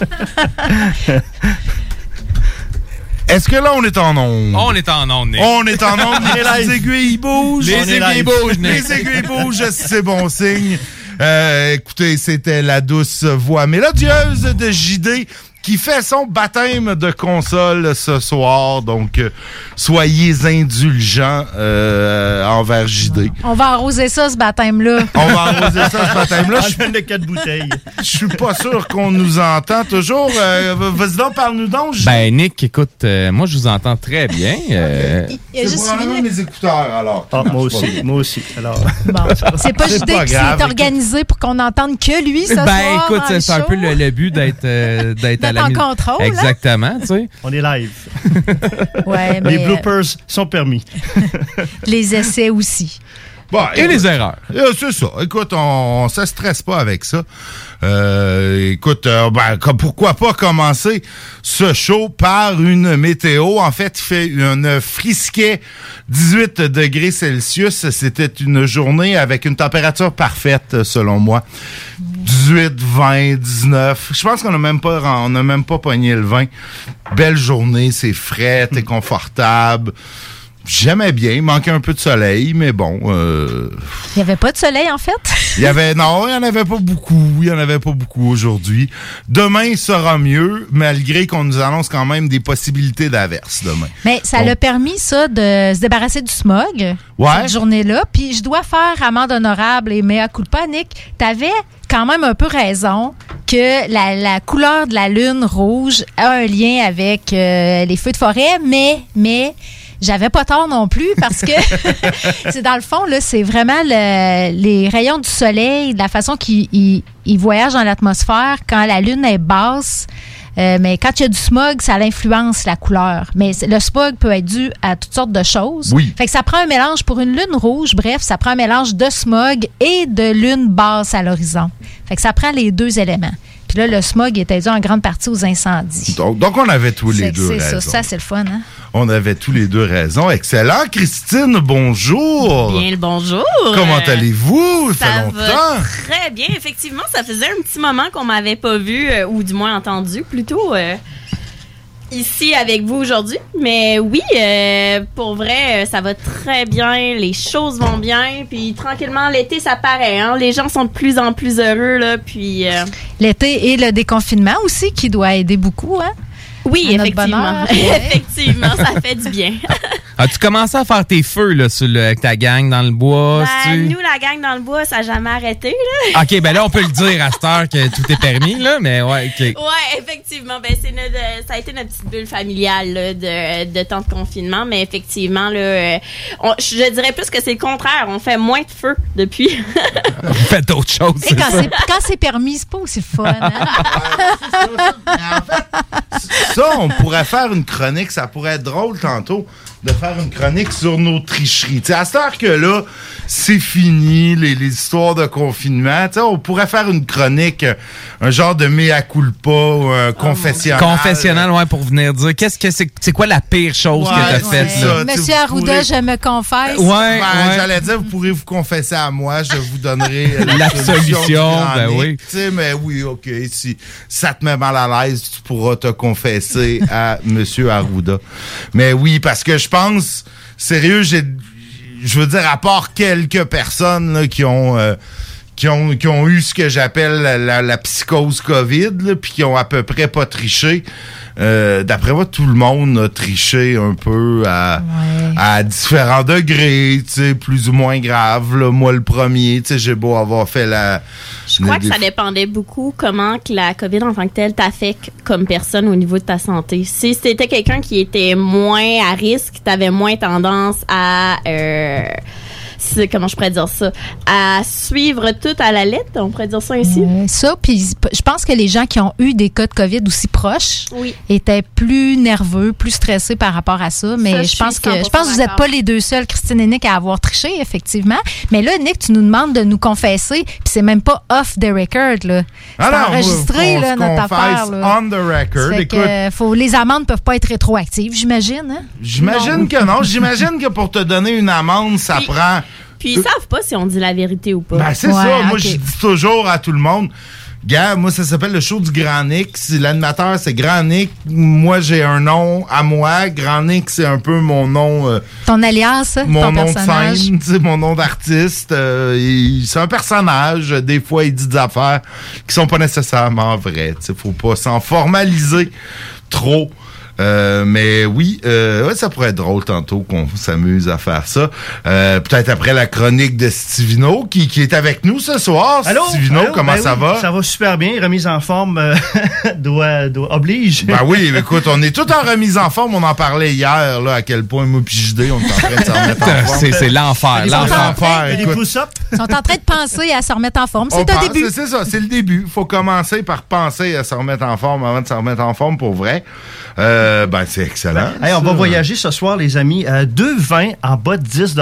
Est-ce que là, on est en onde? On est en onde, Nick. On est en onde. Les aiguilles bougent. Les aiguilles bougent, Nick. Les aiguilles bougent, c'est bon signe. Euh, écoutez, c'était la douce voix mélodieuse de JD qui fait son baptême de console ce soir. Donc, euh, soyez indulgents euh, envers JD. On va arroser ça, ce baptême-là. On va arroser ça ce baptême-là. Je de quatre bouteilles. Je suis pas sûr qu'on nous entend toujours. Euh, Vas-y donc, parle-nous donc. JD. Ben, Nick, écoute, euh, moi, je vous entends très bien. euh, C'est probablement mes écouteurs, alors. Ah, moi aussi, moi aussi. Alors, Bon. C'est pas JD qui grave, s'est organisé pour qu'on n'entende que lui ce ben, soir. écoute, c'est un peu le, le but d'être euh, d'être à la en contrôle, hein? Exactement, tu sais. on est live. Ouais, mais Les bloopers sont permis. euh, les essais aussi. Bon, Et les erreurs. euh, c'est ça. Écoute, on, on se stresse pas avec ça. Euh, écoute, euh, ben, comme- pourquoi pas commencer ce show par une météo? En fait, il fait une frisquet 18 degrés Celsius. C'était une journée avec une température parfaite, selon moi. 18, 20, 19. Je pense qu'on a même pas, on a même pas pogné le 20. Belle journée, c'est frais, t'es confortable. J'aimais bien, il manquait un peu de soleil, mais bon, euh, Il n'y avait pas de soleil, en fait? il y avait, non, il y en avait pas beaucoup. Il y en avait pas beaucoup aujourd'hui. Demain sera mieux, malgré qu'on nous annonce quand même des possibilités d'averse demain. Mais ça l'a permis, ça, de se débarrasser du smog Ouais. cette journée-là. Puis je dois faire amende honorable et mea culpa, Nick. T'avais quand même un peu raison que la, la couleur de la lune rouge a un lien avec euh, les feux de forêt, mais, mais j'avais pas tort non plus parce que c'est dans le fond, là, c'est vraiment le- les rayons du soleil, de la façon qu'ils ils- ils voyagent dans l'atmosphère quand la lune est basse. Euh, mais quand il y a du smog, ça l'influence la couleur. Mais le smog peut être dû à toutes sortes de choses. Oui. Fait que ça prend un mélange pour une lune rouge. Bref, ça prend un mélange de smog et de lune basse à l'horizon. Fait que ça prend les deux éléments. Puis là, le smog était dû en grande partie aux incendies. Donc, donc on avait tous les deux C'est ça, raisons. ça c'est le fun, hein? On avait tous les deux raison. Excellent. Christine, bonjour. Bien le bonjour. Comment Euh, allez-vous? Ça Ça fait va longtemps. très bien. Effectivement, ça faisait un petit moment qu'on m'avait pas vu, euh, ou du moins entendu plutôt, euh, ici avec vous aujourd'hui. Mais oui, euh, pour vrai, euh, ça va très bien. Les choses vont bien. Puis tranquillement, l'été, ça paraît. Hein? Les gens sont de plus en plus heureux. Là, puis euh, L'été et le déconfinement aussi qui doit aider beaucoup, hein? oui, effectivement. ouais. effectivement, ça fait du bien. As-tu commencé à faire tes feux là, sur le- avec ta gang dans le bois? Ben, nous, la gang dans le bois, ça n'a jamais arrêté. Là. OK, ben là, on peut le dire à cette heure que tout est permis, là, mais ouais. Ouais, effectivement. Ben, c'est notre, euh, ça a été notre petite bulle familiale là, de, de temps de confinement, mais effectivement, là, euh, on- je dirais plus que c'est le contraire. On fait moins de feu depuis. Faites d'autres choses. C'est, quand c'est permis, c'est pas aussi fun, hein? Ça, on pourrait faire une chronique, ça pourrait être drôle tantôt. De faire une chronique sur nos tricheries. T'sais, à cette heure que là, c'est fini, les, les histoires de confinement. T'sais, on pourrait faire une chronique, euh, un genre de mea culpa ou un confessionnal. Confessionnal, ouais, pour venir dire qu'est-ce que c'est, c'est quoi la pire chose Ouais, que t'as ouais. faite, là? Monsieur Arruda, pourrez- je me confesse. Ouais, Ben, ouais. J'allais dire, vous pourrez vous confesser à moi, je vous donnerai euh, La du solution, ben oui. Tu sais, mais oui, OK, si ça te met mal à l'aise, tu pourras te confesser à Monsieur Arruda. Mais oui, parce que je pense, sérieux, j'ai, je veux dire, à part quelques personnes qui ont... euh, qui ont, qui ont eu ce que j'appelle la, la- la psychose COVID, là, puis qui ont à peu près pas triché. Euh, D'après moi, tout le monde a triché un peu à, à différents degrés, tu sais, plus ou moins grave. Là. Moi, le premier, tu sais, j'ai beau avoir fait la... Je crois que ça dépendait beaucoup comment que la COVID en tant que telle t'affecte comme personne au niveau de ta santé. Si c'était quelqu'un qui était moins à risque, t'avais moins tendance à... euh, comment je pourrais dire ça? À suivre tout à la lettre, on pourrait dire ça ainsi. Euh, ça, puis je pense que les gens qui ont eu des cas de COVID aussi proches Oui. étaient plus nerveux, plus stressés par rapport à ça. Mais Ça, je je pense que je pense que vous n'êtes pas les deux seuls, Christine et Nick, à avoir triché, effectivement. Mais là, Nick, tu nous demandes de nous confesser, puis c'est même pas off the record, là. C'est Alors, enregistré, on là, notre confesse affaire. Là. On the record. Écoute, que, faut, les amendes peuvent pas être rétroactives, j'imagine. Hein? j'imagine que non. J'imagine que pour te donner une amende, ça prend... Puis ils savent pas si on dit la vérité ou pas. Ben, c'est Ouais, ça. Moi, je dis toujours à tout le monde, gars, moi, ça s'appelle le show du Grand Nick. Si L'animateur, c'est Grand Nick. Moi, j'ai un nom à moi. Grand Nick, c'est un peu mon nom, euh, Ton alias, mon ton nom de personnage. scène, tu sais, mon nom d'artiste. Euh, il- c'est un personnage. Des fois, il dit des affaires qui sont pas nécessairement vraies. Tu sais, faut pas s'en formaliser trop. Euh, mais oui, euh, ouais, ça pourrait être drôle tantôt qu'on s'amuse à faire ça. Euh, Peut-être après la chronique de Stivino qui, qui est avec nous ce soir. Allô? Stivino, Allô? comment Ben ça oui, va? Ça va super bien. Remise en forme euh, doit, doit- oblige. Ben oui, écoute, on est tout en remise en forme. On en parlait hier, là, à quel point moi on est en train de s'en remettre en forme. C'est, l'enfer, Ils sont l'enfer. Ils sont en train de penser à se remettre en forme. C'est un pense- début. C'est ça, c'est le début. faut commencer par penser à se remettre en forme avant de se remettre en forme pour vrai. Euh, ben, c'est excellent. Hey, on va voyager ce soir, les amis. Euh, deux vins en bas de 10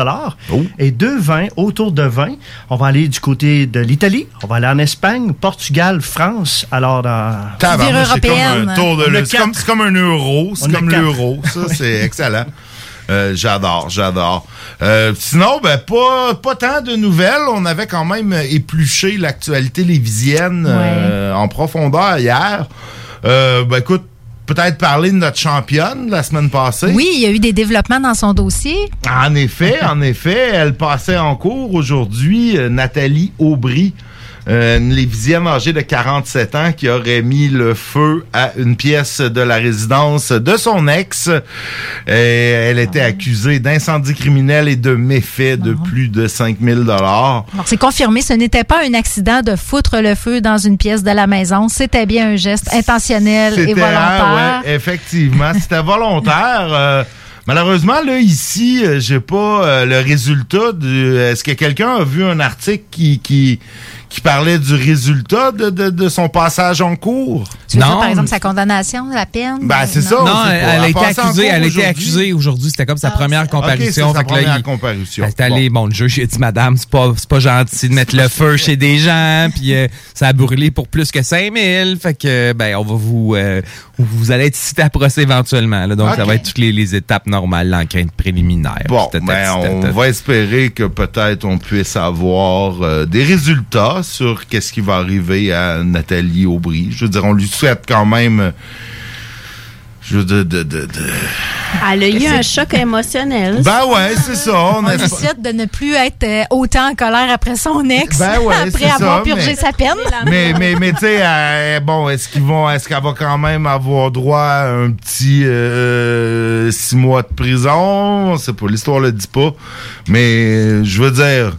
Oh. et deux vins autour de 20. On va aller du côté de l'Italie. On va aller en Espagne, Portugal, France. Alors, dans... C'est comme un tour de le- c'est comme, c'est comme un euro. C'est comme l'euro. Ça, c'est excellent. Euh, j'adore, j'adore. Euh, sinon, ben pas, pas tant de nouvelles. On avait quand même épluché l'actualité lévisienne euh, en profondeur hier. Euh, ben écoute, peut-être parler de notre championne la semaine passée. Oui, il y a eu des développements dans son dossier. En effet, en effet, elle passait en cours aujourd'hui, euh, Nathalie Aubry, euh, une Lévisienne âgée de 47 ans qui aurait mis le feu à une pièce de la résidence de son ex. Et elle était accusée d'incendie criminel et de méfaits de plus de 5000 dollars. C'est confirmé, ce n'était pas un accident de foutre le feu dans une pièce de la maison. C'était bien un geste intentionnel et volontaire. ah, ouais, effectivement, c'était volontaire. Euh, malheureusement, là, ici, euh, j'ai pas euh, le résultat. Du, est-ce que quelqu'un a vu un article qui, qui, qui parlait du résultat de, de, de son passage en cours? Tu veux dire, Non. par exemple, sa condamnation, la peine? Ben, c'est ça. on Non, elle, a été accusée, elle a été aujourd'hui. accusée aujourd'hui. C'était comme sa première Ok, c'est comparution. sa Fait que là, première il- comparution. Elle est allée, bon, le juge, il a dit, madame, c'est pas, c'est pas gentil de mettre le feu chez des gens, puis euh, ça a brûlé pour plus que 5000. Fait que, ben, on va vous, euh, vous allez être cité à procès éventuellement, là. Donc, ça va être toutes les, les étapes normales, l'enquête préliminaire. Bon, ben, on va espérer que peut-être on puisse avoir euh, des résultats sur qu'est-ce qui va arriver à Nathalie Aubry. Je veux dire, on lui souhaite quand même. euh, Je veux dire, de, de, de- Elle a eu un choc émotionnel. Ben ouais, c'est ça. On, On souhaite de ne plus être euh, autant en colère après son ex, Ben ouais, après avoir ça, purgé mais- sa peine. mais mais mais tu sais euh, bon est-ce qu'ils vont est-ce qu'elle va quand même avoir droit à un petit euh, six mois de prison? C'est pas l'histoire le dit pas mais je veux dire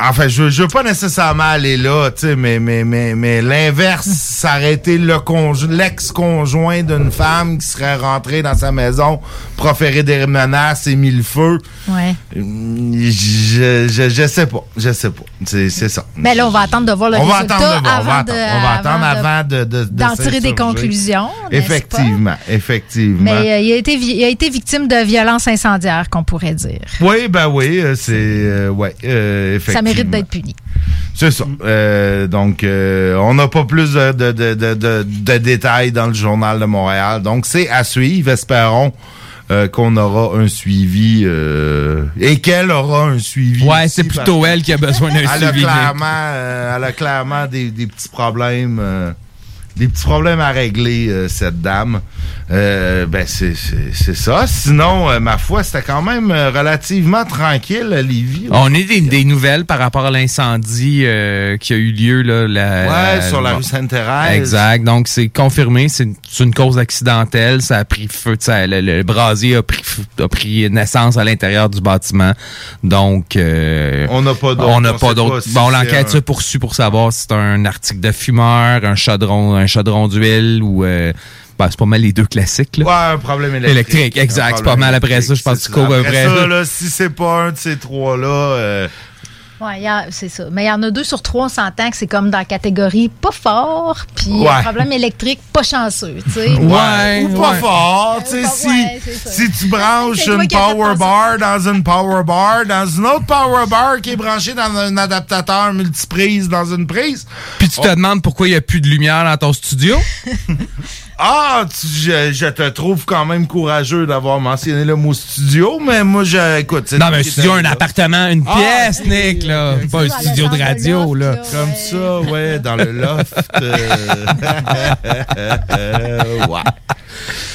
Enfin, je, je veux pas nécessairement aller là, tu sais, mais, mais, mais, mais l'inverse, ça aurait été le conjo- l'ex-conjoint d'une femme qui serait rentré dans sa maison, proféré des menaces et mis le feu. Ouais. Je, je, je sais pas, je sais pas. C'est, c'est ça. Mais là, on va attendre de voir le on va résultat attendre de voir, on va avant attendre, de- on va attendre avant de, de, de d'en tirer des conclusions. pas? Effectivement, effectivement. Mais euh, il, a été, il a été victime de violences incendiaires, qu'on pourrait dire. Oui, ben oui, euh, c'est euh, ouais, euh, effectivement. Ça mérite d'être puni. C'est ça. Euh, donc, euh, on n'a pas plus de, de, de, de, détails dans le journal de Montréal. Donc, c'est à suivre. Espérons euh, qu'on aura un suivi euh, et qu'elle aura un suivi. Ouais, aussi, c'est plutôt elle qui a besoin d'un Elle a suivi. clairement, euh, elle a clairement des, des petits problèmes. Des petits problèmes à régler, euh, cette dame. Euh, ben, c'est ça. Sinon, euh, ma foi, c'était quand même relativement tranquille Lévis. On a des, des nouvelles par rapport à l'incendie qui a eu lieu là. La, Ouais, sur la rue Sainte-Thérèse. Exact. Donc c'est confirmé, c'est une, cause accidentelle. Ça a pris feu, le, le brasier a pris, a pris naissance à l'intérieur du bâtiment. Donc On n'a pas d'autres. on n'a pas d'autres. si Bon, l'enquête un- se poursuit pour savoir si c'est un article de fumeur, un chaudron, un chaudron d'huile ou euh, ben, c'est pas mal les deux classiques là. Ouais, un problème électrique. Électrique, exact. C'est pas mal après ça, je pense que tu cours c'est un ça. Après vrai. ça, là, si c'est pas un de ces trois-là, euh, A- c'est ça. Mais il y en a deux sur trois, on s'entend que c'est comme dans la catégorie pas fort, puis Ouais. problème électrique pas chanceux, tu sais. Ouais, ou pas ouais. fort, tu sais, si, tu branches une power bar dans une power bar, dans une autre power bar qui est branchée dans un adaptateur multiprise dans une prise, Puis tu te demandes pourquoi il y a plus de lumière dans ton studio? ah, tu- je, je te trouve quand même courageux d'avoir mentionné le mot studio, mais moi, je, écoute, c'est Non, mais un studio, un là. appartement, une Ah, pièce, Nick, là. Pas un studio de radio, loft, là. Comme ouais. ça, ouais, dans le loft. euh, ouais.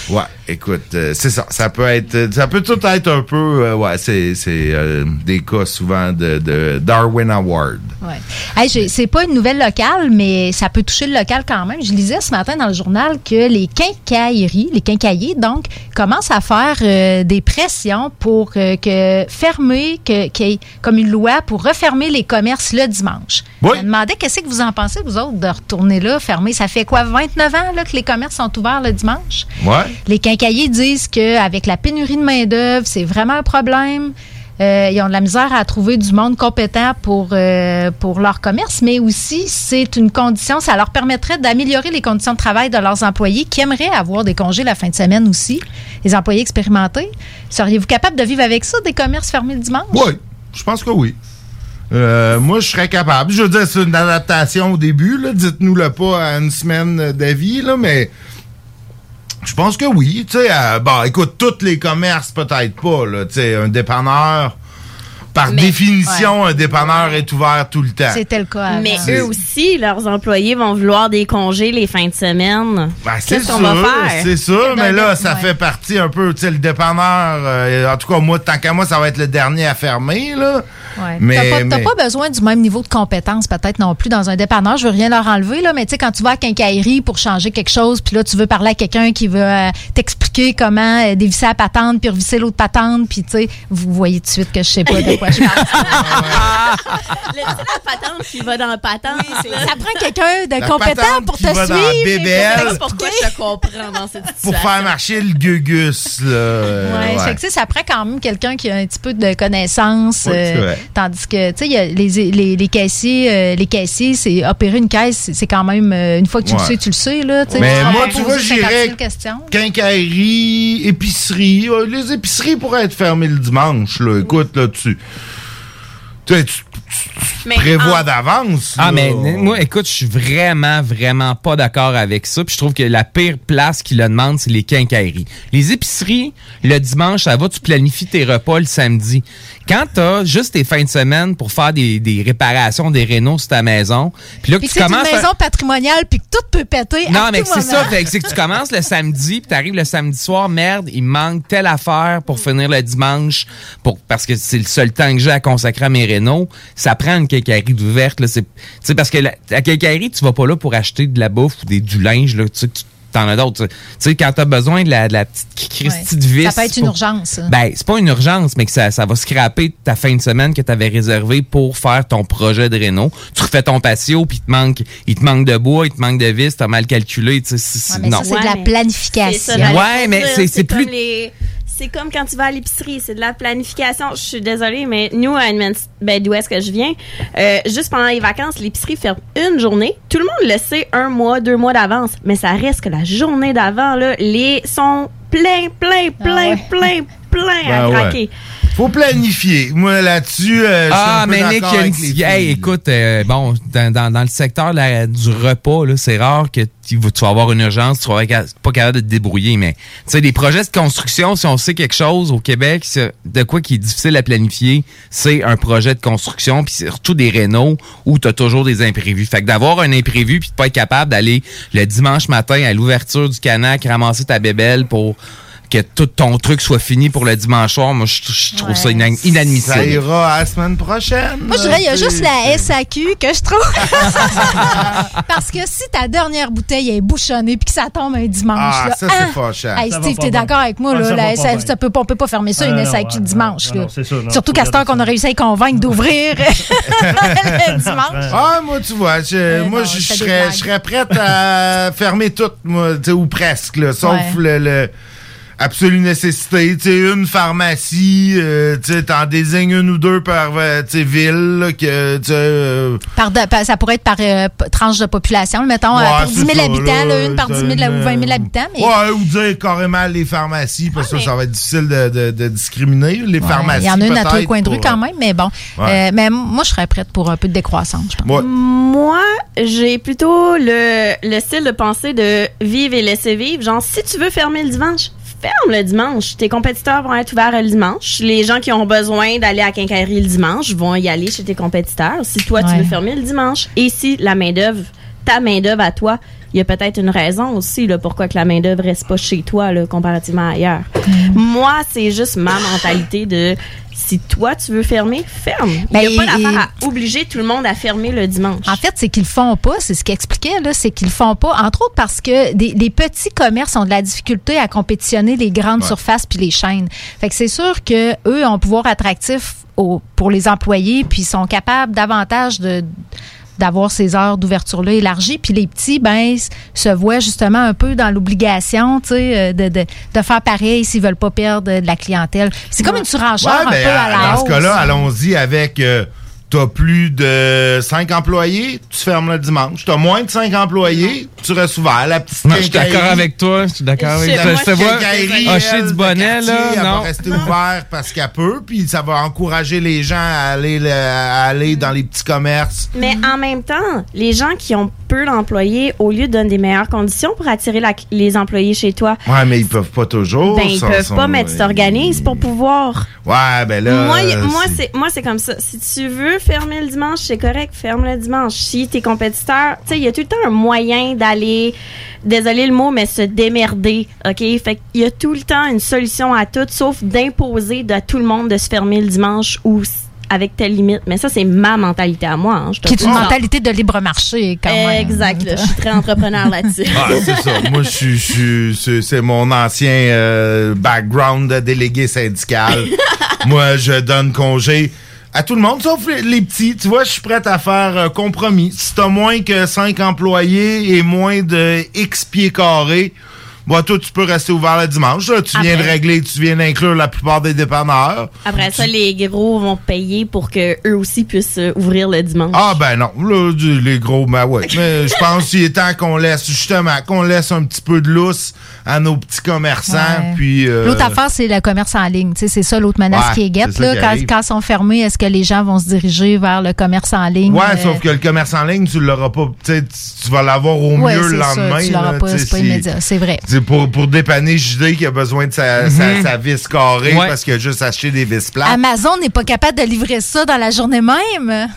Ouais, écoute, euh, c'est ça. Ça peut être, ça peut tout être un peu, euh, ouais, c'est, c'est euh, des cas souvent de, de Darwin Award. Ouais. Hey, c'est pas une nouvelle locale, mais ça peut toucher le local quand même. Je lisais ce matin dans le journal que les quincailleries, les quincailliers, donc, commencent à faire euh, des pressions pour euh, que fermer, que- qu'il y ait comme une loi pour refermer les commerces le dimanche. Oui. Je me demandais qu'est-ce que vous en pensez, vous autres, de retourner là, fermer? Ça fait quoi, 29 ans là, que les commerces sont ouverts le dimanche? Ouais. Les quincailliers disent qu'avec la pénurie de main-d'œuvre, c'est vraiment un problème. Euh, ils ont de la misère à trouver du monde compétent pour, euh, pour leur commerce, mais aussi c'est une condition, ça leur permettrait d'améliorer les conditions de travail de leurs employés qui aimeraient avoir des congés la fin de semaine aussi, les employés expérimentés. Seriez-vous capable de vivre avec ça, des commerces fermés le dimanche? Oui, je pense que oui. Euh, moi, je serais capable. Je veux dire, c'est une adaptation au début. Dites-nous le pas à une semaine d'avis, mais je pense que oui. Tu sais, euh, bon, écoute, tous les commerces, peut-être pas, là. Tu sais, un dépanneur, par Mais- définition, un dépanneur est ouvert tout le temps. C'était le cas. Mais eux aussi, leurs employés vont vouloir des congés les fins de semaine. Ben, c'est Qu'est-ce sûr, qu'on va faire? c'est sûr, mais là, ça ouais. fait partie un peu, tu sais, le dépanneur, euh, en tout cas, moi, tant qu'à moi, ça va être le dernier à fermer, là. Ouais. Mais- T'as pas, mais- pas besoin du même niveau de compétence peut-être non plus dans un dépanneur. Je veux rien leur enlever là, mais tu sais quand tu vas à quincaillerie pour changer quelque chose, puis là tu veux parler à quelqu'un qui veut euh, t'expliquer comment euh, dévisser la patente puis revisser l'autre patente, puis tu sais vous voyez tout de suite que je sais pas de quoi je parle. Le, la patente qui va dans la patente. Ça prend quelqu'un de La compétent pour qui te va dans la suivre. pourquoi je te comprends dans cette situation. Pour faire marcher le gugus, là. Ouais, ouais. fait que, tu sais, ça prend quand même quelqu'un qui a un petit peu de connaissances. Tandis que, tu sais, les, les, les caissiers, euh, les caissiers, c'est opérer une caisse, c'est- quand même, euh, une fois que tu Ouais. le sais, tu le sais, là. tu sais, Mais moi, tu vois, poser 56 j'irais 000 questions. Quincaillerie, épicerie. Euh, Les épiceries pourraient être fermées le dimanche, là. Écoute, là, tu. Tu, tu- tu Mais prévois en- d'avance. Ah, là. mais moi, écoute, je suis vraiment, vraiment pas d'accord avec ça. Puis je trouve que la pire place qui le demande, c'est les quincailleries. Les épiceries, le dimanche, ça va, tu planifies tes repas le samedi. Quand t'as juste tes fins de semaine pour faire des, des réparations, des rénaux sur ta maison, puis là que tu c'est une commences... à- maison patrimoniale, puis que tout peut péter Non, à mais c'est ça. c'est que tu commences le samedi, puis t'arrives le samedi soir, merde, il me manque telle affaire pour finir le dimanche, pour parce que c'est le seul temps que j'ai à consacrer à mes rénaux. Ça prend une quincaillerie ouverte. Là, c'est, tu sais, parce que la, la quincaillerie, tu vas pas là pour acheter de la bouffe ou des, du linge. Là, tu sais, tu t'en as d'autres. Tu sais, quand t'as besoin de la, de la petite Christie de vis. Ça peut être une pour- urgence. Ben, c'est pas une urgence, mais que ça, ça va scraper ta fin de semaine que tu avais réservée pour faire ton projet de réno. Tu refais ton patio, puis il te manque, il te manque de bois, il te manque de vis, t'as mal calculé. tu sais, Ouais, non. ça, c'est de la planification. ça, Ouais, mais c'est- plus- les- C'est comme quand tu vas à l'épicerie, c'est de la planification. Je suis désolée, mais nous, à Edmonton, ben, d'où est-ce que je viens, euh, juste pendant les vacances, l'épicerie ferme une journée. Tout le monde le sait un mois, deux mois d'avance, mais ça reste que la journée d'avant, là, les sont plein, plein, plein, ouais. plein, plein à Ben ouais. craquer. Faut planifier. Moi, là-dessus, euh, je suis Ah, mais Nick, d'accord il y a une avec les petite- hey, écoute, euh, bon, dans, dans, dans le secteur du repas, c'est rare que tu, vas- avoir une urgence, tu vas être pas capable de te débrouiller, mais tu sais, des projets de construction, si on sait quelque chose au Québec, de quoi qui est difficile à planifier, c'est un projet de construction, puis surtout des rénaux où tu as toujours des imprévus. Fait que d'avoir un imprévu puis de pas être capable d'aller le dimanche matin à l'ouverture du canac, ramasser ta bébelle pour que tout ton truc soit fini pour le dimanche soir, moi, je, je trouve ça Ouais. inan- Ça inadmissible. ira à la semaine prochaine. Moi, je dirais, il y a juste la SAQ que je trouve. Parce que si ta dernière bouteille est bouchonnée puis que ça tombe un dimanche, Ah, là, ça, c'est hein? fâchant. Hey, Steve, t'es d'accord avec moi, Ah, là? la pas SAQ, ça peut, on peut pas fermer ça, Ah, une non, SAQ ouais, dimanche. non, là. non, c'est ça, non, Surtout qu'à cette heure regarder qu'on a réussi à y convaincre d'ouvrir le dimanche. Ah, moi, tu vois, je- moi, non, je serais, blagues. je serais prête à fermer tout, moi, ou presque, là, sauf Ouais. le, le absolue nécessité. Tu sais, une pharmacie, euh, tu sais, t'en désignes une ou deux par, euh, ville, là, que, tu sais, euh, Par de- par- ça pourrait être par euh, tranche de population. Mettons, euh, Ouais, pour 10 c'est 000 ça, habitants, là, une par 10 000 c'est ou 20 000 une- habitants. Mais Ouais, ou dire carrément les pharmacies, parce que ça, ça va être difficile de, de- de discriminer. Les Ouais, pharmacies. Il y en a une à tous les coins de rue quand même, mais bon. Ouais. Euh, mais moi, je serais prête pour un peu de décroissance, je pense. Ouais. Moi, j'ai plutôt le, le style de pensée de vivre et laisser vivre. Genre, si tu veux fermer le dimanche, ferme le dimanche. Tes compétiteurs vont être ouverts le dimanche. Les gens qui ont besoin d'aller à quincaillerie le dimanche vont y aller chez tes compétiteurs. Si toi, tu veux fermer le dimanche. Et si la main-d'œuvre, ta main-d'œuvre à toi, il y a peut-être une raison aussi là, pourquoi que la main-d'œuvre reste pas chez toi là, comparativement à ailleurs. Moi, c'est juste ma mentalité de si toi tu veux fermer, ferme. Il n'y a Ben, pas d'affaire à obliger tout le monde à fermer le dimanche. En fait, c'est qu'ils le font pas, c'est ce qu'il expliquait, là, c'est qu'ils le font pas, entre autres parce que des, les petits commerces ont de la difficulté à compétitionner les grandes surfaces puis les chaînes. Fait que c'est sûr que eux ont un pouvoir attractif au- pour les employés puis sont capables davantage de d'avoir ces heures d'ouverture-là élargies. Puis les petits, ben, se voient justement un peu dans l'obligation, tu sais, euh, de, de, de faire pareil s'ils veulent pas perdre de la clientèle. C'est comme une surenchère Ouais, un ben, peu à la dans ce cas-là, allons-y avec. euh, T'as plus de 5 employés, tu fermes le dimanche. T'as moins de 5 employés, tu restes ouvert. La petite Non, je suis d'accord avec toi. Je suis d'accord avec toi. moi, Je te vois. elle, du bonnet, quartier, là. Elle va Non. rester ouverte parce qu'elle peut, puis ça va encourager les gens à aller, le- à aller dans les petits commerces. Mais en même temps, les gens qui ont peu d'employés, au lieu de donner des meilleures conditions pour attirer la- les employés chez toi, Ouais, mais ils peuvent pas toujours. ben ils ça, peuvent pas, mais tu t'organises pour pouvoir. Ouais, ben là. moi, euh, moi c'est- c'est moi c'est comme ça. Si tu veux fermer le dimanche, c'est correct, ferme le dimanche. Si tes compétiteurs, tu sais, il y a tout le temps un moyen d'aller, désolé le mot, mais se démerder, ok? Fait qu'il y a tout le temps une solution à tout, sauf d'imposer à tout le monde de se fermer le dimanche ou avec telle limite. Mais ça, c'est ma mentalité à moi. hein. Je te Qui est une mentalité de libre marché, quand même. Exact. là. Je suis très entrepreneur là-dessus. Ah, c'est ça. Moi, je suis- c'est mon ancien euh, background de délégué syndical. Moi, je donne congé à tout le monde, sauf les, petits. Tu vois, je suis prête à faire un compromis. Si t'as moins que 5 employés et moins de X pieds carrés, bah, toi, tu peux rester ouvert le dimanche. Là, tu viens de régler, tu viens d'inclure la plupart des dépanneurs. Après ça, les gros vont payer pour que eux aussi puissent euh, ouvrir le dimanche. Ah ben non, là, du- les gros, ben ouais. Mais je pense qu'il est temps qu'on laisse, justement, qu'on laisse un petit peu de lousse à nos petits commerçants. Ouais. Puis, euh, L'autre affaire, c'est le commerce en ligne. Tu sais, C'est ça l'autre menace Ouais, qui est guette. c'est ça là. qui Quand, arrive. quand ils sont fermés, est-ce que les gens vont se diriger vers le commerce en ligne? Ouais, Euh, sauf que le commerce en ligne, tu l'auras pas, tu sais, tu tu vas l'avoir au ouais, mieux c'est le lendemain. Ça, tu l'auras là, pas, tu sais, c'est pas si- immédiat. C'est vrai. C'est pour, pour dépanner JD qui a besoin de sa, sa, sa vis carrée Ouais. parce qu'il a juste acheté des vis plates. Amazon n'est pas capable de livrer ça dans la journée même?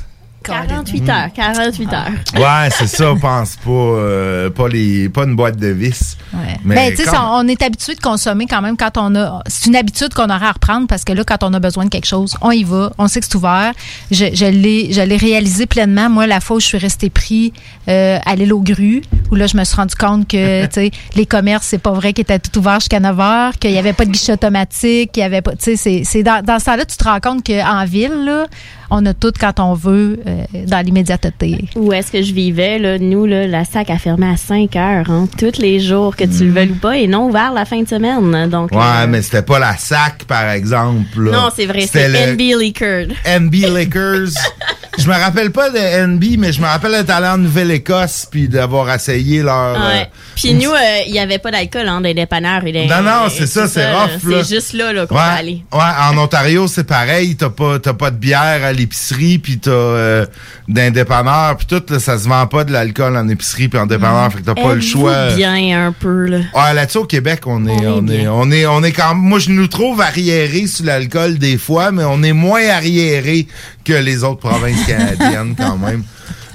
48 heures, 48 heures. Ouais, c'est ça, on pense pas, euh, pas, les, pas une boîte de vis. Ouais. Mais Ben, tu sais, on, on est habitué de consommer quand même quand on a. C'est une habitude qu'on aurait à reprendre parce que là, quand on a besoin de quelque chose, on y va. On sait que c'est ouvert. Je, je l'ai, réalisé pleinement. Moi, la fois où je suis restée pris euh, à l'île aux grues, où là, je me suis rendu compte que, tu sais, les commerces, c'est pas vrai qu'ils étaient tout ouverts jusqu'à 9 heures, qu'il y avait pas de guichet automatique, qu'il y avait pas. Tu sais, c'est, c'est dans, dans ce temps-là, tu te rends compte qu'en ville, là, on a tout quand on veut euh, dans l'immédiateté. Où est-ce que je vivais, là, nous, là, la sac a fermé à 5 heures, hein, tous les jours, que tu le veuilles ou pas, et non ouvert la fin de semaine. Donc, Ouais, euh, mais c'était pas la SAC, par exemple. là. Non, c'est vrai, C'était c'est le NB Liquored. NB Lakers. je me rappelle pas de NB, mais je me rappelle d'être allé en Nouvelle-Écosse puis d'avoir essayé leur. Ouais. euh, Puis nous, euh, il n'y avait pas d'alcool hein, dans les dépanneurs. et les- Non, non, c'est ça, c'est rough. C'est juste là, là qu'on Ouais, peut aller. ouais, en Ontario, c'est pareil. T'as pas, t'as pas de bière à l'épicerie, puis t'as euh, d'un dépanneur, puis tout, là, ça se vend pas de l'alcool en épicerie puis en dépanneur, fait que t'as pas le choix. bien un peu, là? Ouais, là-dessus au Québec, on est, On est on est, on est, on est quand moi je nous trouve arriérés sur l'alcool des fois, mais on est moins arriérés que les autres provinces canadiennes quand même.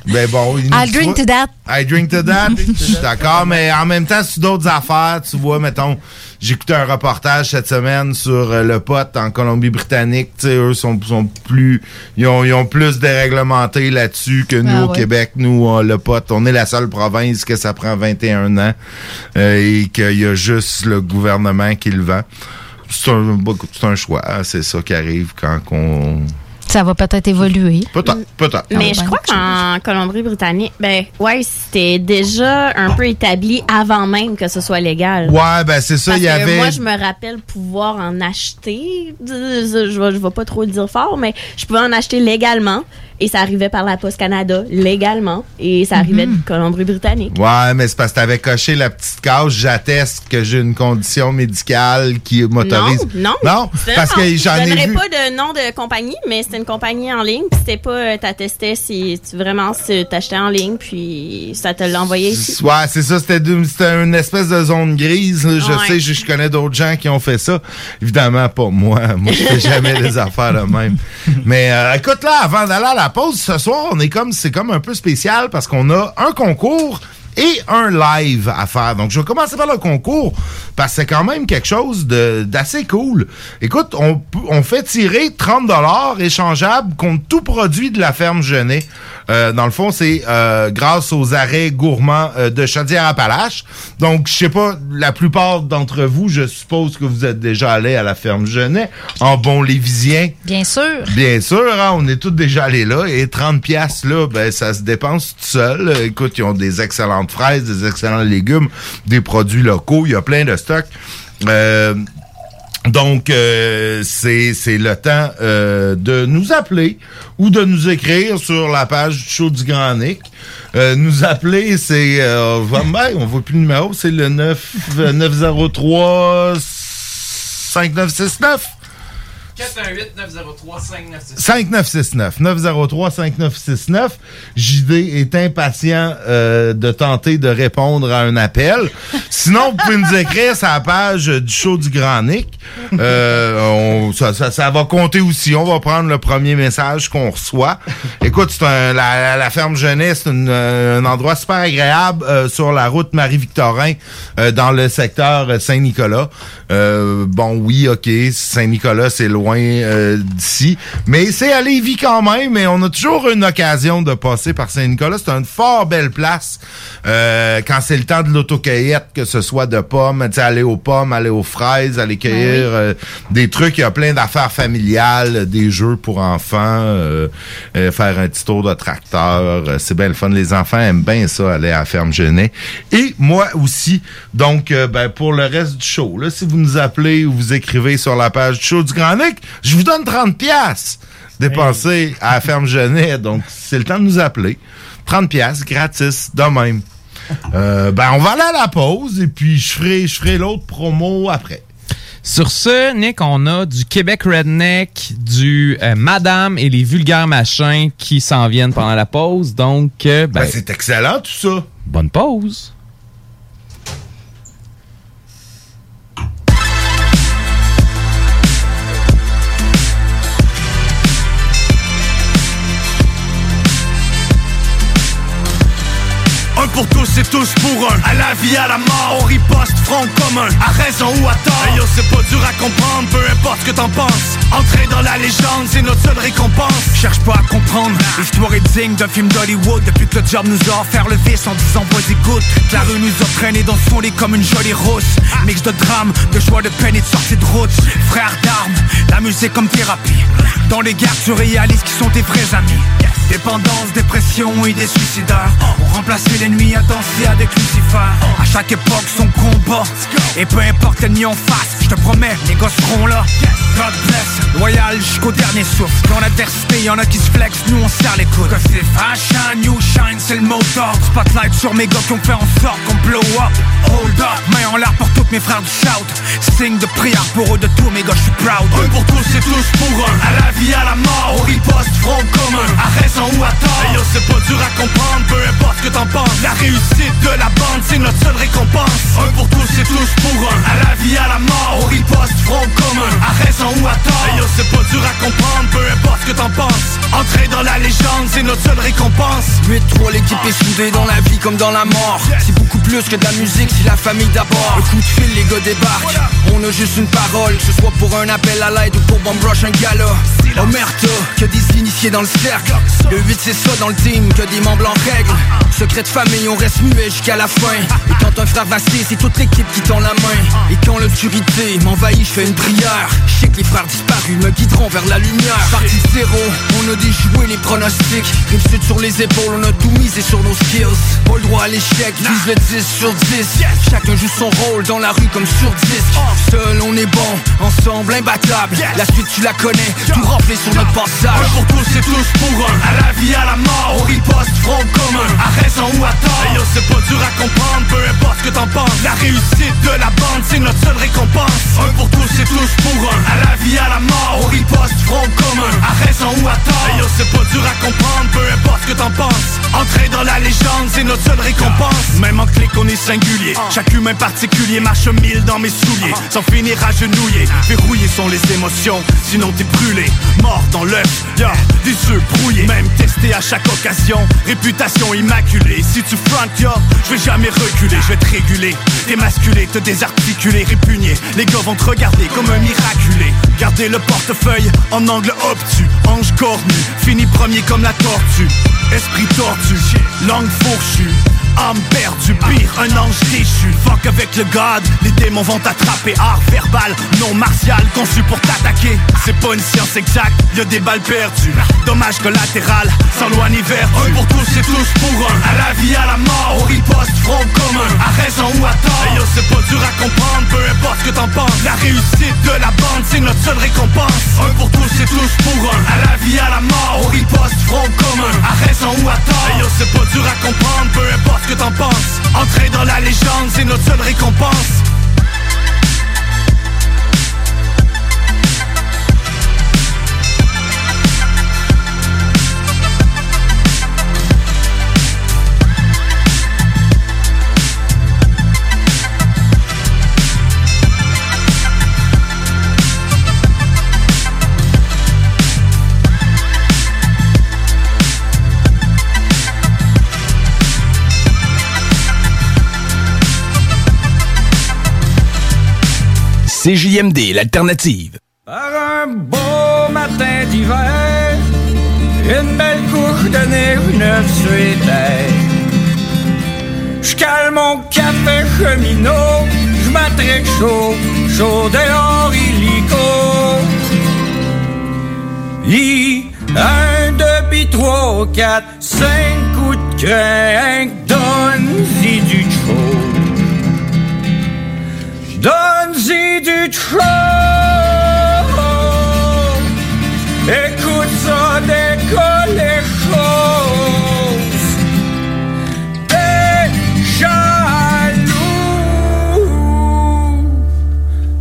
Ben bon, il nous I'll drink to that. I drink to that. Je suis d'accord, mais en même temps, sur d'autres affaires, tu vois, mettons, j'écoutais un reportage cette semaine sur euh, le pot en Colombie-Britannique. Tu sais, eux sont, sont plus, ils ont, ils ont plus déréglementé là-dessus que nous Ah au ouais. Québec. Nous, on- le pot, on est la seule province que ça prend 21 ans euh, et qu'il y a juste le gouvernement qui le vend. C'est un, un choix. hein, C'est ça qui arrive quand on. Ça va peut-être évoluer. Peut-être, peut-être. Mais je crois qu'en Colombie-Britannique, ben, ouais, c'était déjà un peu établi avant même que ce soit légal. Ouais, ben c'est ça. Il y avait. moi, je me rappelle pouvoir en acheter. Je je vais, je vais pas trop le dire fort, mais je pouvais en acheter légalement. Et ça arrivait par la Poste Canada légalement. Et ça arrivait Mhm. de Colombie-Britannique. Ouais, mais c'est parce que t'avais coché la petite case. J'atteste que j'ai une condition médicale qui m'autorise. Non, non. Non, parce que j'en Je ai vu. pas de nom de compagnie, mais c'était une compagnie en ligne. Puis c'était pas, euh, t'attestais si tu vraiment t'achetais en ligne, puis ça te l'envoyait ici. Ouais, c'est ça, c'était une espèce de zone grise. là. Je Ouais. sais, je, je connais d'autres gens qui ont fait ça. Évidemment, pas moi. Moi, je fais jamais des affaires de même. Mais euh, écoute, là, avant d'aller à la pause, ce soir, on est comme, c'est comme un peu spécial parce qu'on a un concours et un live à faire. Donc, je vais commencer par le concours parce que c'est quand même quelque chose d'assez cool. Écoute, on, on fait tirer 30 dollars échangeables contre tout produit de la ferme Genet. Euh, dans le fond, c'est euh, grâce aux arrêts gourmands euh, de Chaudière-Appalaches. Donc, je sais pas, la plupart d'entre vous, je suppose que vous êtes déjà allés à la ferme Genet en bon lévisien. Bien sûr. Bien sûr, hein, on est tous déjà allés là. Et 30 pièces là, ben ça se dépense tout seul. Euh, Écoute, ils ont des excellentes fraises, des excellents légumes, des produits locaux. Il y a plein de stocks. Euh, donc, euh, c'est le temps euh, de nous appeler ou de nous écrire sur la page du show du Grand Nick. Euh, nous appeler, c'est... Euh, ben, on voit plus le numéro, c'est le 9, euh, 903 5969. 5969 903 5969 JD est impatient euh, de tenter de répondre à un appel. Sinon, vous pouvez nous écrire sur la page du show du Grand Nick. Euh, ça, va compter aussi. On va prendre le premier message qu'on reçoit. Écoute, c'est la, ferme jeunesse, c'est une, euh, un endroit super agréable sur la route Marie-Victorin dans le secteur Saint-Nicolas. Bon, oui, OK, Saint-Nicolas, c'est loin euh, d'ici, mais c'est à Lévis quand même, et on a toujours une occasion de passer par Saint-Nicolas. C'est une fort belle place euh, quand c'est le temps de l'autocueillette, que ce soit de pommes, aller aux pommes, aller aux fraises, aller cueillir euh, des trucs. Il y a plein d'affaires familiales, des jeux pour enfants, euh, euh, faire un petit tour de tracteur. euh, c'est bien le fun. Les enfants aiment bien ça, aller à la ferme Genet. Et moi aussi. Donc, ben, pour le reste du show, là, si vous nous appelez ou vous écrivez sur la page du show du Grand Nick, je vous donne 30 pièces dépensées à la ferme Genet. Donc, c'est le temps de nous appeler. 30 pièces gratis, de même. Euh, ben, on va aller à la pause et puis je ferai, je ferai l'autre promo après. Sur ce, Nick, on a du Québec Redneck, du euh, Madame et les vulgaires machins qui s'en viennent pendant la pause. Donc, euh, ben, Ben, c'est excellent tout ça. bonne pause. Tous pour un. À la vie, à la mort, on riposte front commun. À raison ou à tort. Hey yo, c'est pas dur à comprendre, peu importe ce que t'en penses. Entrer dans la légende, c'est notre seule récompense. Cherche pas à comprendre, l'histoire est digne d'un film d'Hollywood. Depuis que le job nous a offert le vice en disant goûte Que la rue nous a traîné dans son lit comme une jolie rousse. Mix de drame, de joie, de peine et de sortie de route. Frère d'armes, la musique comme thérapie. Dans les guerres tu réalises qui sont tes vrais amis Dépendance, dépression et des suicidaires. On remplacé l'ennemi à danser avec Lucifer. À chaque époque son combat. Et peu importe l'ennemi en face Je te promets, les gosses seront là. God bless, loyal jusqu'au dernier souffle. Dans l'adversité, y'en a qui se flex, nous on serre les coudes. Cause c'est fashion, you shine, c'est le mot d'ordre. Spotlight sur mes gars qui ont fait en sorte qu'on blow up. Hold up, main en l'air pour tous mes frères du shout. Signe de prière pour eux de tous mes gars, je suis proud. Un pour tous et tous pour un. À la vie, à la mort, on riposte front commun. À raison ou à tort yo, c'est pas dur à comprendre, peu importe ce que t'en penses. La réussite de la bande, c'est notre seule récompense. Un pour tous et tous pour un. À la vie, à la mort, on riposte front commun. À raison ou à tort. Yo, c'est pas dur à comprendre, peu importe ce que t'en penses. Entrer dans la légende, c'est notre seule récompense. 8-3, l'équipe est soudée dans la vie comme dans la mort. C'est beaucoup plus que de la musique, c'est la famille d'abord. Le coup de fil, les gars débarquent. On a juste une parole, que ce soit pour un appel à l'aide ou pour bomb rush un gala. Omerta, que des initiés dans le cercle Le 8 c'est ça dans le team, que des membres en règle. Secret de famille, on reste muet jusqu'à la fin. Et quand un frère vacille, c'est toute l'équipe qui tend la main. Et quand l'obscurité m'envahit, je fais une prière. Je sais que les frères disparus me guideront vers la lumière. Partie de zéro, on a déjoué les pronostics. Rive sud sur les épaules, on a tout misé sur nos skills. Pas le droit à l'échec, vise le 10 sur 10 Chacun joue son rôle dans la rue comme sur disque Seul on est bon, ensemble imbattable. La suite tu la connais, tout rempli sur notre passage. Un pour tous et tous pour un la vie, à la mort, on riposte front commun À raison ou à tort. Hey yo, c'est pas dur à comprendre, peu importe ce que t'en penses. La réussite de la bande, c'est notre seule récompense. Un pour tous et tous pour un. À la vie, à la mort, on riposte front commun À raison ou à tort. Hey yo, c'est pas dur à comprendre, peu importe ce que t'en penses. Entrer dans la légende, c'est notre seule récompense. Même en clic, on est singulier. Chaque humain particulier marche mille dans mes souliers. Sans finir agenouillé, verrouillés sont les émotions Sinon t'es brûlé, mort dans l'œuf Y'a des yeux brouillés, à chaque occasion. Réputation immaculée, si tu front yo Je vais jamais reculer, je vais te réguler Démasculer, te désarticuler, répugner. Les gars vont te regarder comme un miraculé. Garder le portefeuille en angle obtus. Ange cornu, fini premier comme la tortue. Esprit tordu, langue fourchue. Âme perdue, pire, un ange déchu Avec le god, les démons vont t'attraper. Art verbal, non martial, conçu pour t'attaquer. C'est pas une science exacte, y'a des balles perdues. Dommage collatéral, sans loi ni vertu. Un pour tous et tous pour un. À la vie, à la mort, on riposte front commun. À raison ou à tort. Hey yo, c'est pas dur à comprendre, peu importe ce que t'en penses. La réussite de la bande, c'est notre seule récompense. Un pour tous et tous pour un. À la vie, à la mort, on riposte front commun. À raison ou à tort. Hey yo, c'est pas dur à comprendre, peu importe ce que t'en penses. Entrer dans la légende, c'est notre seule récompense qu'on CJMD, l'alternative. Par un beau matin d'hiver, une belle couche de neige terres. Je calme mon café cheminot, je m'attrape chaud, chaud dehors illico. I, un, deux, puis trois, quatre, cinq coups de crainte, donne-y du chaud. Du trop. Écoute ça décolle les choses. T'es jaloux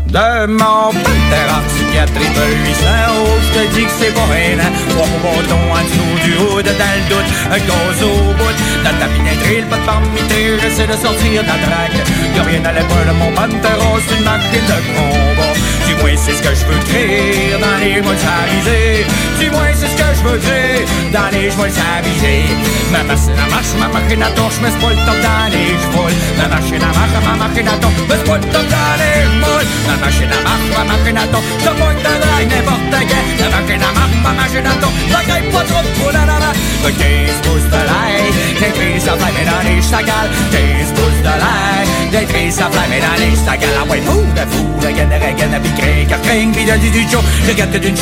de mon père psychiatrie de 800 euros. Je te dis que c'est pas rien. Trois bâtons en dessous du haut, dans le doute. Un gaz au bout. Dans ta pinetterie, pas de parmité. J'essaie de sortir la traque. Y'a rien à l'épaule de mon panthéron. C'est une machine de combat. Du moins, c'est ce que je veux créer dans les mois s'aviser. Du moins, c'est ce que je veux dire. Dans les mois s'aviser. Ma machine à marche, ma machine à torche, mais c'est pas le temps dans les chevaux. Ma machine à marche, ma machine à torche, mais c'est pas le temps dans les moules. Ma machine à marche, ma machine à torche, je pointe de drague n'importe quand. Ma machine à marche, ma machine à torche, la gagne pas trop poule, la la la. 15 pouces de l'ail, des trises à flamme dans les chagales. 15 pouces de l'ail, des trises à flamme dans les chagales. Ah ouais, fou de fou, de gaine, de gaine, de picré, car cring, puis de du. Je d'une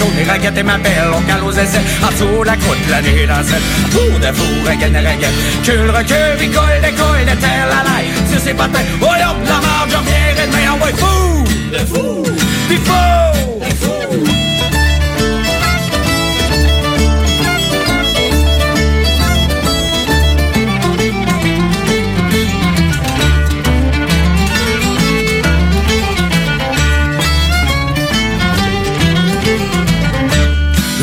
ma belle, on cale aux. En dessous la croûte, la nuit dans cette. Fou de fou, gaine, de gaine. Cul, recul, décolle, la. Sur ses patins, oh la marge, ah puis.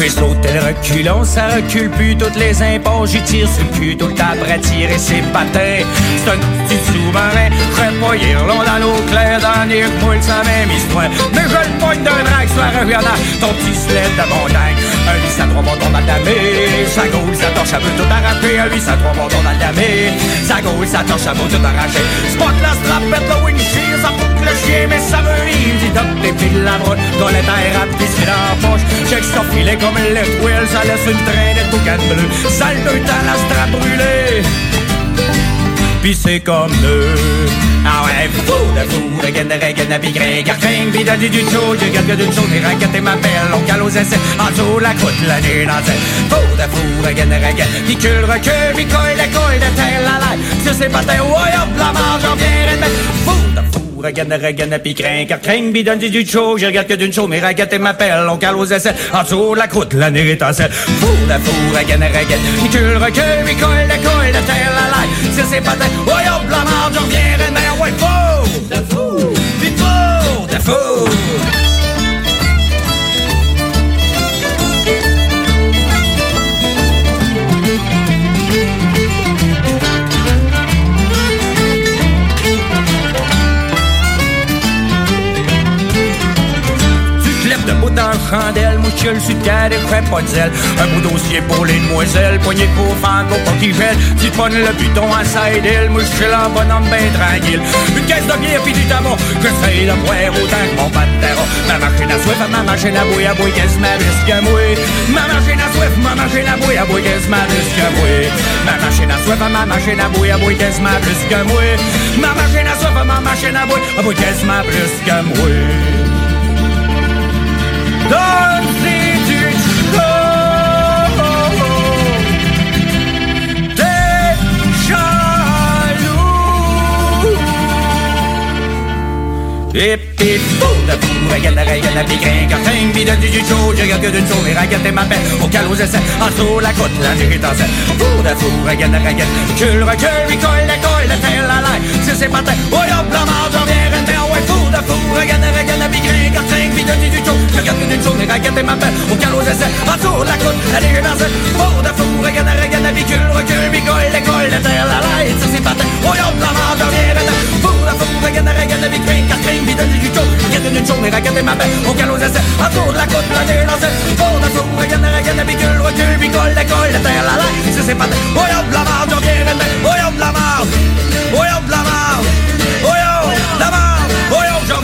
Puis sauter le reculon, ça recule plus toutes les impôts. J'y tire sur le cul tout le temps après tirer ses patins. C'est un petit sous-marin, repoyer long dans l'eau claire, dans les moule sa même histoire. Mais je le pointe d'un drague, soit reviendant ton petit sled de montagne. Un lit, ça trois montons d'aldamé. Sa gaule, sa torche à bout tout arraché. Un lit, ça trois montons d'aldamé. Sa gaule, sa torche à bout tout arraché. Spot la strapette, le windshield, ça fout le chien, mais ça me livre. Dit top des piles la brotte, dans les rapide, c'est dans la poche. Check son filet comme le left wheel, ça laisse une traînée de bleu. Sale de temps, la strap brûlée. Pis c'est comme deux. Ah ouais, fou de fou, de gaine, de gaine, de bigré, garcring, pis de du du chaud, je garde d'une chaude, et raquette et ma belle, on cale aux essais, en dessous la croûte, la nuit dans cette. Fou de fou, de gaine, de pis cul, recul, pis coille, de coille, de terre, la laille, sur ses patins, ouais, hop, la marge, viens, de mettre. Fou de Regarde, regarde, pis crin, car crin, bidon, du du chaud, je regarde que d'une chaude, mais raquette et m'appelle, on cale aux essais, en dessous la croûte, la nuit étincelle. Fou de fou, regarde, regarde, pis cul, recul, pis coille, de coille, de terre, la laille, sur ses patins, ouais, hop, la marge, j'en viens, de mettre. Ouais, fou! De fou, pis fou de fou. Chandelle, mouchule sur terre et fais pas de zèle. Un beau dossier pour les demoiselles, poignée pour pas qui gèle. Tu pognes le buton à side hill, mouchule en bonhomme ben tranquille. Une caisse de bière pis du tabac, que c'est de boire autant que mon patero. Ma machine à soif, ma machine à bouille, à bouille, qu'est-ce ma risque à moi? Ma machine à soif, ma machine à bouille, à bouille, qu'est-ce ma risque à moi? Ma machine à soif, ma machine à bouille, à bouille, qu'est-ce ma risque à moi? Ma machine à soif, ma machine à bouille, à bouille, qu'est-ce ma risque à moi? Donne-y du Et puis fou de fou, regarde, regarde, pis grin, cartin, pis donne du Je regarde que d'une chaude, et regarde ma belle Au calme aux essais, la côte, la est en scène Fou de fou, regarde, regarde Cul, recul, il colle, la colle, la terre, la laille Sur ses patins, oh hop, la marge, j'en viens, rendre Ouais, fou de fou, regarde, regarde, pis pis Je regarde que d'une chaude, et regarde ma Au la côte, la pis la la la oh la de fou, regarde, regarde, grin, cartin, pis donne du chaud Regarde chaude, et regarde ma belle Au aux essais, en dessous la côte, la Fou de fou, regarde, regarde, pis cul, recul, colle, la la terre, la laille Sur ses patins, oh hop, la marge, j'en viens, Oh hop, la marge, oh hop, la marge Oh la marge, oh hop, j'en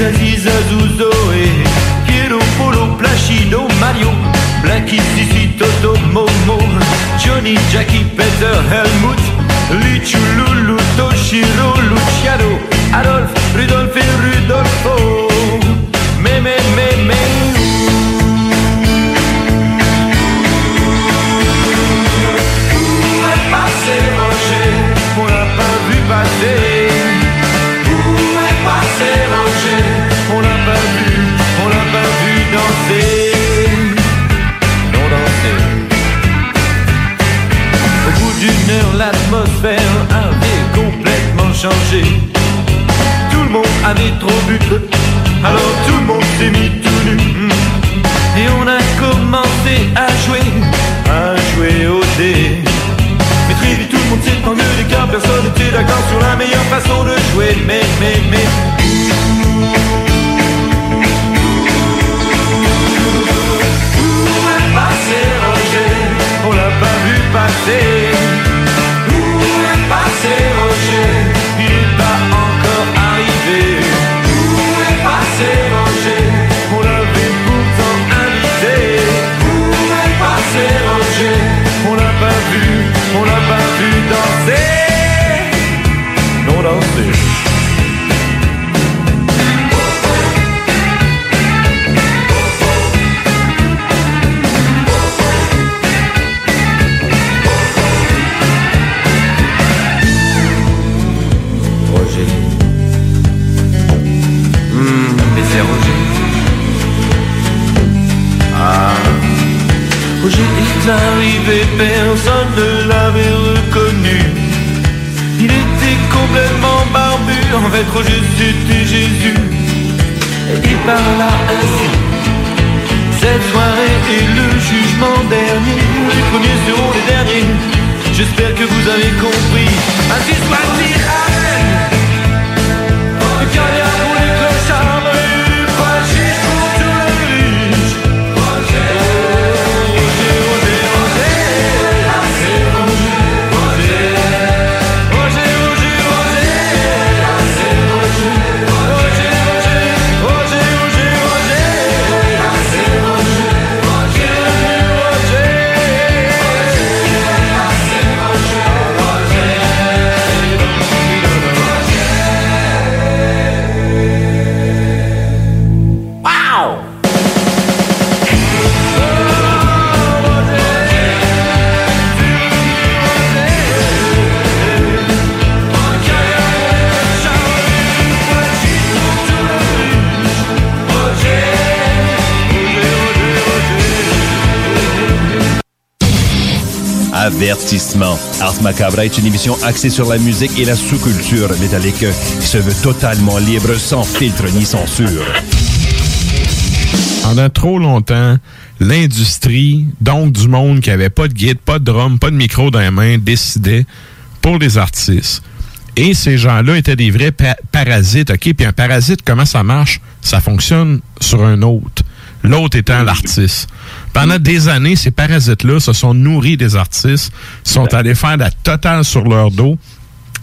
Zazouzo et Piero Polo Placido Mario, Blackie Sissi Toto Momo, Johnny Jackie Peter Helmut, Lichu Lulu Toshiro Luciano, Adolphe Rudolph et Rudolfo, mais Alors tout le monde s'est mis tout nu. Et on a commencé à jouer, à jouer au dé. Mais très tout le monde s'est engueulé car personne n'était d'accord sur la meilleure façon de jouer. Mais, mais, mais. Ars Macabre est une émission axée sur la musique et la sous-culture métallique qui se veut totalement libre, sans filtre ni censure. Pendant trop longtemps, l'industrie, donc du monde qui avait pas de guide, pas de drum, pas de micro dans les mains, décidait pour les artistes. Et ces gens-là étaient des vrais pa- parasites, OK? Puis un parasite, comment ça marche? Ça fonctionne sur un autre. L'autre étant l'artiste. Pendant des années, ces parasites-là se sont nourris des artistes, sont allés faire la totale sur leur dos.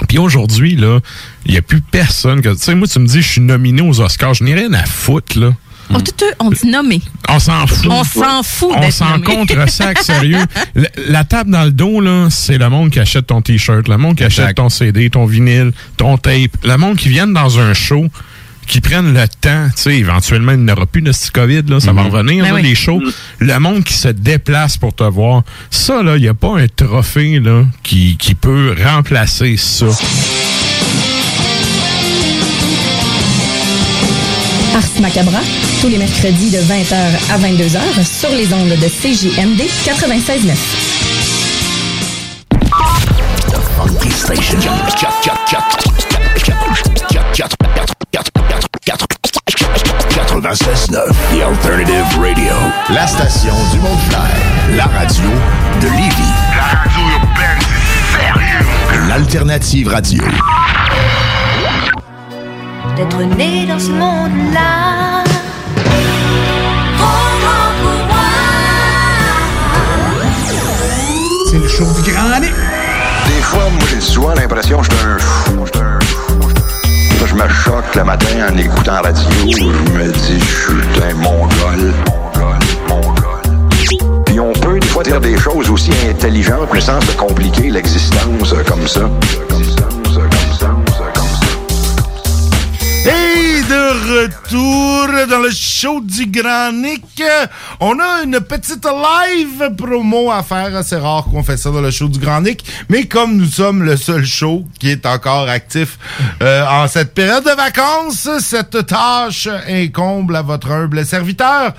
Puis aujourd'hui, là, il n'y a plus personne que. Tu sais, moi, tu me dis, je suis nominé aux Oscars. Je n'ai rien à foutre, là. On, tout, on dit nommé. On s'en fout. On s'en fout On s'en contre sac, sérieux. La, la table dans le dos, là, c'est le monde qui achète ton T-shirt, le monde qui achète ton CD, ton vinyle, ton tape, le monde qui viennent dans un show, qui prennent le temps, tu sais, éventuellement, il n'y aura plus de ce COVID, là, ça va Mhm. revenir, Ben là, oui. les shows. Le monde qui se déplace pour te voir. Ça, là, il n'y a pas un trophée, là, qui, qui peut remplacer ça. Ars Macabra, tous les mercredis de 20h à 22h sur les ondes de CJMD 96.9. Funky Station. 96.9 The Alternative Radio. La station du Mont La radio de Lévis. La radio urbaine, sérieux. L'Alternative Radio. d'être né dans ce monde-là. C'est le show du Grand Nick. Des fois, moi, j'ai souvent l'impression que je suis un fou. je suis un le matin en écoutant la radio. Je me dis, je suis un mongol. Puis on peut des fois dire des choses aussi intelligentes, mais sans se compliquer l'existence euh, comme ça. Retour dans le show du Grand Nick, on a une petite live promo à faire. C'est rare qu'on fait ça dans le show du Grand Nick, mais comme nous sommes le seul show qui est encore actif euh, en cette période de vacances, cette tâche incombe à votre humble serviteur.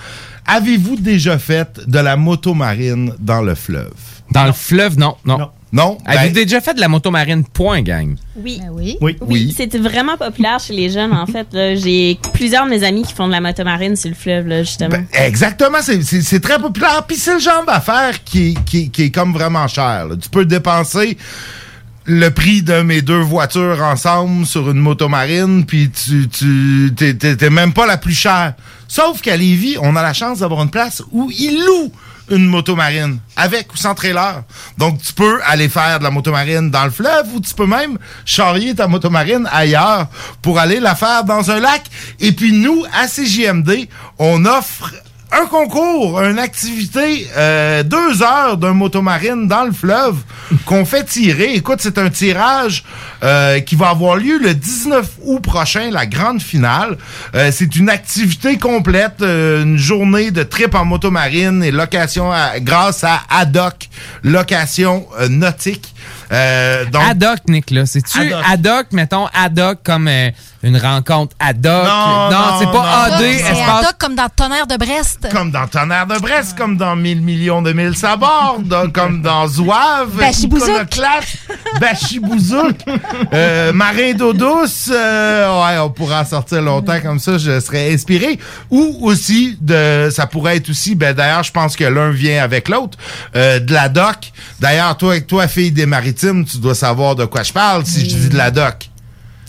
Avez-vous déjà fait de la motomarine dans le fleuve? Dans le fleuve, non, non. Non? Avez-vous Ben- déjà fait de la motomarine point, gang? Oui. oui. Oui. Oui, c'est vraiment populaire chez les jeunes, en fait. J'ai plusieurs de mes amis qui font de la motomarine sur le fleuve, là, justement. Ben, Exactement, c'est- très populaire. Puis c'est le genre d'affaire qui, qui, qui est comme vraiment cher. là. Tu peux dépenser le prix de mes deux voitures ensemble sur une motomarine, puis tu, tu t'es même pas la plus chère. Sauf qu'à Lévis, on a la chance d'avoir une place où ils louent une motomarine, avec ou sans trailer. Donc, tu peux aller faire de la motomarine dans le fleuve ou tu peux même charrier ta motomarine ailleurs pour aller la faire dans un lac. Et puis, nous, à CJMD, on offre un concours, une activité, euh, deux heures d'un motomarine dans le fleuve qu'on fait tirer. Écoute, c'est un tirage euh, qui va avoir lieu le 19 août prochain, la grande finale. Euh, c'est une activité complète, une journée de trip en motomarine et location grâce à Adoc, location nautique. Euh, donc, ad hoc, Nick, là. C'est-tu Ad hoc. ad hoc, mettons, ad hoc comme euh, une rencontre ad hoc? Non, non, c'est pas non. AD, C'est espace. ad hoc comme dans Tonnerre de Brest. Comme dans Tonnerre de Brest, comme dans Mille millions de mille sabords, comme dans Zouave, Bachibouzouk. Iconoclaste, Bachibouzouk, euh, Marin d'eau douce, euh, ouais, on pourra en sortir longtemps comme ça, je serais inspiré. Ou aussi, de, ça pourrait être aussi, ben d'ailleurs, je pense que l'un vient avec l'autre, euh, de la doc. D'ailleurs, toi, toi, fille des maritimes, tu dois savoir de quoi je parle si je dis de la doc.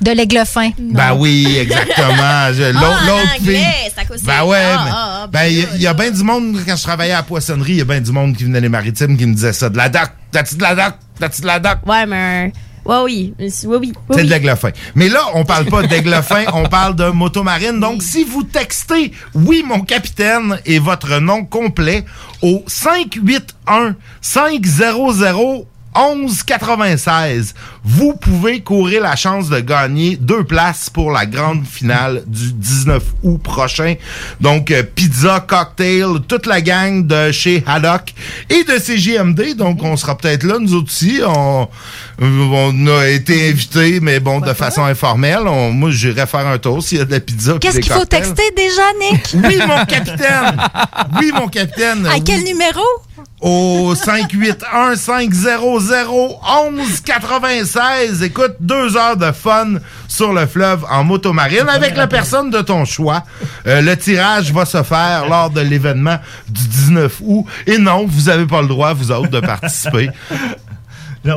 De l'aigle fin. Ben oui, exactement. L'autre Ah, l'autre anglais, fille. c'est à cause Ben ouais, mais- ah, ah, ben il y a- il y, a bien du monde, quand je travaillais à la poissonnerie, il y a bien du monde qui venait des maritimes qui me disait ça. De la doc, t'as-tu de la doc, t'as-tu de la doc? Ouais, mais. Ouais, oui. Oui, oui. oui, C'est de l'aigle fin. Mais là, on parle pas d'aigle fin, on parle de motomarine. Donc, si vous textez Oui, mon capitaine et votre nom complet au 581 500 1196, vous pouvez courir la chance de gagner deux places pour la grande finale du 19 août prochain. Donc, euh, pizza, cocktail, toute la gang de chez Haddock et de CJMD. Donc, on sera peut-être là, nous aussi. On, on a été invités, mais bon, de façon informelle. On- moi, j'irai faire un tour s'il y a de la pizza. Qu'est-ce qu'il faut texter déjà, Nick? Oui, mon capitaine! Oui, mon capitaine! À Oui. quel numéro? Au 581 500 1196. Écoute, deux heures de fun sur le fleuve en motomarine avec la personne de ton choix. Euh, le tirage va se faire lors de l'événement du 19 août. Et non, vous avez pas le droit, vous autres, de participer.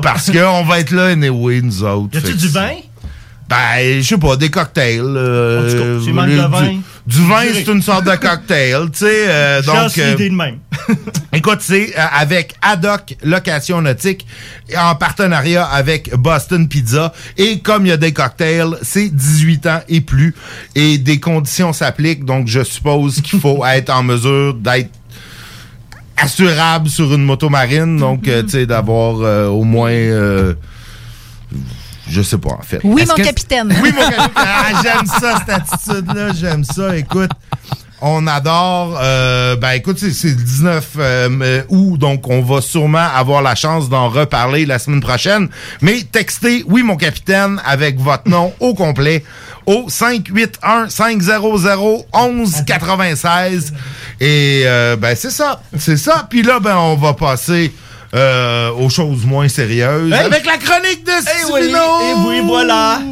Parce qu'on va être là anyway, nous autres. Y a-tu du vin? Ben, je sais pas, des cocktails. euh, En tout cas, tu manques de vin. Du, vin, c'est une sorte de cocktail, tu sais. euh, donc, euh, l'idée de même. Écoute, c'est euh, avec Adoc Location Nautique en partenariat avec Boston Pizza. Et comme il y a des cocktails, c'est 18 ans et plus. Et des conditions s'appliquent. Donc, je suppose qu'il faut être en mesure d'être assurable sur une moto marine. Donc, euh, tu sais, d'avoir euh, au moins... euh, je sais pas, en fait. Oui, mon capitaine. Oui, mon capitaine. Ah, j'aime ça, cette attitude-là. J'aime ça. Écoute, on adore. euh, ben, écoute, c'est c'est le 19 euh, août, donc on va sûrement avoir la chance d'en reparler la semaine prochaine. Mais textez Oui, mon capitaine, avec votre nom au complet au 581 500 1196 Et euh, ben, c'est ça. C'est ça. Puis là, ben, on va passer... euh, aux choses moins sérieuses. Hey! Avec la chronique de Eh oui, Stivino! et oui, voilà.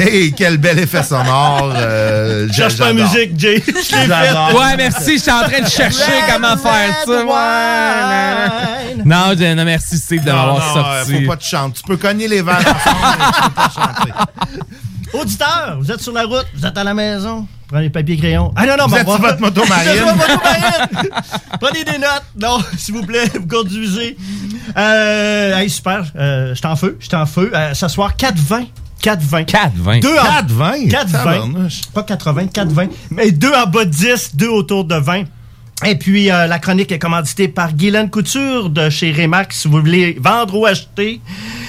Hey, quel bel effet sonore. Euh, Cherche pas musique, Jay. Je l'ai fait. Ouais, merci, j'étais en train de chercher comment faire ça. Ouais, non, non. Non, merci Steve de m'avoir non, sorti. euh, faut pas te chanter. Tu peux cogner les verres ensemble, mais tu peux pas chanter. Auditeurs, vous êtes sur la route, vous êtes à la maison. Prenez les papiers crayons. Ah non, non, Vous mais êtes on sur va- votre moto marine. votre moto marine. Prenez des notes. Non, s'il vous plaît, vous conduisez. Euh, hey, super. Euh, je suis en feu. Je suis en feu. Euh, ce soir, 4-20. 4-20. 4-20. 2 en 4-20? 4-20. Tabarnouche. Pas 80, 4-20. Mais 2 en bas de 10, 2 autour de 20. Et puis, euh, la chronique est commanditée par Guylaine Couture de chez Remax. Si vous voulez vendre ou acheter,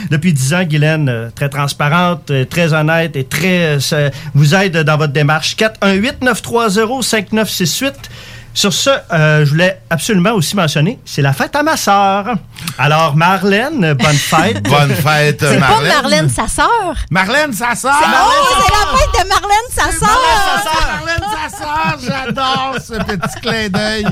depuis 10 ans, Guylaine, euh, très transparente, euh, très honnête et très euh, ça vous aide dans votre démarche. 418-930-5968. Sur ce, euh, je voulais absolument aussi mentionner, c'est la fête à ma sœur. Alors, Marlène, bonne fête. Bonne fête, C'est pas Marlène, sa sœur. Marlène, sa sœur. Oh, c'est la fête de Marlène, sa sœur. Marlène, sa sœur. J'adore ce petit clin d'œil.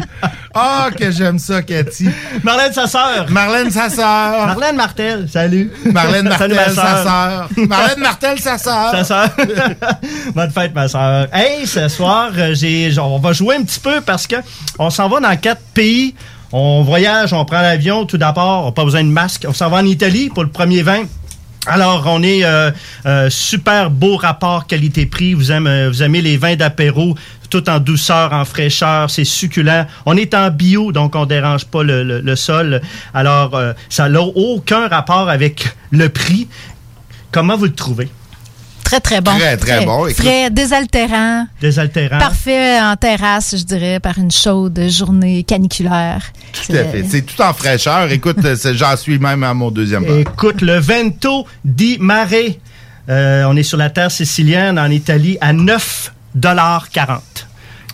Oh, que j'aime ça, Cathy. Marlène, sa sœur. Marlène, sa sœur. Marlène Martel, salut. Marlène Salut, Martel, ma sa sœur. Marlène Martel, sa sœur. Sa sœur. Bonne fête, ma sœur. Hey, ce soir, euh, j'ai, on va jouer un petit peu parce que on s'en va dans quatre pays. On voyage, on prend l'avion tout d'abord. On n'a pas besoin de masque. On s'en va en Italie pour le premier vin. Alors, on est euh, euh, super beau rapport qualité-prix. Vous aimez, vous aimez les vins d'apéro, tout en douceur, en fraîcheur, c'est succulent. On est en bio, donc on dérange pas le sol. Alors, euh, ça n'a aucun rapport avec le prix. Comment vous le trouvez? Très, très bon. Très, très bon. Écoute. Frais, désaltérant. Désaltérant. Parfait en terrasse, je dirais, par une chaude journée caniculaire. Tout à fait. C'est tout en fraîcheur. Écoute, j'en suis même à mon deuxième bar. Écoute, le Vento di Mare, euh, on est sur la terre sicilienne en Italie à 9,40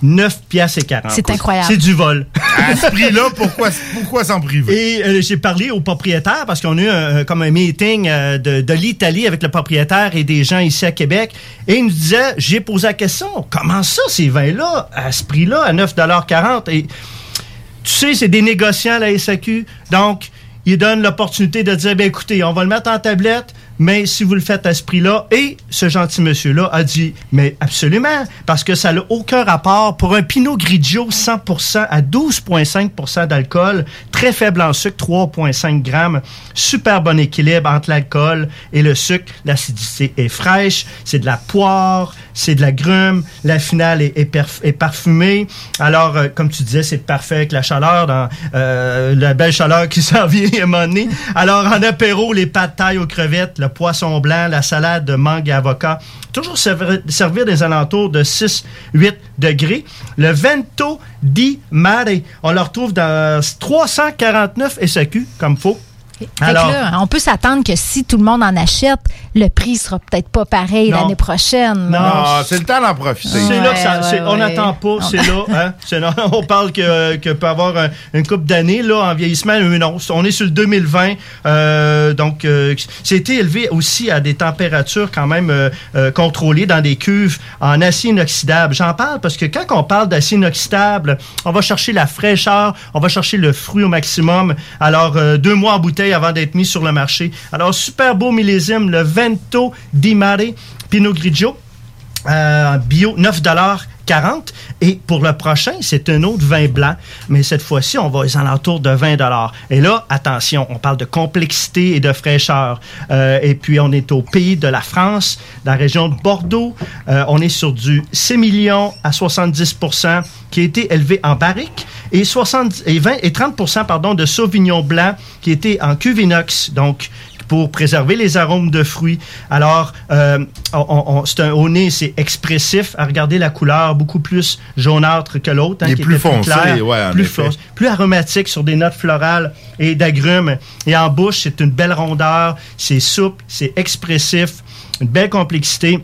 9 piastres et 40. C'est incroyable. C'est du vol. À ce prix-là, pourquoi, pourquoi s'en priver? Et euh, j'ai parlé au propriétaire parce qu'on a eu un- comme un meeting euh, de, de l'Italie avec le propriétaire et des gens ici à Québec. Et il nous disait, j'ai posé la question, comment ça ces vins-là, à ce prix-là, à 9,40 Et tu sais, c'est des négociants, la SAQ. Donc, ils donnent l'opportunité de dire, ben écoutez, on va le mettre en tablette, mais si vous le faites à ce prix-là, et ce gentil monsieur-là a dit, mais absolument, parce que ça n'a aucun rapport pour un Pinot Grigio 100% à 12,5% d'alcool, très faible en sucre, 3,5 grammes, super bon équilibre entre l'alcool et le sucre, l'acidité est fraîche, c'est de la poire, c'est de la grume, la finale est, parfumée. Alors, euh, comme tu disais, c'est parfait avec la chaleur, euh, la belle chaleur qui s'en vient à un moment donné. Alors, en apéro, les pâtes taille aux crevettes, le poisson blanc, la salade de mangue et avocat. Toujours servir, des alentours de 6-8 degrés. Le Vento di Mare, on le retrouve dans 349 SAQ, comme faut. Là, on peut s'attendre que si tout le monde en achète, le prix sera peut-être pas pareil l'année prochaine. Non, c'est le temps d'en profiter. C'est là que ça, Ouais, c'est- ouais, on ouais. n'attend pas, c'est là. Hein? C'est là. On parle que, que peut avoir un- une coupe d'années là en vieillissement, mais non, on est sur le 2020, euh, donc euh, c'était élevé aussi à des températures quand même euh, euh, contrôlées dans des cuves en acier inoxydable. J'en parle parce que quand on parle d'acier inoxydable, on va chercher la fraîcheur, on va chercher le fruit au maximum. Alors euh, deux mois en bouteille avant d'être mis sur le marché. Alors super beau millésime, le Vento di Mare Pinot Grigio euh, bio 9,40 Et pour le prochain, c'est un autre vin blanc, mais cette fois-ci, on va aux alentours de 20 Et là, attention, on parle de complexité et de fraîcheur. Euh, et puis, on est au pays de la France, dans la région de Bordeaux. Euh, on est sur du 6 millions à 70% qui a été élevé en barrique et, 70, et, 20, et 30 pardon, de Sauvignon blanc qui était en cuve inox. Donc, pour préserver les arômes de fruits. Alors, euh, on- on- c'est un, au nez, c'est expressif. À regarder la couleur, beaucoup plus jaunâtre que l'autre. hein, Il est qui plus foncé, clair, ouais, en plus, effet. foncé, plus aromatique sur des notes florales et d'agrumes. Et en bouche, c'est une belle rondeur, c'est souple, c'est expressif, une belle complexité.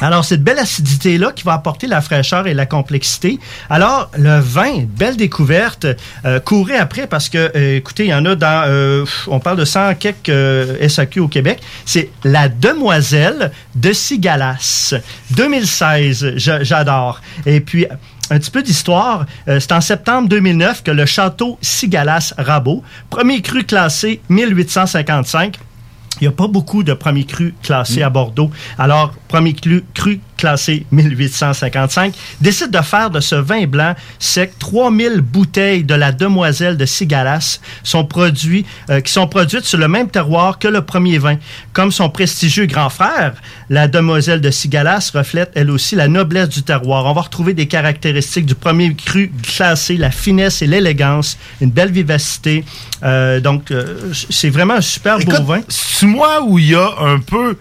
Alors, cette belle acidité-là qui va apporter la fraîcheur et la complexité. Alors, le vin, belle découverte. Euh, courez après parce que, euh, écoutez, il y en a dans, euh, on parle de 100 quelques euh, SAQ au Québec. C'est La Demoiselle de Sigalas. 2016, je- j'adore. Et puis, un petit peu d'histoire. Euh, c'est en septembre 2009 que le château Sigalas Rabot, premier cru classé 1855, il n'y a pas beaucoup de premiers crus classés à Bordeaux. Alors, premier cru, cru classé 1855, décide de faire de ce vin blanc sec 3000 bouteilles de la demoiselle de Sigalas sont produits, euh, qui sont produites sur le même terroir que le premier vin. Comme son prestigieux grand frère, la demoiselle de Sigalas reflète elle aussi la noblesse du terroir. On va retrouver des caractéristiques du premier cru classé, la finesse et l'élégance, une belle vivacité. Euh, donc, euh, c'est vraiment un super beau Écoute, vin. C'est moi où il y a un peu.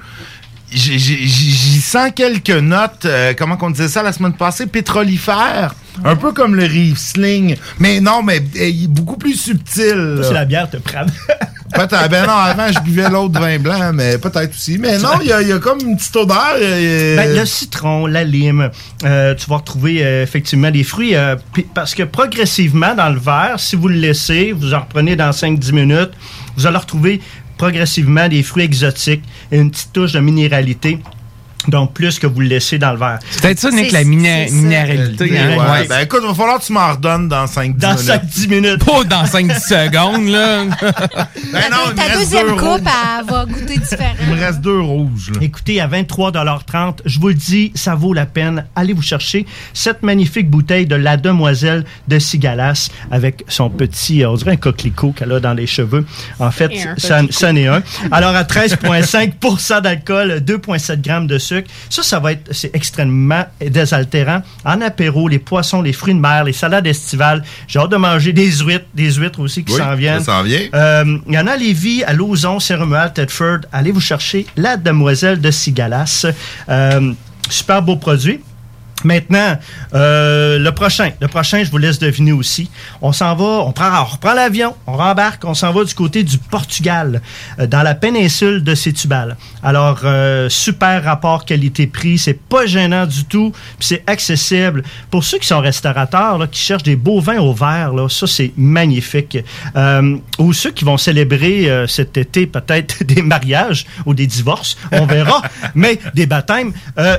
J'y sens quelques notes, euh, comment on disait ça la semaine passée, pétrolifères. Un peu comme le Riesling. Mais non, mais euh, il est beaucoup plus subtil. C'est la bière te prend. Peut-être. Ben non, avant, je buvais l'autre vin blanc, mais peut-être aussi. Mais non, il y, a- il y a comme une petite odeur. euh, Ben, le citron, la lime, euh, tu vas retrouver euh, effectivement des fruits. euh, parce que progressivement, dans le verre, si vous le laissez, vous en reprenez dans 5-10 minutes, vous allez retrouver progressivement des fruits exotiques et une petite touche de minéralité. Donc, plus que vous le laissez dans le verre. C'est peut-être ça, Nick, la miné- minéralité. hein? Ouais, Ouais. Ben écoute, il va falloir que tu m'en redonnes dans 5-10 Dans minutes. 5-10 minutes. Pas dans 5-10 secondes, là. Ben non, Ta deuxième deux coupe, elle va goûter différent. Il me reste deux rouges. Là. Écoutez, à 23,30 je vous le dis, ça vaut la peine. Allez vous chercher cette magnifique bouteille de la demoiselle de Cigalas avec son petit, euh, on dirait un coquelicot qu'elle a dans les cheveux. En fait, ça, ça n'est un. Alors, à 13,5% d'alcool, 2,7 grammes de sucre. Ça, ça va être, c'est extrêmement désaltérant. En apéro, les poissons, les fruits de mer, les salades estivales. J'ai hâte de manger des huîtres, des huîtres aussi qui Oui, s'en viennent. ça s'en vient. Euh, Il y en a à Lévis, à Lauson, Saint-Romuald, Tedford. Allez vous chercher la demoiselle de Cigalas. Euh, super beau produit. Maintenant, euh, le prochain, le prochain, je vous laisse deviner aussi. On s'en va, on prend, on reprend l'avion, on rembarque, on s'en va du côté du Portugal, euh, dans la péninsule de Sétubal. Alors, euh, super rapport qualité-prix, c'est pas gênant du tout, puis c'est accessible. Pour ceux qui sont restaurateurs, là, qui cherchent des beaux vins au verre, là, ça c'est magnifique. Ou ceux qui vont célébrer cet été peut-être des mariages ou des divorces, on verra. Mais des baptêmes,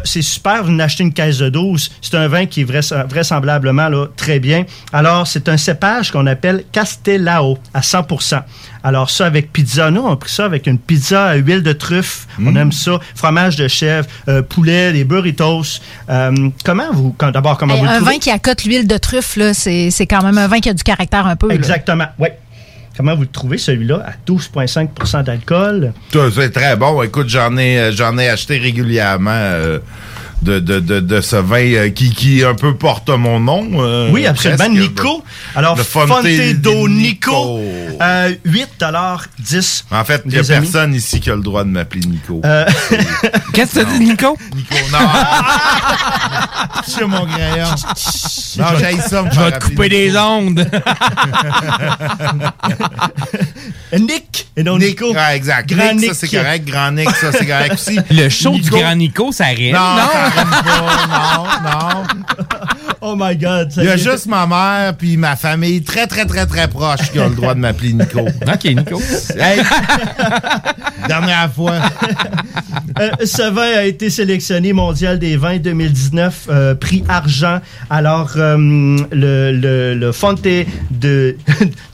c'est super. Vous achetez une caisse de 12. C'est un vin qui est vrais- vraisemblablement là, très bien. Alors, c'est un cépage qu'on appelle Castellao à 100% Alors, ça avec pizza. Nous, on a pris ça avec une pizza à huile de truffe. On aime ça. Fromage de chèvre, euh, poulet, des burritos. Euh, comment vous, quand- d'abord, comment Hey, vous un vin qui accote l'huile de truffe, là, c'est c'est quand même un vin qui a du caractère un peu. Exactement, oui. Comment vous le trouvez, celui-là, à 12,5% d'alcool? C'est très bon. Écoute, j'en ai, euh, j'en ai acheté régulièrement euh, de, de, de, de ce vin euh, qui, qui un peu porte mon nom. euh, Oui, absolument. presque. Nico. Alors, Le Fonte, Fonte do Nico. Euh, 8,10 En fait, il n'y a amis. personne ici qui a le droit de m'appeler Nico. Euh, Qu'est-ce que tu dit, Nico? Nico, non. Sur mon crayon. Non, j'aille ça me Je vais te couper des ondes. Nick et non Nick. Nico. Ah, exact. Grand Nick, ça c'est correct. Grand Nick, ça c'est correct aussi. Le show du. Grand Nico, ça rime, Non, non? Non, non. Oh my God. Il y a est- juste ma mère puis ma famille très, très, très, très proche qui ont le droit de m'appeler Nico. OK, Nico. Hey! Dernière fois. Euh, ce vin a été sélectionné mondial des vins 2019, euh, prix argent. Alors, euh, le, le, le Fonte de,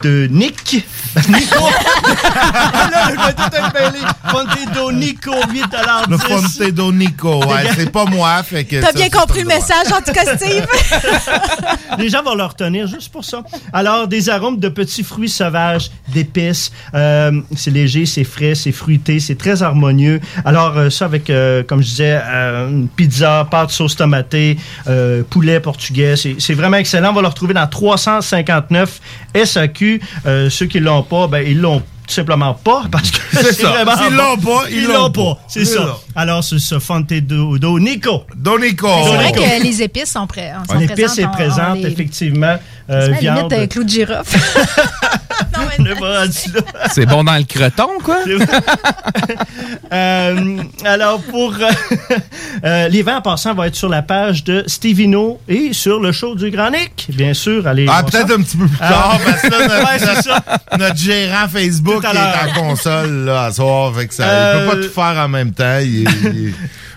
de Nick. Nico. Là, je vais tout être mêlé. Fonte do Nico, 8 Le Fonte do Nico. Ouais, c'est pas moi. Fait que T'as ça, bien compris pas le message, en tout cas, Steve. Les gens vont le retenir juste pour ça. Alors, des arômes de petits fruits sauvages, d'épices. Euh, c'est léger, c'est frais, c'est fruité, c'est très harmonieux. Alors, euh, ça avec, euh, comme je disais, euh, une pizza, pâte sauce tomatée, euh, poulet portugais. C'est c'est vraiment excellent. On va le retrouver dans 359 SAQ. Euh, ceux qui l'ont pas, ben, ils l'ont tout simplement pas parce que C'est ça. vraiment bon. l'ont pas, ils l'ont pas. C'est C'est ça. Alors, c'est ce Fonte do, do Nico. Do Nico. C'est vrai que les épices sont, prêts. sont L'épice présentes. est présente, les- effectivement. Euh, C'est la limite euh, clou de là. C'est bon dans le creton, quoi? Euh, alors, pour euh, euh, les vins en passant, va être sur la page de Stevino et sur le show du Grand Nick. Bien sûr, allez. Ah, peut-être un petit peu plus Ah. tard, parce que là, notre, Ouais, c'est ça. notre- notre gérant Facebook est en console, là, à soir. Fait que ça, il Euh, peut pas tout faire en même temps. Il, il-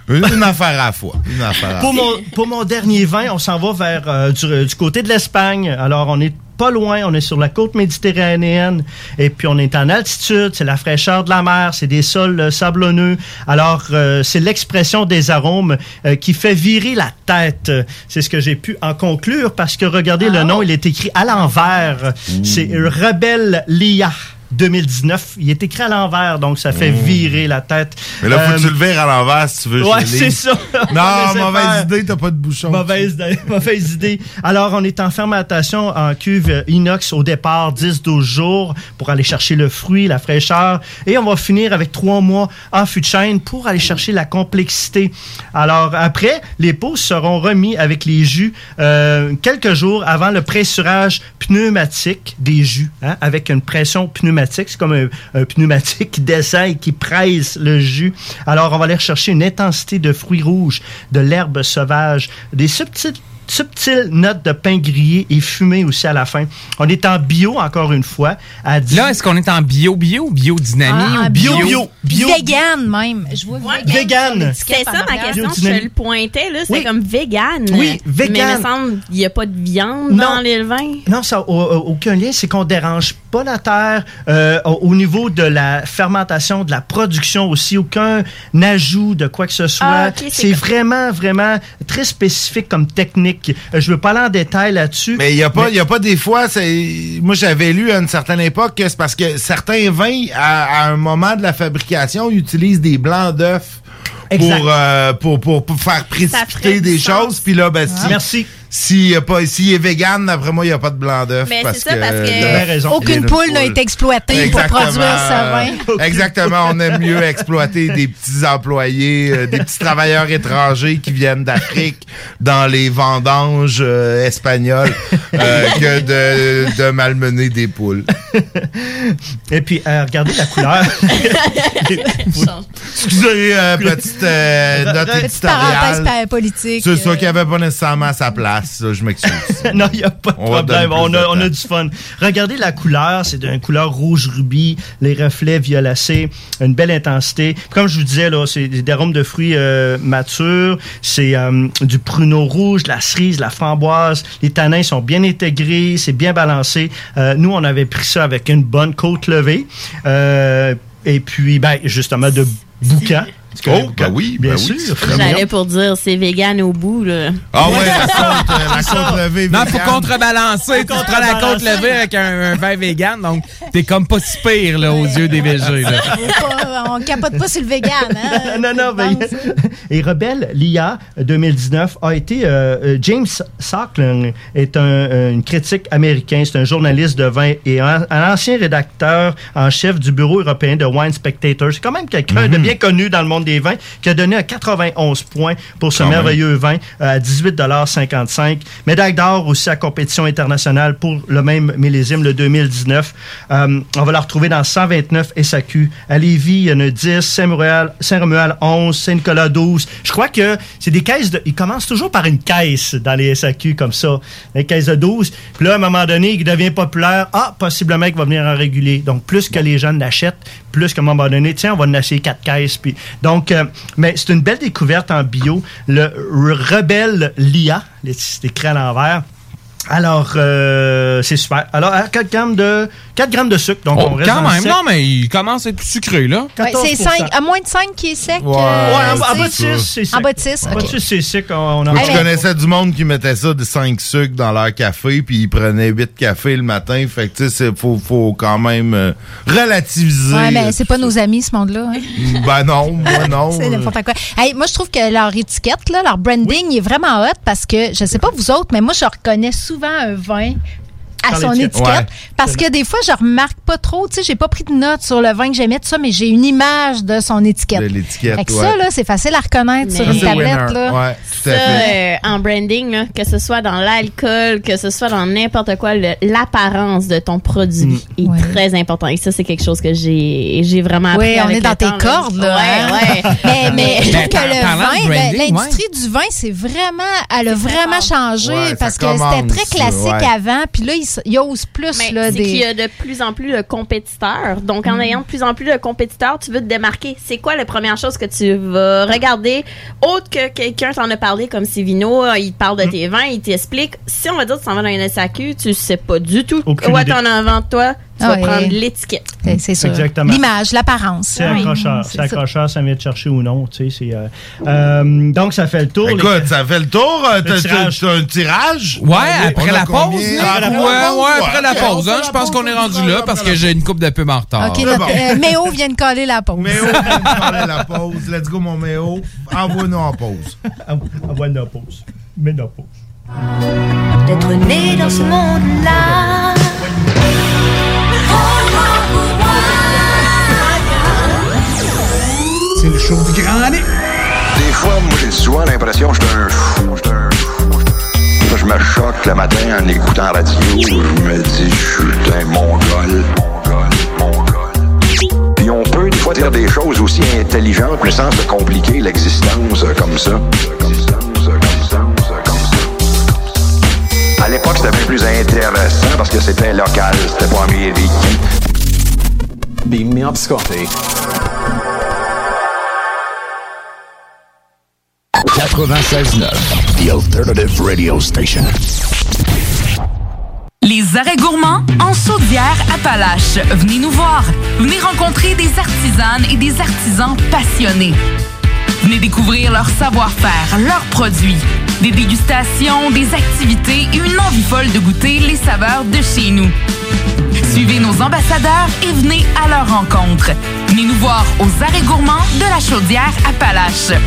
une, affaire à la fois. Une affaire à Pour mon, pour mon dernier vin, on s'en va vers euh, du, du côté de l'Espagne. Alors, on est pas loin, on est sur la côte méditerranéenne et puis on est en altitude, c'est la fraîcheur de la mer, c'est des sols euh, sablonneux. Alors, euh, c'est l'expression des arômes euh, qui fait virer la tête. C'est ce que j'ai pu en conclure parce que regardez le nom, il est écrit à l'envers. C'est Rebelle Lia. 2019, il est écrit à l'envers, donc ça fait virer la tête. Mais là, faut Euh, que tu le vires à l'envers si tu veux. Ouais, c'est ça. On Non, mauvaise idée, t'as pas de bouchon. Mauvaise, mauvaise idée. Alors, on est en fermentation en cuve euh, inox au départ, 10-12 jours pour aller chercher le fruit, la fraîcheur. Et on va finir avec trois mois en fût de chêne pour aller chercher la complexité. Alors, après, les pots seront remis avec les jus euh, quelques jours avant le pressurage pneumatique des jus, hein, avec une pression pneumatique. Pneumatique. C'est comme un, un pneumatique qui descend et qui presse le jus. Alors, on va aller rechercher une intensité de fruits rouges, de l'herbe sauvage, des subtiles subtiles notes de pain grillé et fumé aussi à la fin. On est en bio, encore une fois. À 10 Là, est-ce qu'on est en bio-bio ou biodynamie Ah, ou bio, bio, bio. Vegan même. Je vois vegan. Vegan. C'est ça ma question, je le pointais, là. C'est Oui. comme vegan. Oui, vegan. Mais il me semble qu'il n'y a pas de viande Non. dans le vin. Non, ça n'a aucun lien. C'est qu'on dérange pas la terre. Euh, au, au niveau de la fermentation, de la production aussi, aucun ajout de quoi que ce soit. Ah, c'est vraiment, vraiment très spécifique comme technique. Euh, je veux pas aller en détail là-dessus. Mais il n'y a, pas- y a pas des fois, c'est moi j'avais lu à une certaine époque que c'est parce que certains vins, à, à un moment de la fabrication, utilisent des blancs d'œufs pour, euh, pour, pour, pour faire précipiter des choses. Puis là, ben, si, Merci. S'il y a pas, s'il est vegan, d'après moi, il n'y a pas de blanc d'œuf. Mais parce c'est ça, parce que-. Aucune une poule n'a été exploitée pour produire ce vin. Exactement. On aime mieux exploiter des petits employés, euh, des petits travailleurs étrangers qui viennent d'Afrique dans les vendanges euh, espagnoles euh, que de, de malmener des poules. Et puis, euh, regardez la couleur. Excusez, euh, petite euh, note Petite parenthèse éditoriale. politique. C'est ça qui avait pas nécessairement sa place. Ça, je m'excuse. non, il n'y a pas de On problème. On a, on a du fun. Regardez la couleur. C'est d'une couleur rouge rubis, les reflets violacés, une belle intensité. Comme je vous disais, là, c'est des arômes de fruits euh, matures. C'est euh, du pruneau rouge, de la cerise, de la framboise. Les tanins sont bien intégrés. C'est bien balancé. Euh, nous, on avait pris ça avec une bonne côte levée. Euh, et puis, ben, justement, de boucan. Oh, ben oui, bien ben sûr. J'allais pour dire c'est vegan au bout, là. Ah ouais, la côte, euh, la côte levée. Non, faut contrebalancer. Tu prends la côte levée avec un, un vin vegan, donc t'es comme pas si pire là, aux yeux des VG. On capote pas sur le vegan. Hein? non, non, ben, Et Rebelle, l'IA 2019 a été. euh, euh, James Sacklin est un, une critique américain, c'est un journaliste de vin et un, un ancien rédacteur en chef du bureau européen de Wine Spectator. C'est quand même quelqu'un de bien connu dans le monde des vins qui a donné un 91 points pour ce Quand même. merveilleux vin euh, à 18,55 Médaille d'or aussi à compétition internationale pour le même millésime, le 2019. Euh, on va la retrouver dans 129 SAQ. À Lévis, il y en a 10, Saint-Romuald Saint 11, Saint-Nicolas 12. Je crois que c'est des caisses de... Ils commencent toujours par une caisse dans les SAQ comme ça, une caisse de 12. Puis là, à un moment donné, il devient populaire. Ah, possiblement qu'il va venir en régulier. Donc, plus que les gens l'achètent, plus qu'à un moment donné, tiens, on va en acheter quatre caisses. Puis, donc, euh, mais c'est une belle découverte en bio. Le Rebelle LIA, c'est écrit à l'envers. Alors, euh, c'est super. Alors, à 4 grammes de, 4 grammes de sucre. Donc, Oh, on reste quand même, non, mais il commence à être plus sucré, là. Ouais, c'est 14%. 5, à moins de 5 qui est sec. Ouais. euh, Ouais, en, bas de 6, c'est sec. En bas de 6, En bas de OK. 6, c'est sec. On, on en Moi, je Hey, connaissais du monde qui mettait ça de 5 sucres dans leur café, puis ils prenaient 8 cafés le matin. Fait que, tu sais, faut, faut quand même euh, relativiser. Ouais, mais euh, c'est pas nos amis, ce monde-là. hein. Ben non, moi non. C'est euh, n'importe quoi. Hey, moi, je trouve que leur étiquette, là, leur branding il est vraiment hot parce que, je sais pas vous autres, mais moi, je reconnais souvent un vin à son étiquette. Ouais. Parce que des fois, je remarque pas trop, tu sais, j'ai pas pris de notes sur le vin que j'aimais, tout ça, mais j'ai une image de son étiquette. De l'étiquette, Fait que ouais. ça, là, c'est facile à reconnaître Mais- sur une tablette, là. Ouais, tout à Ça, fait. euh, en branding, là, que ce soit dans l'alcool, que ce soit dans n'importe quoi, l'apparence de ton produit est Ouais. très important. Et ça, c'est quelque chose que j'ai j'ai vraiment appris Oui, on avec est dans tes temps, cordes, là. Ouais, hein? ouais. Mais, mais je trouve que le vin, ben, l'industrie du vin, c'est vraiment, elle a vraiment changé parce que c'était très classique ouais. avant, puis là, ils, s- ils osent plus, Mais là, qu'il y des. a de plus en plus de compétiteurs. Donc, Mm. en ayant de plus en plus de compétiteurs, tu veux te démarquer. C'est quoi la première chose que tu vas regarder? Autre que quelqu'un t'en a parlé, comme Sivino, euh, il te parle de tes vins, il t'explique. Si on va dire que tu s'en vas dans une SAQ, tu sais pas du tout Aucune quoi t'en as avant de toi? Tu Ah vas prendre l'étiquette. C'est- C'est sûr. Exactement. L'image, l'apparence. C'est Oui, accrocheur. c'est ça. accrocheur, ça vient te chercher ou non. Tu sais, c'est, euh, euh, donc, ça fait le tour. les- Écoute, ça fait le tour. euh, T'as un tirage? Ouais, après la pause. Après la ouais, après la pause. Hein, je pense qu'on est rendu là parce que j'ai une coupe de pub en retard. OK, Méo vient de coller la pause. Méo, vient de parler la pause. Let's go, mon Méo. Envoie-nous en pause. Envoie une pause. Mets une pause. D'être né dans ce monde-là. C'est le show du grand année. Des fois, moi, j'ai souvent l'impression que je suis un fou. Je me choque le matin en écoutant la radio. Je me dis, je suis un mongol. Puis on peut des fois dire des choses aussi intelligentes, mais sans se compliquer l'existence. Euh, comme ça. L'époque, c'était bien plus intéressant parce que c'était local, c'était pas américain. Beam me up, Scotty. 96.9, The Alternative Radio Station. Les arrêts gourmands en Chaudière-Appalaches. Venez nous voir. Venez rencontrer des artisanes et des artisans passionnés. Venez découvrir leur savoir-faire, leurs produits, des dégustations, des activités et une envie folle de goûter les saveurs de chez nous. Suivez nos ambassadeurs et venez à leur rencontre. Venez nous voir aux arrêts gourmands de la Chaudière-Appalaches.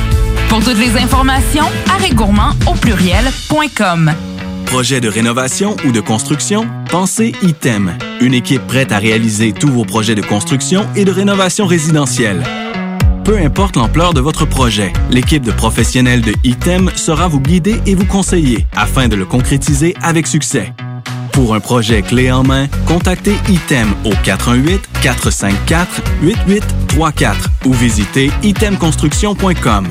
Pour toutes les informations, arrêtgourmand au pluriel.com. Projet de rénovation ou de construction? Pensez ITEM. Une équipe prête à réaliser tous vos projets de construction et de rénovation résidentielle. Peu importe l'ampleur de votre projet, l'équipe de professionnels de ITEM sera vous guider et vous conseiller afin de le concrétiser avec succès. Pour un projet clé en main, contactez ITEM au 418-454-8834 ou visitez itemconstruction.com.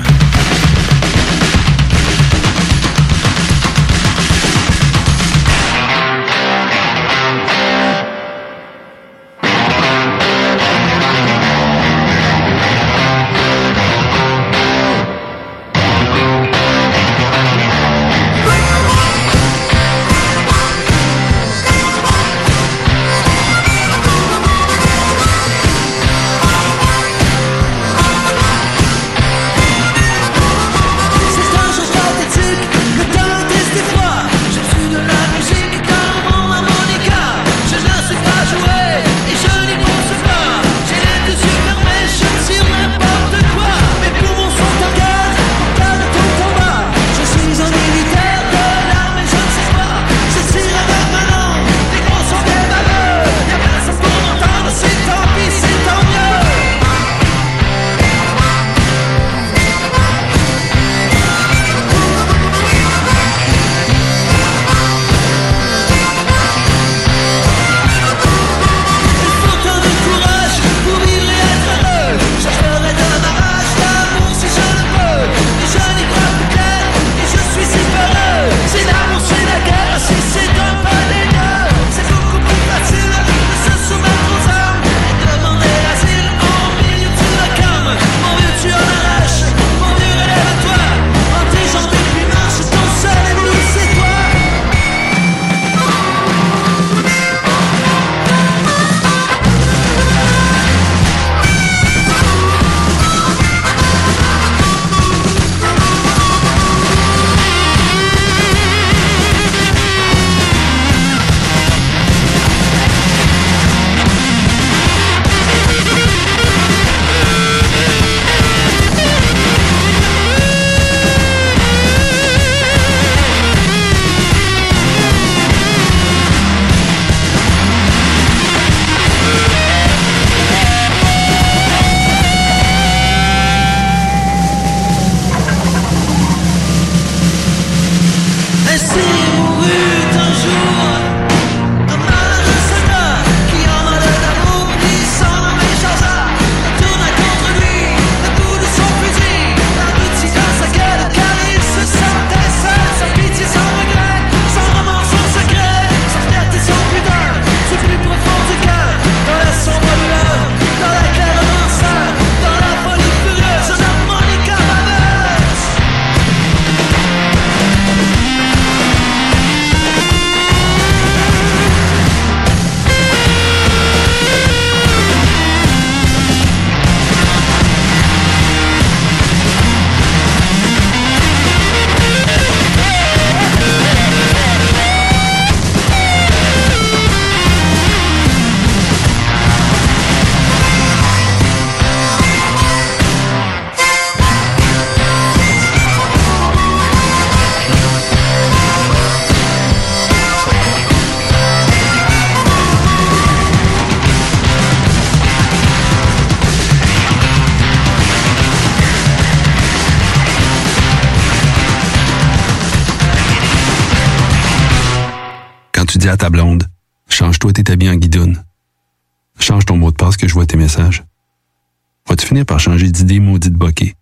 par changer d'idée maudite bokeh?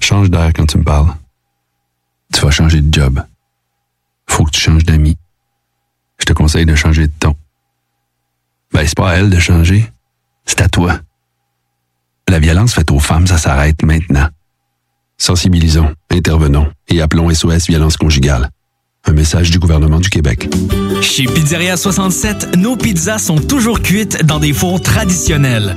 Change d'air quand tu me parles. Tu vas changer de job. Faut que tu changes d'amis. Je te conseille de changer de ton. Ben, c'est pas à elle de changer. C'est à toi. La violence faite aux femmes, ça s'arrête maintenant. Sensibilisons, intervenons et appelons SOS Violence Conjugale. Un message du gouvernement du Québec. Chez Pizzeria 67, nos pizzas sont toujours cuites dans des fours traditionnels.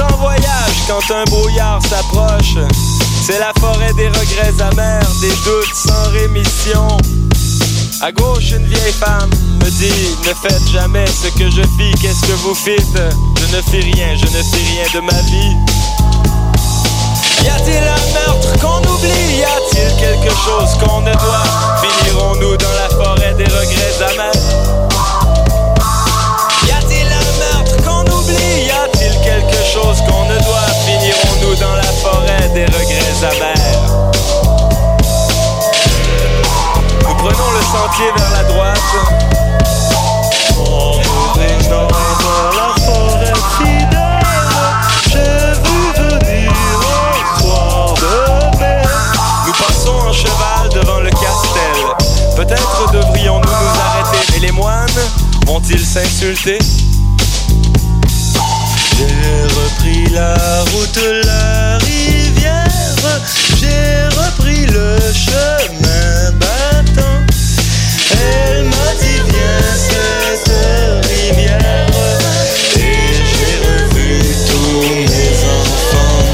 En voyage quand un brouillard s'approche. C'est la forêt des regrets amers, des doutes sans rémission. À gauche, une vieille femme me dit Ne faites jamais ce que je fis, qu'est-ce que vous fîtes Je ne fis rien, je ne fis rien de ma vie. Y a-t-il un meurtre qu'on oublie? Y a-t-il quelque chose qu'on ne doit? Finirons-nous dans la forêt des regrets amers? Quelque chose qu'on ne doit Finirons-nous dans la forêt des regrets amers. Nous prenons le sentier vers la droite. Dans la forêt fidèle. J'ai vu venir de Nous passons en cheval devant le castel. Peut-être devrions-nous nous arrêter. Et les moines vont-ils s'insulter? La route, la rivière. J'ai repris le chemin battant. Elle m'a dit viens cette rivière. Et j'ai revu tous mes enfants.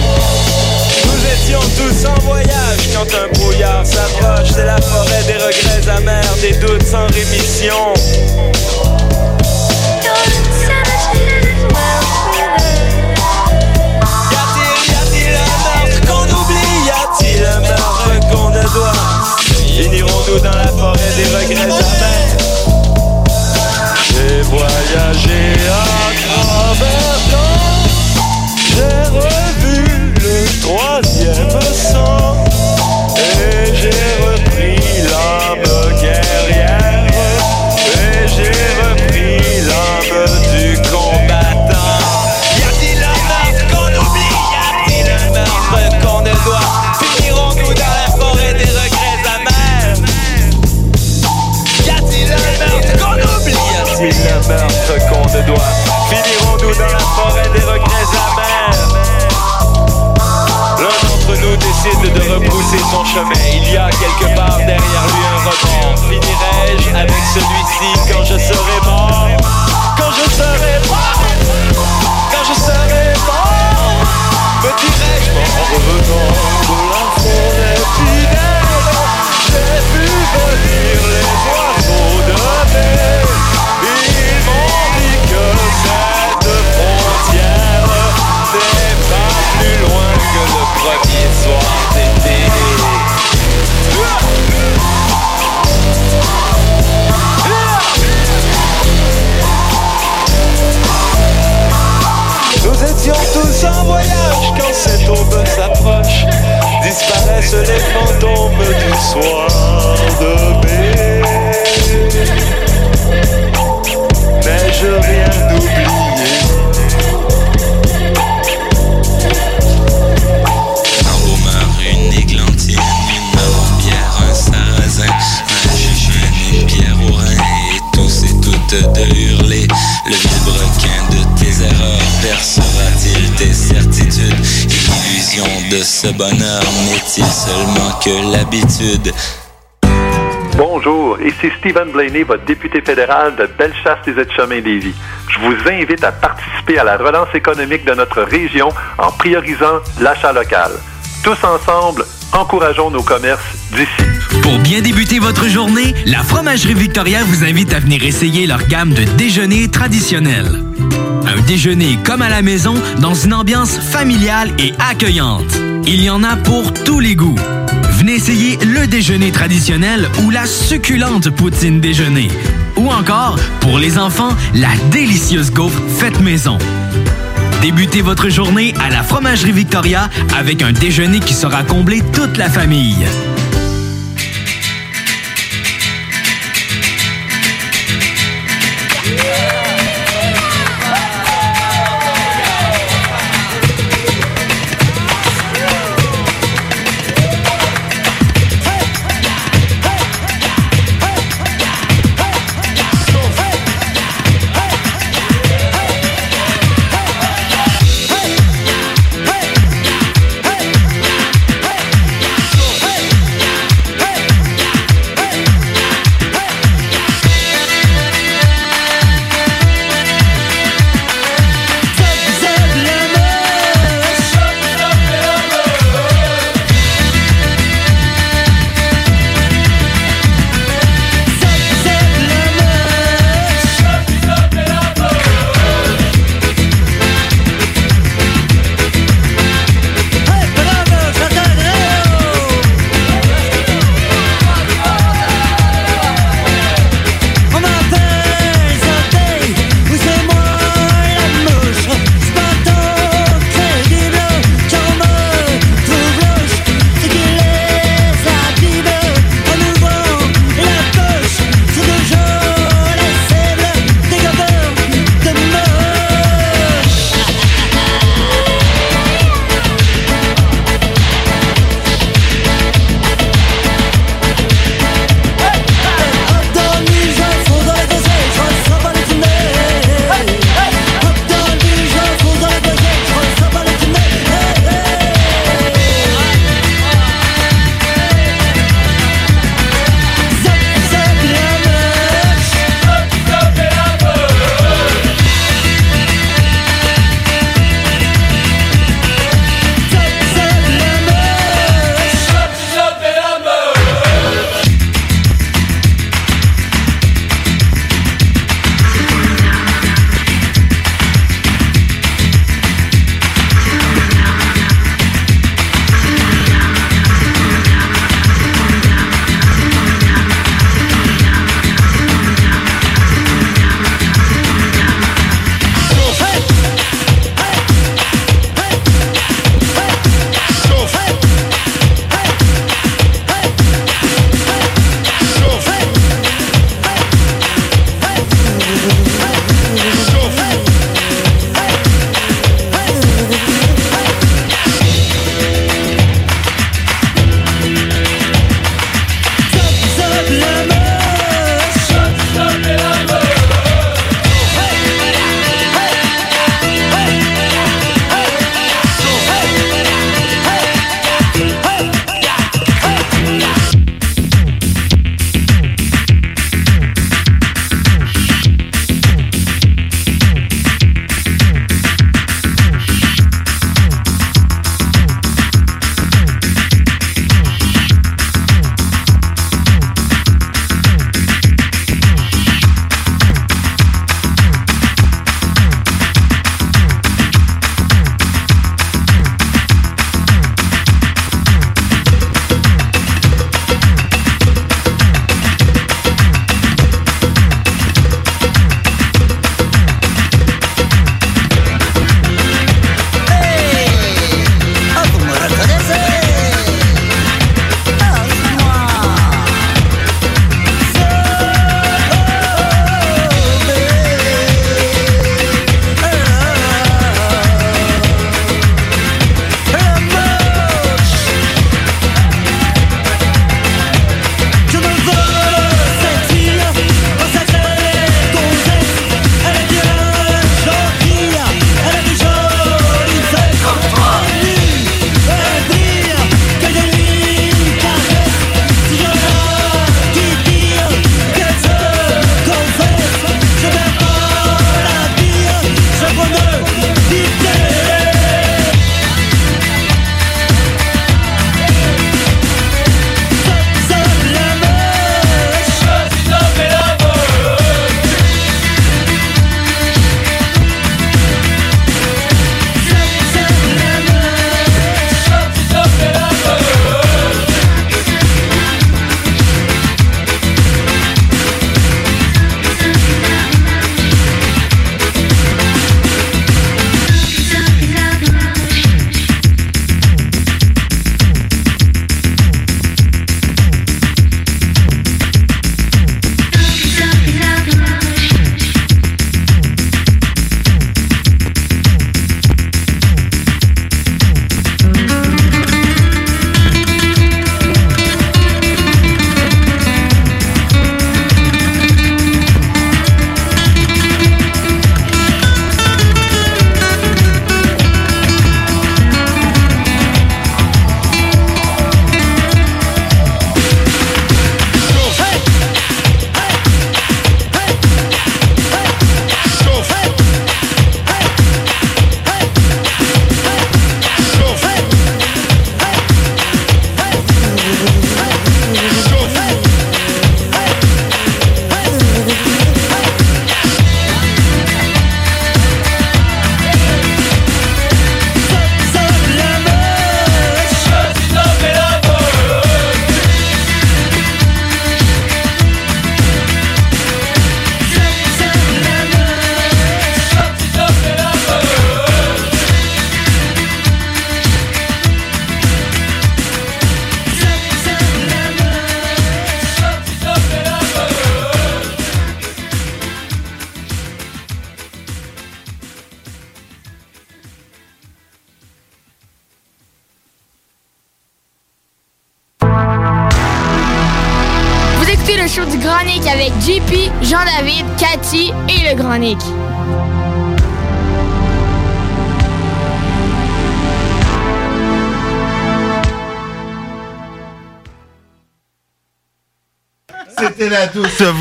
Nous étions tous en voyage quand un brouillard s'approche C'est la forêt des regrets amers, des doutes sans rémission Finirons-nous dans la forêt des regrets amers J'ai voyagé à travers J'ai revu le troisième sang. Et j'ai Finirons-nous dans la forêt des regrets amers. L'un d'entre nous décide de repousser son chemin. Il y a quelque part derrière lui un rebond. Finirai-je avec celui-ci quand je serai mort? Quand je serai mort? Quand je serai mort? Me dirai-je? En revenant de la forêt fidèle J'ai vu venir les oiseaux Disparaissent les fantômes du soir de ce bonheur n'est-il seulement que l'habitude? Bonjour, ici Stephen Blaney, votre député fédéral de Bellechasse des Etchemins lévis Je vous invite à participer à la relance économique de notre région en priorisant l'achat local. Tous ensemble, encourageons nos commerces d'ici. Pour bien débuter votre journée, la Fromagerie Victoria vous invite à venir essayer leur gamme de déjeuners traditionnels. Un déjeuner comme à la maison dans une ambiance familiale et accueillante. Il y en a pour tous les goûts. Venez essayer le déjeuner traditionnel ou la succulente poutine déjeuner. Ou encore, pour les enfants, la délicieuse gaufre faite maison. Débutez votre journée à la Fromagerie Victoria avec un déjeuner qui sera comblé toute la famille.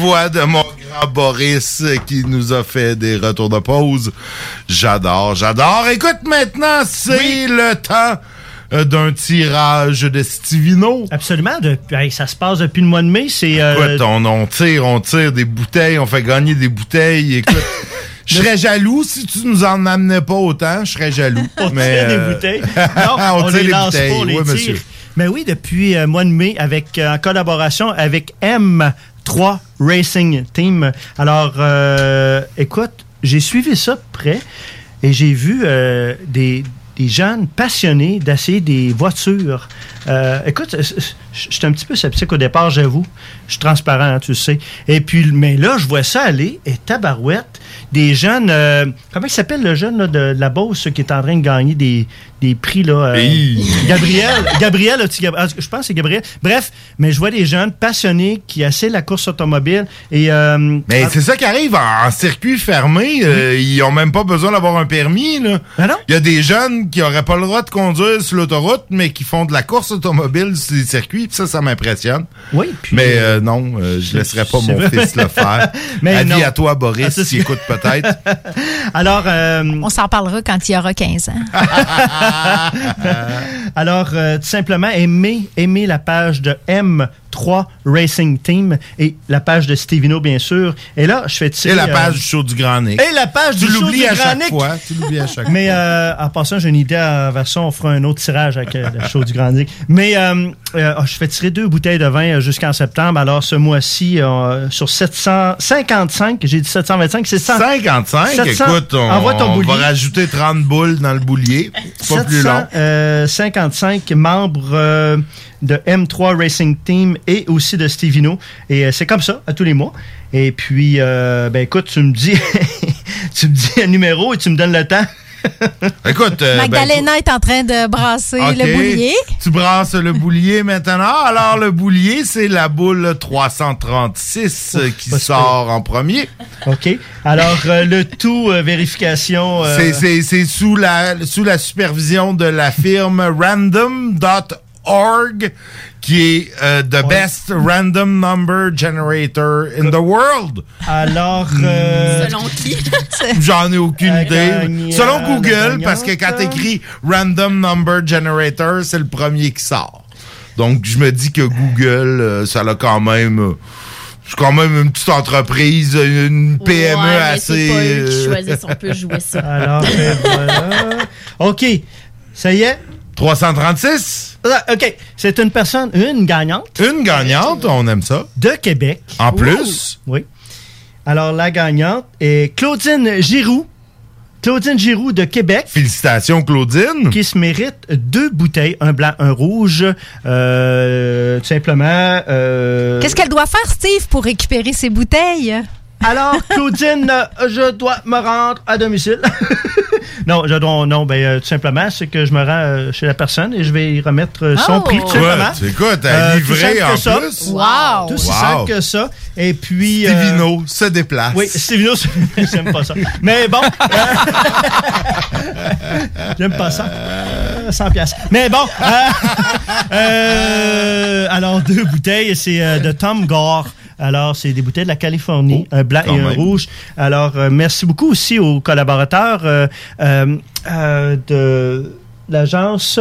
Voix de mon grand Boris qui nous a fait des retours de pause. J'adore, j'adore. Écoute, maintenant, c'est le temps euh, d'un tirage de Stivino. Absolument. de- hey, ça se passe depuis le mois de mai. C'est. euh, Écoute, on, on tire, on tire des bouteilles, on fait gagner des bouteilles. Écoute, je serais jaloux si tu nous en amenais pas autant. Je serais jaloux. On Mais, tire des euh, bouteilles. Non, on, tire les lance bouteilles. les Oui, monsieur. Mais oui, depuis le mois de mai, avec, en collaboration avec M3 Racing Team. Alors, euh, écoute, j'ai suivi ça de près et j'ai vu euh, des, des jeunes passionnés d'essayer des voitures. Euh, écoute, suis un petit peu sceptique au départ, j'avoue. Je suis transparent, hein, tu le sais. Et puis, mais là, je vois ça aller, et tabarouette, des jeunes... euh, comment il s'appelle le jeune là, de, de la Beauce qui est en train de gagner des, des prix, là? euh, Hey. Gabriel, Gabriel, ah, je pense que c'est Gabriel. Bref, mais je vois des jeunes passionnés qui essaient la course automobile et... euh, Mais ah, c'est ça qui arrive en, en circuit fermé. ils ont même pas besoin d'avoir un permis. Là. Il y a des jeunes qui auraient pas le droit de conduire sur l'autoroute, mais qui font de la course automobile sur les circuits. Puis ça, ça m'impressionne. Oui. mais euh, non, euh, je laisserai pas mon fils le faire. Mais Avis non. à toi, Boris, Ah, qui écoute peut-être. Alors, euh, On s'en parlera quand il aura 15 ans. Alors, euh, tout simplement, aimez, aimez la page de M3 Racing Team et la page de Stevino, bien sûr. Et là, je fais tirer... Et la page euh, du show du Grand Nick. Et la page tu du show l'oublies du à Grand chaque Nick. fois. Tu l'oublies à chaque Mais fois. euh, en passant, j'ai une idée en version, on fera un autre tirage avec euh, le show du Grand Nick. Mais euh, euh, oh, je fais tirer deux bouteilles de vin euh, jusqu'en septembre. Alors, ce mois-ci, euh, sur 755, j'ai dit 725, c'est 100. 55, 700. écoute, on, Envoie ton on va rajouter 30 boules dans le boulier. C'est pas plus long. 755 membres euh, de M3 Racing Team et aussi de Stevino. Et c'est comme ça, à tous les mois. Et puis, ben écoute, tu me dis tu me dis un numéro et tu me donnes le temps. Écoute, euh, ben, Magdalena est en train de brasser le boulier. Tu brasses le boulier maintenant. Alors, le boulier, c'est la boule 336 euh, qui sort en premier. OK. Alors, euh, le tout, euh, vérification. euh, C'est- C'est c'est sous la, sous la supervision de la firme random.org qui est euh, the best random number generator in the world. Alors, euh, Selon qui? J'en ai aucune La idée. Selon la Google, parce que quand t'écris random number generator, c'est le premier qui sort. Donc, je me dis que Google, euh, ça a quand même... euh, c'est quand même une petite entreprise, une PME Ouais, mais assez... c'est pas eux qui euh, choisissent, on peut jouer ça. Alors, ben voilà. OK. Ça y est? 336? Ah, OK. C'est une personne, une gagnante. Une gagnante, on aime ça. De Québec. En plus? Oui. Alors, la gagnante est Claudine Giroux. Claudine Giroux de Québec. Félicitations, Claudine. Qui se mérite deux bouteilles, un blanc, un rouge. Euh, tout simplement. euh, Qu'est-ce qu'elle doit faire, Steve, pour récupérer ses bouteilles? Alors, Claudine, euh, je dois me rendre à domicile. non, je dois, non, ben, euh, tout simplement, c'est que je me rends euh, chez la personne et je vais y remettre euh, son Oh! prix, tout simplement. À tout livrer simple en ça. plus? Wow! Tout aussi Wow. simple que ça. Et puis. euh, Stevino se déplace. oui, Stevino, j'aime pas ça. Mais bon. j'aime pas ça. Euh, 100 piastres. Mais bon. euh, euh, alors, deux bouteilles, c'est de Tom Gore. Alors, c'est des bouteilles de la Californie, un blanc et un même. rouge. Alors, euh, merci beaucoup aussi aux collaborateurs euh, euh, de l'agence.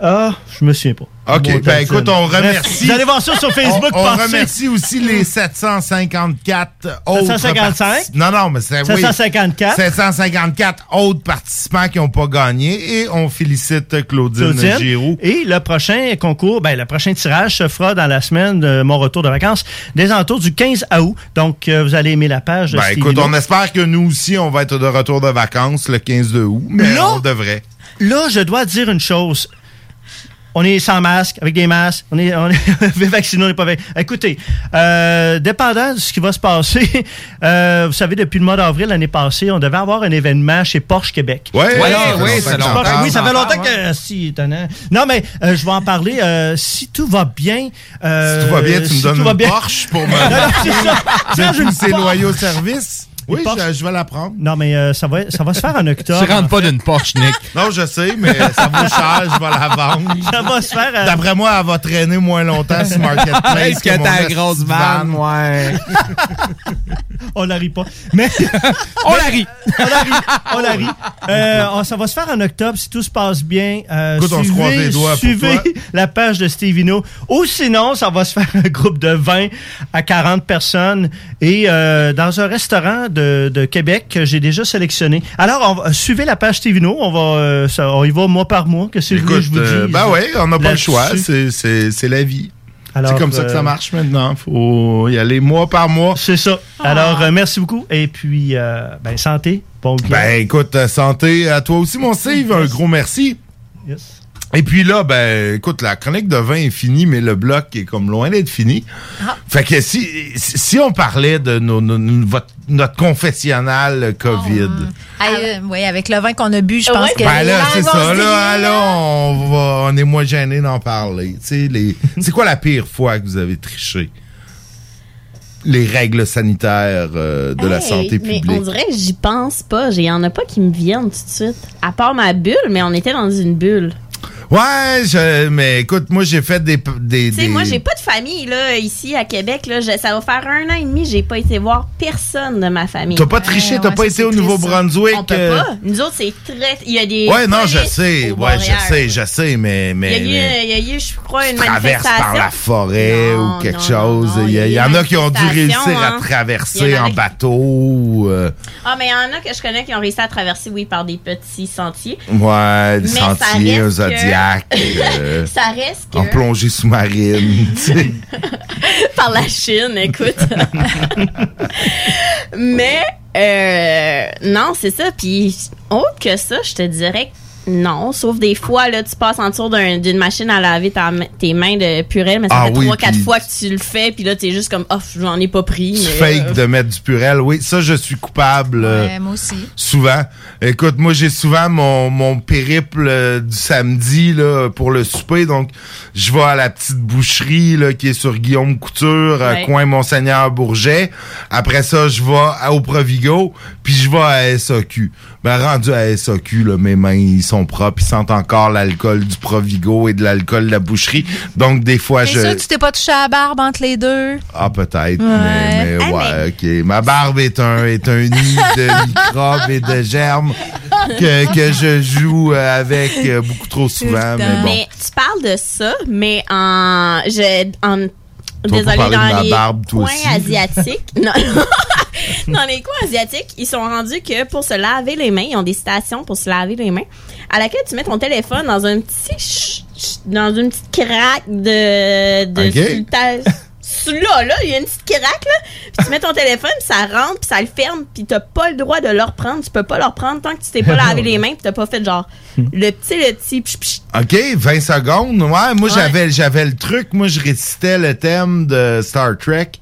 Ah, je me souviens pas. OK, ben écoute, on remercie. Vous allez voir ça sur Facebook. On, on remercie aussi les 754 autres 755? partic- Non, non, mais c'est oui. 754. 754 autres participants qui n'ont pas gagné et on félicite Claudine, Claudine. Giroux. Et le prochain concours, ben, le prochain tirage se fera dans la semaine de mon retour de vacances, des alentours du 15 août. Donc, euh, vous allez aimer la page. Ben écoute, on espère que nous aussi, on va être de retour de vacances le 15 de août, mais Là? on devrait. Là, je dois dire une chose. On est sans masque, avec des masques, on est, on est vacciné, on n'est pas vacciné. Écoutez, euh, dépendant de ce qui va se passer, euh, vous savez, depuis le mois d'avril l'année passée, on devait avoir un événement chez Porsche Québec. Ouais, ouais, ouais, ça fait Porsche- longtemps. Oui, ça fait longtemps Ouais. que... Si, étonnant. Non, mais euh, je vais en parler. euh, si tout va bien... euh, Si tout va bien, tu me si donnes tout va une bien- Porsche pour me- Non, non, c'est ça. J'ai une Porsche. loyaux service. Oui, je, je vais la prendre. Non, mais euh, ça, va, ça va se faire en octobre. Tu rentres pas d'une Porsche, Nick. Non, je sais, mais ça vaut cher, je vais la vendre. Ça va se faire. euh, D'après moi, elle va traîner moins longtemps sur Marketplace. Est-ce que t'as esti grosse vanne, ouais. on la rit pas. Mais On la rit. on la rit. On la rit. Euh, on- ça va se faire en octobre si tout se passe bien. Euh, Écoute, on se croise les doigts pour suivez toi. la page de Stevino. Ou sinon, ça va se faire un groupe de 20 à 40 personnes et euh, dans un restaurant de, de Québec que j'ai déjà sélectionné. Alors, on va- suivez la page Stevino. On va, euh, ça- on y va mois par mois. Qu'est-ce que que je vous euh, dis? ben ouais, on n'a pas le choix. C'est- C'est c'est la vie. Alors, C'est comme ça que euh, ça marche maintenant. faut y aller mois par mois. C'est ça. Alors, euh, merci beaucoup. Et puis, euh, ben, santé. Bon week-end. Ben écoute, euh, santé à toi aussi, mon Steve. Un gros merci. Yes. Et puis là, ben, écoute, la chronique de vin est finie, mais le bloc est comme loin d'être fini. Ah. Fait que si, si on parlait de nos, nos- nos- votre- notre confessionnal COVID. Ah, euh, oui, avec le vin qu'on a bu, je pense que. Ben là, c'est ça. Là, là, on, va, on est moins gêné d'en parler. Tu sais, les- C'est quoi la pire fois que vous avez triché? Les règles sanitaires euh, de la santé Mais publique. on dirait que j'y pense pas. Il y en a pas qui me viennent tout de suite. À part ma bulle, mais on était dans une bulle. Ouais, je- mais écoute, moi, j'ai fait des... des, Tu sais, des- moi, j'ai pas de famille, là, ici, à Québec, là. Je- ça va faire un an et demi, j'ai pas été voir personne de ma famille. T'as pas triché, t'as pas été au Nouveau-Brunswick? On peut euh, pas. Nous autres, c'est très. Il y a des. Ouais, non, je sais. Ouais, je sais, je sais, mais... mais, Il y, a mais- eu, il y a eu, je crois, une traverse manifestation. par la forêt Non, ou quelque non, chose. non, il, y y y a en a qui ont dû réussir à hein. Il traverser en bateau. euh, Ah, mais il y en a que je connais qui ont réussi à traverser, oui, par des petits sentiers. ouais, des Mais ça sentiers, un euh, Ça reste que. en plongée sous-marine. par la Chine, écoute. Mais euh, non, c'est ça. Puis autre que ça, je te dirais que non. Sauf des fois, là, tu passes en dessous d'un- d'une machine à laver ta tes mains de purée, mais ça Ah fait trois, quatre fois que tu le fais, puis là, t'es juste comme, oh, j'en ai pas pris. Tu fake euh, de mettre du purel. Oui, ça, je suis coupable. euh, Ouais, moi aussi. Souvent. Écoute, moi, j'ai souvent mon, mon périple euh, du samedi là, pour le souper. Donc, je vais à la petite boucherie là, qui est sur Guillaume Couture, Ouais. coin Monseigneur Bourget. Après ça, je vais à- au Provigo, puis je vais à SAQ. Ben, rendu à SAQ, là, mes mains, ils sont propres. Ils sentent encore l'alcool du Provigo et de l'alcool de la boucherie. Donc, des fois, je... sûr que tu t'es pas touché à la barbe entre les deux? Ah, peut-être, Ouais. mais, mais Ah, ouais, ok. Ma barbe est un, est un nid de microbes et de germes que, que je joue euh, avec euh, beaucoup trop souvent, mais bon. Mais tu parles de ça, mais en. Je, en Tu vas pas désolé, parler de dans ma les barbe, toi coins aussi, asiatiques. non, dans les coins asiatiques, ils sont rendus que pour se laver les mains, ils ont des stations pour se laver les mains, à laquelle tu mets ton téléphone dans un petit. ch- ch- dans une petite craque de. de Ok. sur Là, là, il y a une petite craque, là. Puis tu mets ton téléphone, puis ça rentre, puis ça le ferme, puis t'as pas le droit de le reprendre. Tu peux pas le reprendre tant que tu t'es pas lavé les mains, puis t'as pas fait genre le petit, le petit, pch, pch, OK, 20 secondes. Ouais, moi, Ouais. j'avais, j'avais le truc. Moi, je récitais le thème de Star Trek,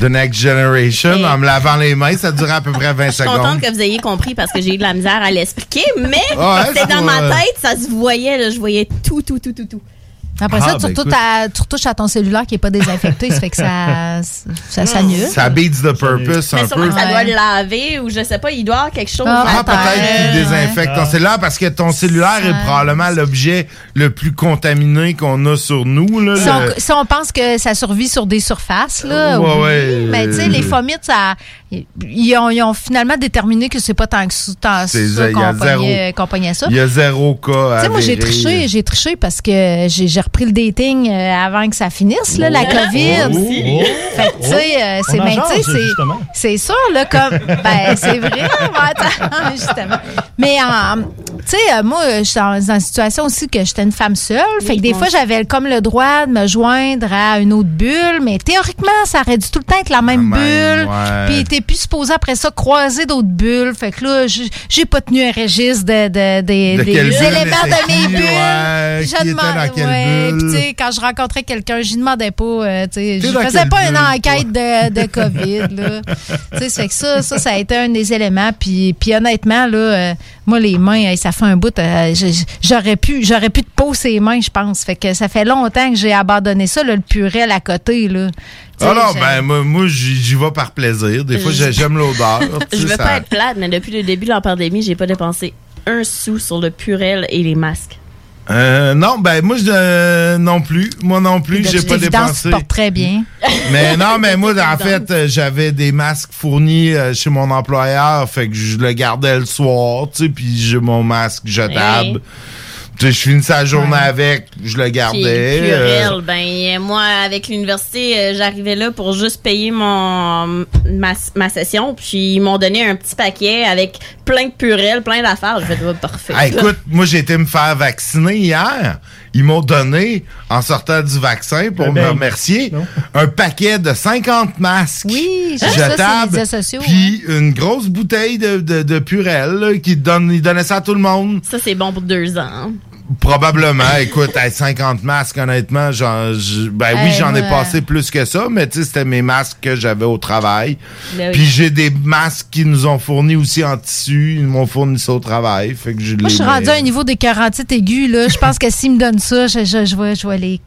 The Next Generation, en me lavant les mains. Ça durait à peu près 20 Je suis contente secondes. que vous ayez compris parce que j'ai eu de la misère à l'expliquer, mais Ouais, c'était dans ma tête, ça se voyait, là, je voyais tout, tout, tout, tout, tout. Après Ah, ça, tu, ben, retouches écoute. à, tu retouches à ton cellulaire qui n'est pas désinfecté, ça fait que ça, ça s'annule. Ça beats the purpose un peu. que ça doit le laver ou je sais pas, il doit avoir quelque chose. Ah, à peut-être qu'il désinfecte ton cellulaire parce que ton cellulaire est probablement l'objet le plus contaminé qu'on a sur nous. Là, Si on, le- si on pense que ça survit sur des surfaces, là, Ouais, oui. ouais, mais tu sais, euh, les fomites, ça, ils, ont, ils ont finalement déterminé que c'est pas tant que ça, tant C'est- ça il y qu'on a zéro. pognait, qu'on pognait ça. Il y a zéro cas. Tu sais, moi, j'ai triché, j'ai triché parce que j'ai repris le dating euh, avant que ça finisse, là, la Oh. COVID. Oh. Fait que, tu sais, euh, c'est ben, c'est- justement. c'est sûr, là, comme, ben, c'est vrai, justement. Mais en, Tu sais, euh, moi, je suis dans, une situation aussi que j'étais une femme seule. fait que des fois, j'avais comme le droit de me joindre à une autre bulle, mais théoriquement, ça aurait dû tout le temps être la même bulle. ouais. Puis t'es plus supposé après ça croiser d'autres bulles. Fait que là, j'ai pas tenu un registre de, de- des- De des quelle bulle éléments de mes bulles. ouais, Puis qui je demandais- puis tu sais, quand je rencontrais quelqu'un, je demandais pas, euh, tu sais, je faisais pas une enquête de, de COVID, là. tu sais, ça fait que ça, ça, ça a été un des éléments. Puis, puis honnêtement, là, euh, moi, les mains, hey, ça fait un bout, euh, j'aurais pu, j'aurais pu te poser les mains, je pense. Fait que ça fait longtemps que j'ai abandonné ça, là, le purel à côté, là. Ah non, ben moi, moi, j'y vais par plaisir. Des fois, j'aime l'odeur. Je veux ça- pas être plate, mais depuis le début de la pandémie, j'ai pas dépensé un sou sur le purel et les masques. Euh, non, ben moi, je, euh, non plus. Moi non plus, j'ai pas dépensé. tu portes très bien. Mais non, mais moi, en fait, euh, j'avais des masques fournis chez mon employeur, fait que je le gardais le soir, tu sais, puis j'ai mon masque jetable. Je finissais la journée avec, je le gardais. le euh, ben moi avec l'université, euh, j'arrivais là pour juste payer mon ma, ma session, puis ils m'ont donné un petit paquet avec plein de purel, plein d'affaires. Je vais parfait. Ah, écoute, moi j'ai été me faire vacciner hier. Ils m'ont donné, en sortant du vaccin, pour me remercier, un paquet de 50 masques Oui, jetables, puis une grosse bouteille de, de, de Purel là, qui donne, ils donnaient ça à tout le monde. Ça c'est bon pour deux ans. Probablement. Écoute, à 50 masques, honnêtement, j'en, je- ben oui, Hey, j'en ai passé plus que ça, mais tu sais, c'était mes masques que j'avais au travail. Ben oui. Puis j'ai des masques qu'ils nous ont fournis aussi en tissu. Ils m'ont fourni ça au travail. Fait que je Moi, je suis rendu à un niveau de carotite aiguë, là. Je pense que s'ils me donnent ça, je, je, je, vais, je vais les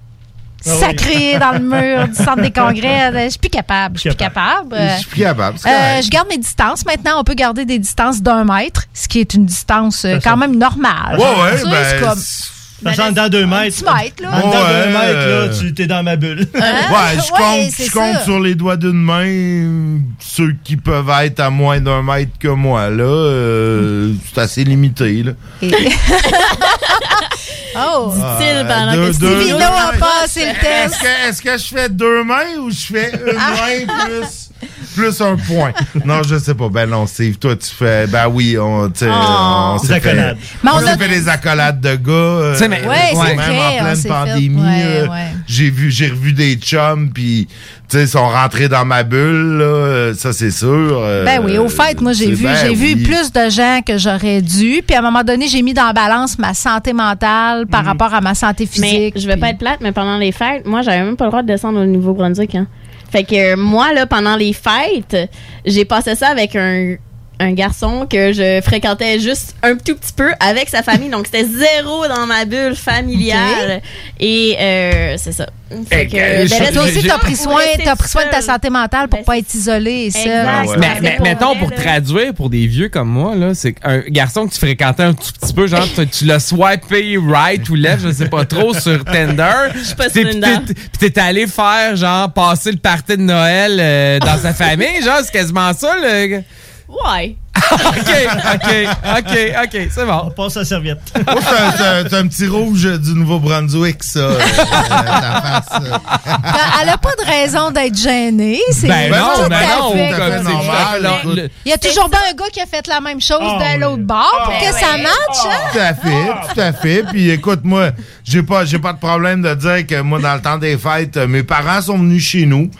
Ah sacrer dans le mur du centre des congrès. Je suis plus capable. Je suis plus capable. Je suis plus capable. Euh, je garde mes distances. Maintenant, on peut garder des distances d'un mètre, ce qui est une distance euh, quand même normale. Ouais, ouais, ben, c'est comme Ça sent dans deux mètres. petit mètre, là. Ouais, deux mètres, là, tu t'es dans ma bulle. Ouais, je compte, je compte sur les doigts d'une main ceux qui peuvent être à moins d'un mètre que moi. Là, euh, c'est assez limité. Là. oh! Dit-il Ah, pendant deux- que Stevino a passé le test. Est-ce que, est-ce que je fais deux mains ou je fais une main plus, plus un point? Non, je sais pas. Ben non, Steve, toi, tu fais. Ben oui, on, tu sais, Oh. on s'est fait, accolades. Mais on on s'est a- fait des accolades de gars. euh, Tu sais, mais- Ouais, c'est même vrai, en pleine fait- pandémie. ouais, euh, ouais. J'ai vu, j'ai revu des chums, puis tu sais, ils sont rentrés dans ma bulle, là, euh, ça c'est sûr. euh, Ben oui, au fait, moi j'ai vu, ben j'ai vu plus de gens que j'aurais dû. Puis à un moment donné, j'ai mis dans la balance ma santé mentale par rapport à ma santé Mais physique. je vais pas être plate, mais pendant les fêtes, moi, j'avais même pas le droit de descendre au Nouveau-Brunswick. Hein. Fait que moi, là, pendant les fêtes, j'ai passé ça avec un, un garçon que je fréquentais juste un tout petit peu avec sa famille. Donc, c'était zéro dans ma bulle familiale. Et euh, c'est ça. Fait que, Euh, ben, là, Toi aussi, t'as pris soin, t'as pris soin de ta santé mentale pour pas être isolé et seul. Exact. Mais, mais pour mettons, vrai, pour là. traduire pour des vieux comme moi, là, c'est un garçon que tu fréquentais un tout petit peu, genre, tu, tu l'as swipé right ou left, je sais pas trop, sur Tinder. Je suis pas sur Tinder. Puis t'es allé faire, genre, passer le party de Noël euh, dans sa famille, genre, c'est quasiment ça, le... Ouais. OK, OK, OK, OK, c'est bon. On passe à la serviette. Moi, c'est un- c'est petit rouge du Nouveau-Brunswick, ça. euh, ta face, euh. Ben, Elle a pas de raison d'être gênée. C'est Ben non, tout ben à non, fait comme normal, le- Il y a toujours bien un gars qui a fait la même chose Ah de l'autre bord pour que ça matche. hein? Tout à fait, tout à fait. Puis écoute, moi, j'ai pas, j'ai pas de problème de dire que moi, dans le temps des fêtes, euh, mes parents sont venus chez nous.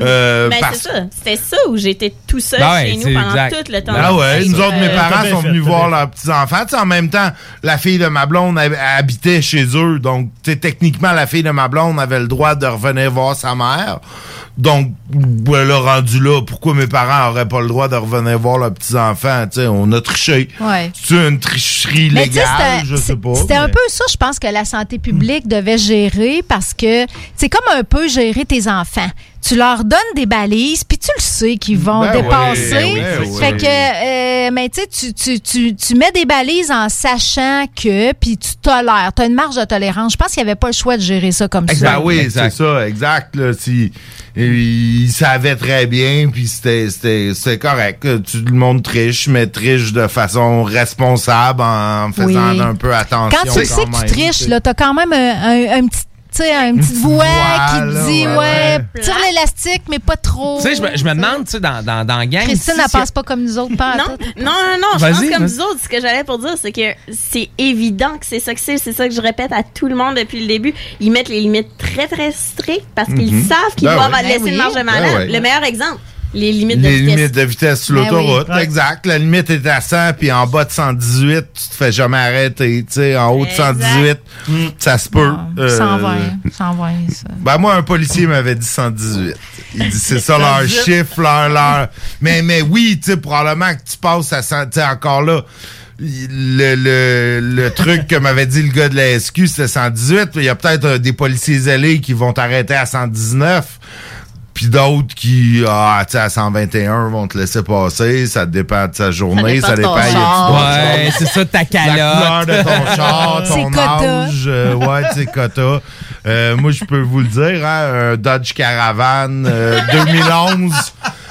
Euh, Ben, parce c'est ça. C'était ça où j'étais tout seul Ben ouais, chez nous pendant exact. tout le temps. Ah ouais, nous autres, mes Euh, parents sont venus voir leurs petits-enfants. En même temps, la fille de ma blonde hab- habitait chez eux. Donc, techniquement, la fille de ma blonde avait le droit de revenir voir sa mère. Donc, a rendu là. Pourquoi mes parents auraient pas le droit de revenir voir leurs petits-enfants? On a triché. Ouais. C'est une tricherie Mais légale, je sais pas. C'était un peu ça, je pense, que la santé publique devait gérer parce que c'est comme un peu gérer tes enfants. Tu leur donnes des balises, puis tu le sais qu'ils vont Ben oui, dépasser. ben oui, fait oui. que, euh, mais tu sais, tu- tu- tu- mets des balises en sachant que, puis tu tolères. Tu as une marge de tolérance. Je pense qu'il n'y avait pas le choix de gérer ça comme ça. Ben oui, c'est ça, exact. Là, si, il savait très bien, puis c'était, correct. Tout le monde triche, mais triche de façon responsable en faisant Oui. un peu attention. Quand tu sais que tu triches, tu t'as quand même un, un- un petit tu sais, une petite voix qui voix, te là, dit, ouais, ouais, ouais. tire l'élastique, mais pas trop. Tu sais, je me, je me demande, tu sais, dans, dans, dans gang. Christine, si- elle si- passe pas comme nous autres, pas Non, non, non, non, je pense comme vous autres. Ce que j'allais pour dire, c'est que c'est évident que c'est ça que c'est. C'est ça que je répète à tout le monde depuis le début. Ils mettent les limites très, très strictes parce qu'ils Mhm. savent qu'ils Ben doivent oui. laisser Ben une oui. marge de Ben manœuvre. oui. Le meilleur exemple, les limites de Les vitesse. limites de vitesse sur Ben l'autoroute, oui. exact. La limite est à 100, puis en bas de 118, tu te fais jamais arrêter. Tu sais, en haut de 118, ça se peut. Euh, 120, 120, ça. Ben moi, un policier m'avait dit 118. Il dit c'est ça leur 118. chiffre, leur, leur... Mais, mais oui, tu sais, probablement que tu passes à 100, tu sais, encore là. Le, le, le truc que m'avait dit le gars de la SQ, c'était 118. Il y a peut-être euh, des policiers zélés qui vont t'arrêter à 119. Puis d'autres qui, ah, tu sais, à 121 vont te laisser passer. Ça dépend de sa journée. dépend Ça de dépend. ton il y a du char. bon Ouais, c'est ça, ta La couleur calotte. de ton char, ton âge. euh, ouais, tes quotas. Euh, moi, je peux vous le dire, hein, un Dodge Caravan euh, 2011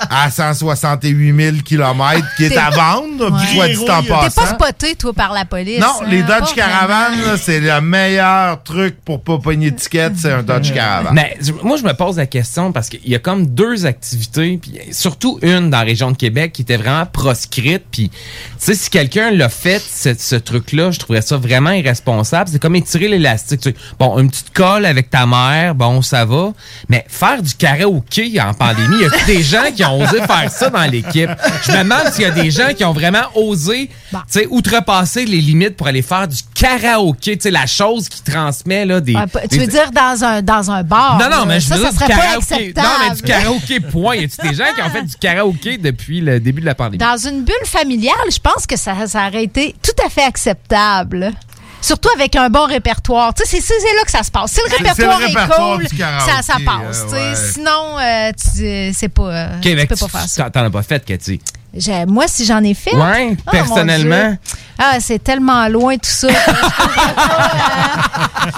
à 168 000 km qui est à vendre, Ouais. soit dit en T'es pas passant. spoté, toi, par la police. Non, hein, les Dodge. Caravan, c'est le meilleur truc pour pas pogner d'étiquette, c'est un Dodge Caravan. Mais moi, je me pose la question parce qu'il y a comme deux activités, puis surtout une dans la région de Québec qui était vraiment proscrite. Puis, tu sais, si quelqu'un l'a fait, ce, ce truc-là, je trouverais ça vraiment irresponsable. C'est comme étirer l'élastique. Bon, une petite colle avec ta mère, bon, ça va. Mais faire du karaoké en pandémie, y a des gens qui ont osé faire ça dans l'équipe? Je me demande s'il y a des gens qui ont vraiment osé, tu sais, outrepasser les limites pour aller faire du karaoké. Tu sais, la chose qui transmet, là, des... Ouais, tu des- veux dire dans un, dans un bar? non, non, mais je ça, veux ça dire serait du pas karaoké. acceptable. Non, mais du karaoké, point. Y a-tu des gens qui ont fait du karaoké depuis le début de la pandémie? Dans une bulle familiale, je pense que ça, ça aurait été tout à fait acceptable. Surtout avec un bon répertoire. Tu sais, c'est là que ça se passe. Si le répertoire le est cool, ça, ça passe. euh, ouais. Sinon, euh, tu- c'est pas. euh, tu peux pas faire ça. t'en- as pas fait, Cathy. Moi, si j'en ai fait. Ouais, oh, personnellement? Ah, c'est tellement loin tout ça.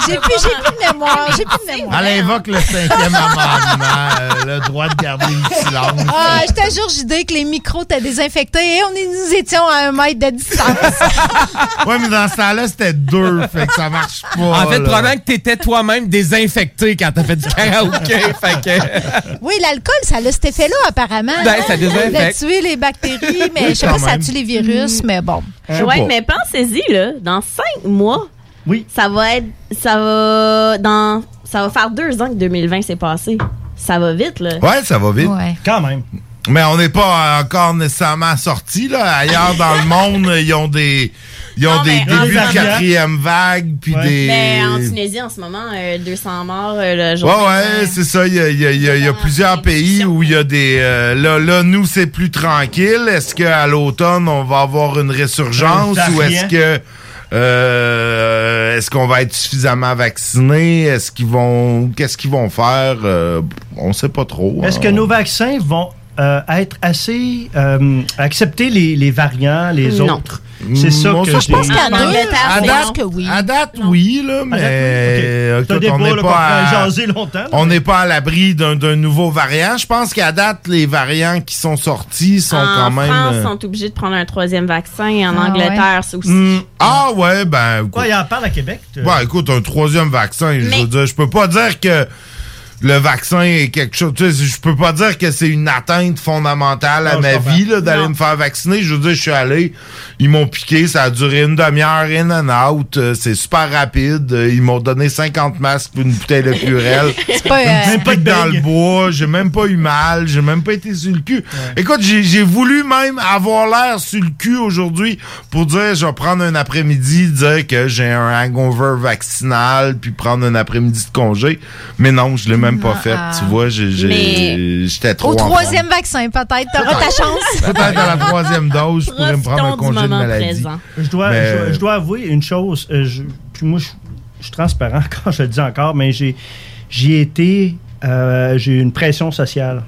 j'ai plus, j'ai plus de mémoire. J'ai plus de mémoire. Elle invoque le cinquième amendement, euh, le droit de garder le silence. Ah, je te jure, j'ai dit que les micros étaient désinfectés et on est, nous étions à un mètre de distance. ouais, mais dans ce temps-là, c'était deux, fait que ça marche pas. En fait, là. probablement que t'étais toi-même désinfecté quand t'as fait du karaoké. fait que... Oui, l'alcool, ça a cet effet-là, apparemment. Ben, ça désinfecte. De tuer les bactéries, mais je sais pas si ça tue les virus, mais bon. Ouais, mais pensez-y, là, dans cinq mois, oui. ça va être. Ça va. Dans, ça va faire deux ans que 2020 s'est passé. Ça va vite, là. Ouais, ça va vite. Quand même. Mais on n'est pas encore nécessairement sorti là. Ailleurs dans le monde, ils ont des, ils ont Non, des débuts de quatrième vague, puis des. Mais en Tunisie, en ce moment, euh, 200 morts euh, le jour. Ouais, ouais, c'est ça. Il y a, il y a- il y a- y a plusieurs pays où il y a des. euh, là, là, nous, c'est plus tranquille. Est-ce qu'à l'automne, on va avoir une résurgence ou est-ce que. euh, est-ce qu'on va être suffisamment vacciné? Est-ce qu'ils vont. Qu'est-ce qu'ils vont faire? Euh, on sait pas trop. Est-ce hein. que nos vaccins vont euh, être assez euh, accepter les, les variants, les Non. autres? C'est ça que je pense qu'à En Angleterre, À date, que oui. À date, oui, là, mais écoute, débat on n'est pas, à- jaser longtemps. là. on n'est pas à l'abri d'un nouveau variant. Je pense qu'à date, les variants qui sont sortis sont en quand même. France, euh, sont obligés de prendre un troisième vaccin. Et en Ah, Angleterre, c'est aussi. hmm, Ah ouais, ben. Quoi, il en parle à Québec? tu- ben, écoute, un troisième vaccin, je veux dire, je peux pas dire que le vaccin est quelque chose. Tu sais, je peux pas dire que c'est une atteinte fondamentale à Non, ma vie là, d'aller me faire vacciner. Je veux dire, je suis allé, ils m'ont piqué, ça a duré une demi-heure in and out. euh, c'est super rapide. euh, Ils m'ont donné 50 masques pour une bouteille de Purel. C'est pas, euh, Une pique dans le bois, j'ai même pas eu mal, j'ai même pas été sur le cul. Écoute, j'ai j'ai voulu même avoir l'air sur le cul aujourd'hui pour dire je vais prendre un après-midi, dire que j'ai un hangover vaccinal, puis prendre un après-midi de congé. Mais non, je l'ai même pas fait. Ah. Tu vois, j'ai- j'ai- Mais- j'étais trop Au troisième vaccin, peut-être. T'auras ta chance. Peut-être à la troisième dose, je pourrais me prendre un congé maladie. présent. Je dois, Mais- je, dois- je dois avouer une chose. euh, je, puis moi, je, je suis transparent quand je le dis encore, mais j'ai, j'ai été, euh, j'ai eu une pression sociale.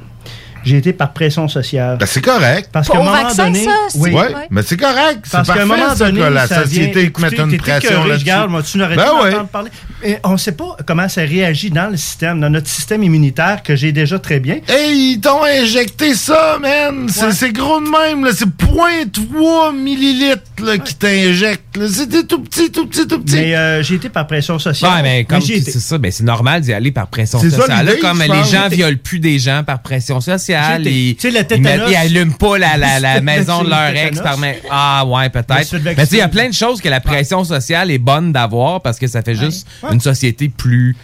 J'ai été par pression sociale. Ben, c'est correct. Parce qu'à un moment vaccin, donné, ça, c'est- oui. Ouais, mais c'est correct. C'est Parce qu'à un moment ça, donné, que la ça société Écoutez, une pression écœuré, là-dessus. regarde, moi, tu n'aurais Ben pas ouais. parler. Et on ne sait pas comment ça réagit dans le système, dans notre système immunitaire que j'ai déjà très bien. Hey, ils t'ont injecté ça, man! C'est- gros de même. C'est 0.3 millilitres là, qui t'injectent. C'était tout petit, tout petit, tout petit. Mais euh, j'ai été par pression sociale. Ouais, mais comme c'est ça, ben c'est normal d'y aller par pression ça sociale. Là, comme les gens violent plus des gens par pression sociale, Ils, tu sais, le tétanos. ils allument pas la, la, la maison de leur ex par main. Ah ouais, peut-être. Mais tu sais, il y a plein de choses que la pression sociale est bonne d'avoir parce que ça fait juste une société plus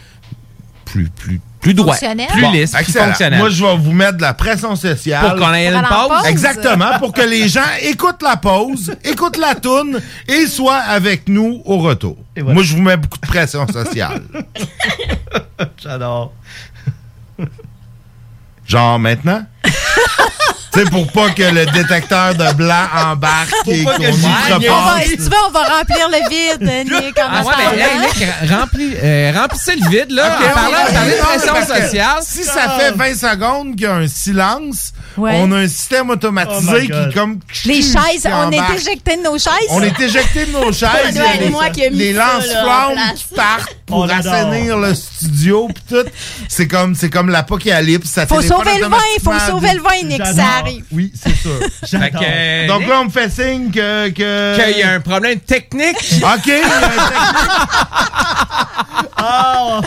plus plus plus droite, Fonctionnelle. plus Bon, lisse, plus excellent. fonctionnelle. Moi, je vais vous mettre de la pression sociale. Pour qu'on ait une pause? pause? Exactement, pour que les gens écoutent la pause, écoutent la toune et soient avec nous au retour. voilà. Moi, je vous mets beaucoup de pression sociale. J'adore. Genre maintenant? tu sais, pour pas que le détecteur de blanc embarque et qu'on y repasse. si tu veux, on va remplir le vide, Nick. en Ah ouais, mais Nick, remplis, euh, remplissez le vide, là, Ok, en parlant, de pression que sociale. Si ça fait 20 secondes qu'il y a un silence, Ouais. on a un système Oh automatisé God. qui comme... Les chaises, on est éjectés de nos chaises? On est éjecté de nos chaises. Il y a les- moi qui ai mis les lance-flammes qui partent pour assainir le studio pis tout. C'est comme, c'est comme l'apocalypse. ça Faut sauver le vin, faut sauver le vin, Nick, ça arrive. Oui, c'est que, euh, Donc là, on me fait signe que... que... qu'il y a un problème technique. OK. il y a un Ah!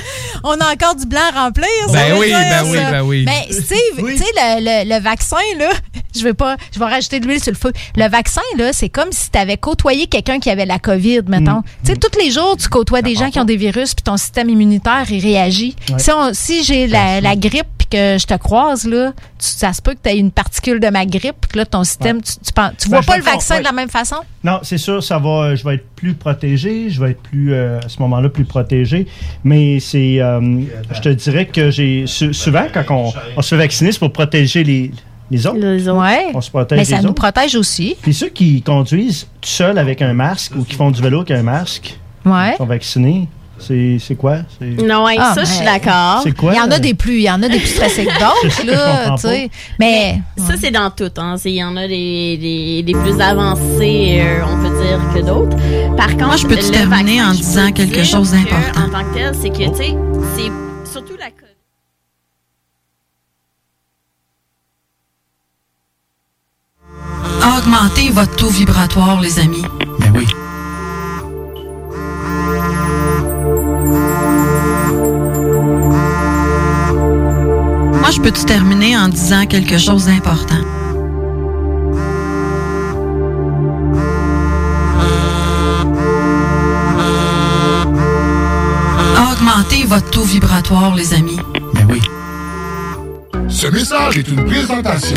On a encore du blanc à remplir. ça Ben veut oui, dire, ben oui, ça. ben oui. Mais Steve, Oui. tu sais, le, le- le vaccin, là, je vais pas, je vais rajouter de l'huile sur le feu. Le vaccin, là, c'est comme si tu avais côtoyé quelqu'un qui avait la COVID, mettons. Tu sais, tous les jours, tu côtoies des gens qui ont des virus, puis ton système immunitaire, il réagit. Si, on- si j'ai la, la grippe, puis que je te croise, là, tu- ça se peut que tu aies une particule de ma grippe, puis que là, ton système, tu, tu, penses- tu Ben, vois pas le vaccin ouais. de la même façon? Non, c'est sûr, ça va. Je vais être plus protégé. Je vais être plus euh, à ce moment-là plus protégé. Mais c'est, euh, je te dirais que j'ai sou- souvent quand on, on se fait vacciner, c'est pour protéger les, les autres. Les autres. Ouais. On se protège Mais les ça nous autres. protège aussi. Puis ceux qui conduisent tout seuls avec un masque ou qui font du vélo avec un masque, Ouais. sont vaccinés. C'est, c'est quoi? C'est- Non, ouais, Ah, ça, je suis d'accord. C'est quoi? Il y en a des plus, il y en a des plus stressés que d'autres, là, tu sais. Mais, Ça, c'est dans tout. Hein. C'est- Il y en a des, des, des plus avancés, euh, on peut dire, que d'autres. Par contre, Moi, je peux terminer vaccin, en disant quelque chose que, d'important. En tant que tel, c'est que, tu sais, c'est surtout la. Augmentez votre taux vibratoire, les amis. Ben oui. Moi, je peux te terminer en disant quelque chose d'important. Augmentez votre taux vibratoire, les amis. Ben oui. Ce message est une présentation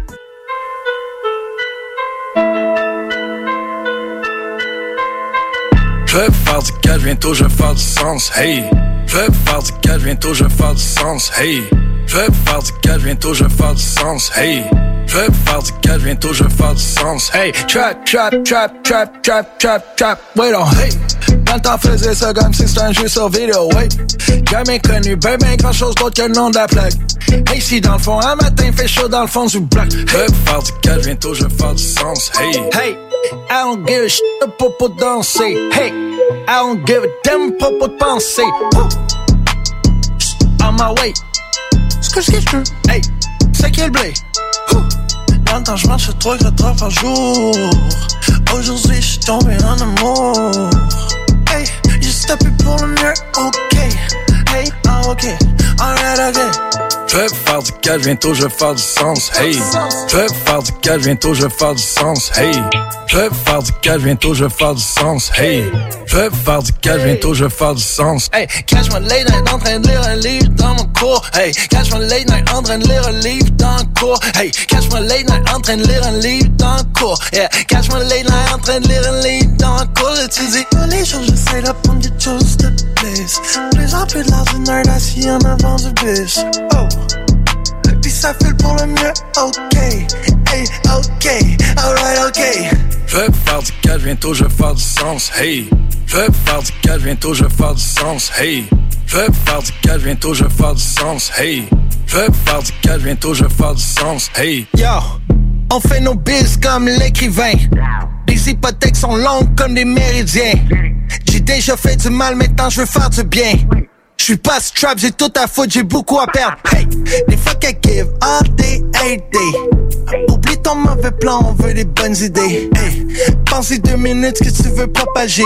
Je vais faire du cash, bientôt je vais faire du sens, hey. Je vais faire du cash, bientôt je vais faire du sens, hey. Je vais faire du cash, bientôt je vais faire du sens, hey. Je vais faire du cash, bientôt je vais faire du sens, hey. Trap, trap, trap, trap, trap, trap, trap, wait on, hey. Dans le temps faisait ça comme si c'était un jeu sur vidéo, ouais. Jamais connu, ben ben grand chose d'autre que le nom de la plaque. Hey, si dans le fond, un matin fait chaud dans le fond du bloc. Je vais faire du cash, bientôt je vais faire du sens, hey. Hey, I don't give a shit pour pour danser, hey. I don't give a damn pour pour penser. On my way. Ce que je hey, c'est quel blé? Temps, je marche 3 4 heures par jour. Aujourd'hui, je suis tombé en amour. Hey, j'ai tapé pour le mieux, ok. Hey, ah, ok, alright, ok. Je vais faire du cash, bientôt je vais faire du sens, hey. Je vais faire du cash, bientôt je vais faire du sens, hey. Je vais faire du cash, bientôt je vais faire du sens, hey. Je vais faire du cash, bientôt je vais faire du sens. Hey, catch my late night en train de lire un livre dans mon cours. Hey, catch my late night en train de lire un livre dans le cours. Hey, catch my late night en train de lire un livre dans le cours. Yeah, catch my late night en train de lire un livre dans le cours. choses, tu dis que les choses, j'essaie d'apprendre des choses de plus. Plus en plus de l'ordinaire assis en avant du bus. Oh. Ça file pour le mieux, ok. Hey, ok, alright, ok. Je vais faire du cash, bientôt je vais faire du sens, hey. Je vais faire du cash, bientôt je vais faire du sens, hey. Je vais faire du cash, bientôt je vais faire du sens, hey. Je vais faire du cash, bientôt je vais faire du sens, hey. Yo, on fait nos biz comme l'écrivain. Les hypothèques sont longues comme des méridiens. J'ai déjà fait du mal, maintenant je veux faire du bien. Je suis pas strap, j'ai tout à foutre, j'ai beaucoup à perdre. Hey, des fuck I give all day, every day. Oublie ton mauvais plan, on veut des bonnes idées. Hey, pense deux minutes que tu veux propager.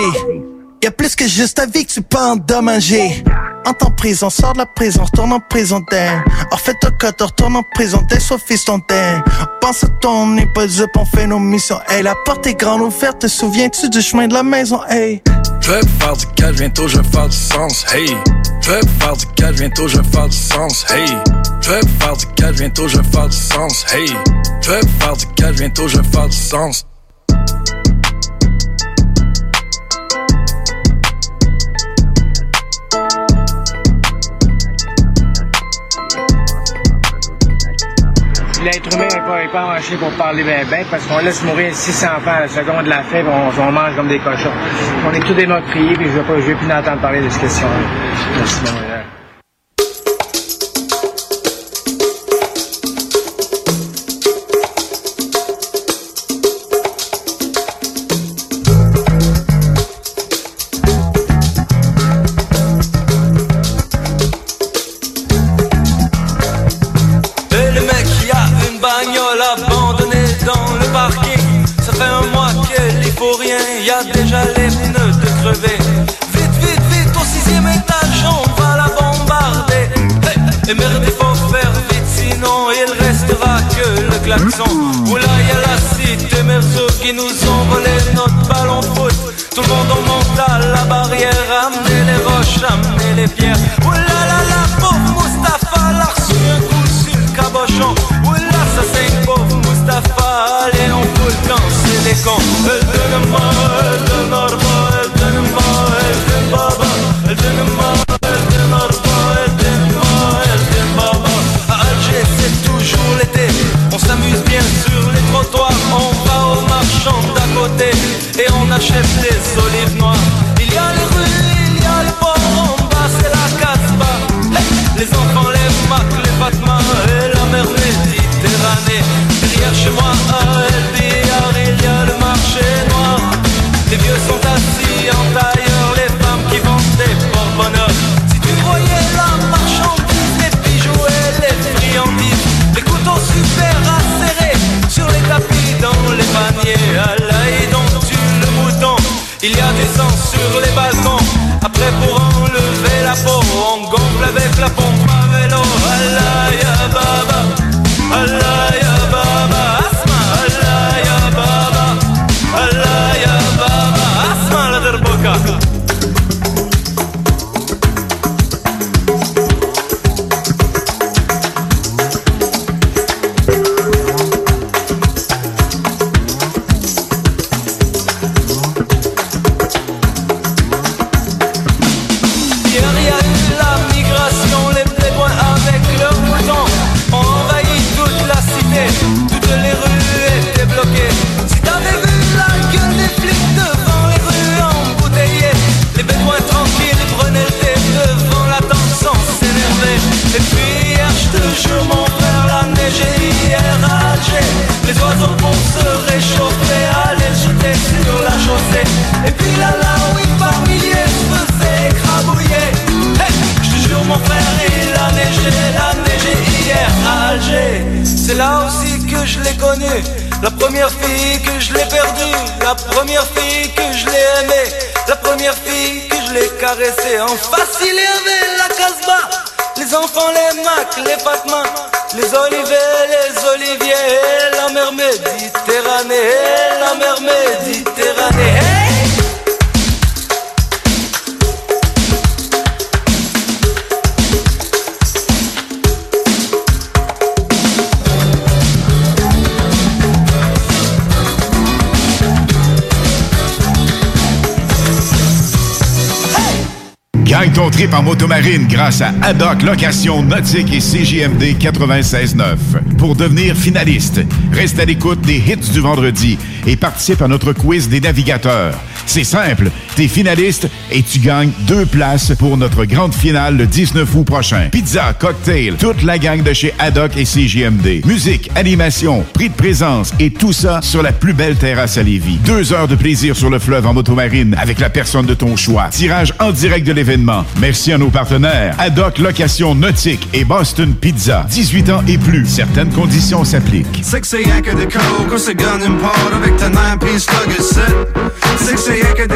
Y'a plus que juste ta vie que tu peux endommager. Entre en prison, sors de la prison, retourne en prison d'air. En fait, ton cote, retourne en prison, t'es soit fiston d'air. Pense à ton up, on fait nos missions. Hey, la porte est grande ouverte, te souviens-tu du chemin de la maison? Hey. Je vais faire du cash, bientôt je vais faire du sens, hey. Je vais faire du cash, bientôt je vais faire du sens, hey. Je vais faire du cash, bientôt je vais faire du sens, hey. Je vais faire du cash, bientôt je vais faire du sens. L'être humain n'est pas, est pas marché pour parler bien ben, parce qu'on laisse mourir 600 enfants à la seconde de la fève, on, mange comme des cochons. On est tous des meurtriers, puis je ne veux, plus entendre parler de cette question-là. Merci, bon, à Haddock Location Nautique et CJMD 96.9. Pour devenir finaliste, reste à l'écoute des hits du vendredi et participe à notre quiz des navigateurs. C'est simple, t'es finaliste et tu gagnes deux places pour notre grande finale le 19 août prochain. Pizza, cocktail, toute la gang de chez Haddock et CJMD. Musique, animation, prix de présence et tout ça sur la plus belle terrasse à Lévis. Deux heures de plaisir sur le fleuve en motomarine avec la personne de ton choix. Tirage en direct de l'événement. Merci à nos partenaires. Haddock Location Nautique et Boston Pizza. 18 ans et plus. Certaines conditions s'appliquent. 6 yank de gun import avec ta 9-piece luggage set. 6 yank de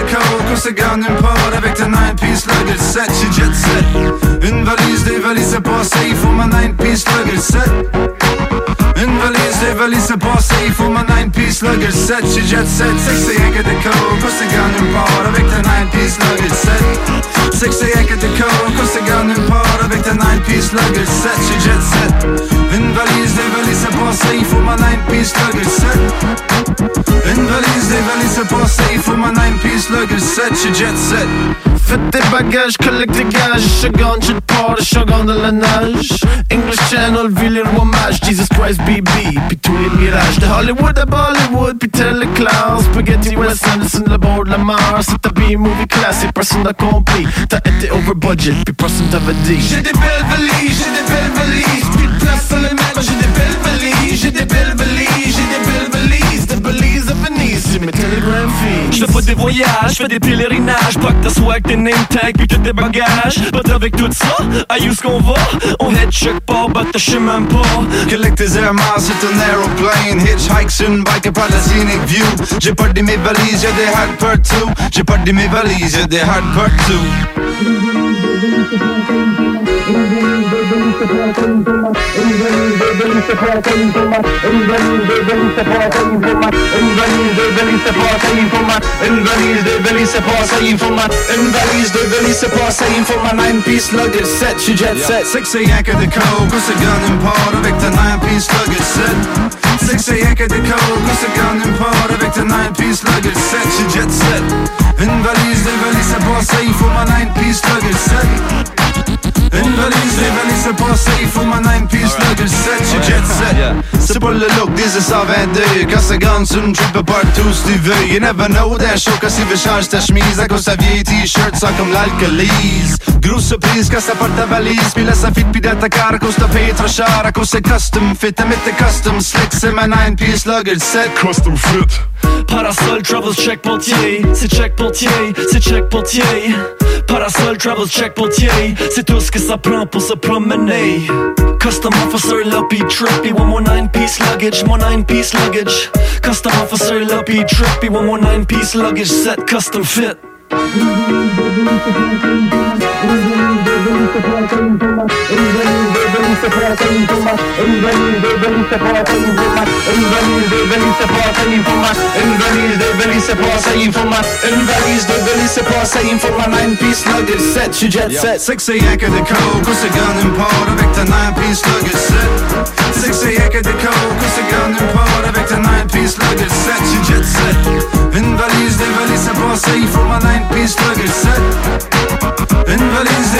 ou c'est gun import avec ta 9-piece luggage set. J'ai jet set. Une valise, des valises, c'est pas safe pour ma 9-piece luggage set. Une valise, des valises, c'est pas safe pour ma 9-piece luggage set. J'ai jet set. 6 yank de coke, ou c'est gun import avec ta 9-piece luggage set. 6 yank de coke, ou c'est gun import avec ta 9-piece luggage set. J'ai jet set. Une valise, des valises, c'est pas safe pour ma 9-piece luggage set. Une valise, des c'est pas safe pour ma 9-piece luggage. J'ai jet set. Faites tes bagages, collecte tes gages. Shogun, j'ai port, de shogun de la nage. English Channel, ville le hommage. Jesus Christ, BB, puis tous les mirages. De Hollywood à Bollywood, puis Telecloud. Spaghetti West Anderson, le bord de la Mars. C'est ta B-movie classique, personne n'a compris. T'as été over budget, puis personne t'avait dit. J'ai des belles valises, j'ai des belles valises. Plus de place sur le mettre, j'ai des belles valises. J'ai des belles valises, j'ai des belles valises. Des valises de Venise, Je fais pas des voyages, je fais des pèlerinages. Pas que ta swag, tes name tag, puis que tes bagages. But avec tout ça, à où qu'on va. On head check pas, but je sais même pas. Collect tes air miles, c'est un aeroplane Hitchhike sur une bike, par la scenic view. J'ai pas de mes valises, y'a des hard partout J'ai pas de mes valises, y'a des hard partout Une valise de valise, c'est pas ça, il faut ma Une valise de valise, c'est pas ça, il faut ma 9-piece luggage set, je suis jet set 6 yank de coke, ou c'est gun import avec ta 9-piece luggage set 6 yank de coke, ou c'est gun import avec ta 9-piece luggage set, je suis jet set Une valise de valise, c'est pas ça, il faut ma 9-piece luggage set Une valise de valise, c'est pas ça, il faut ma 9-piece luggage set, je jet set. C'est pas le look des 122 Quand ça gagne sur une trip partout si tu veux You never know. That show quand il veut changer ta chemise À cause sa vieille t-shirt sans comme l'alcoolise Grosse surprise quand ça porte ta valise Puis là ça fit pis dans ta car à cause t'as payé trop cher À cause c'est custom fit, t'as mis tes custom slick C'est ma 9-piece luggage set Custom fit. Parasol Travels check Pontier C'est check Pontier, c'est check Pontier Parasol Travels check Pontier C'est tout ce que ça prend pour se promener Custom officer Luppy Trippy. One more 9-piece luggage, more 9-piece luggage. Custom officer Luppy Trippy. One more 9-piece luggage set custom fit Une valise de valise, c'est pas ça, il faut ma Une valise de valise, c'est pas ça, il faut ma 9-piece luggage set, je suis jet set 6 yank de coke, ou c'est gun import avec ta 9-piece luggage set 6 yank de coke, ou c'est gun import avec ta 9-piece luggage set, je suis jet set Une valise de valise, c'est pas ça, il faut ma 9-piece luggage set Une valise de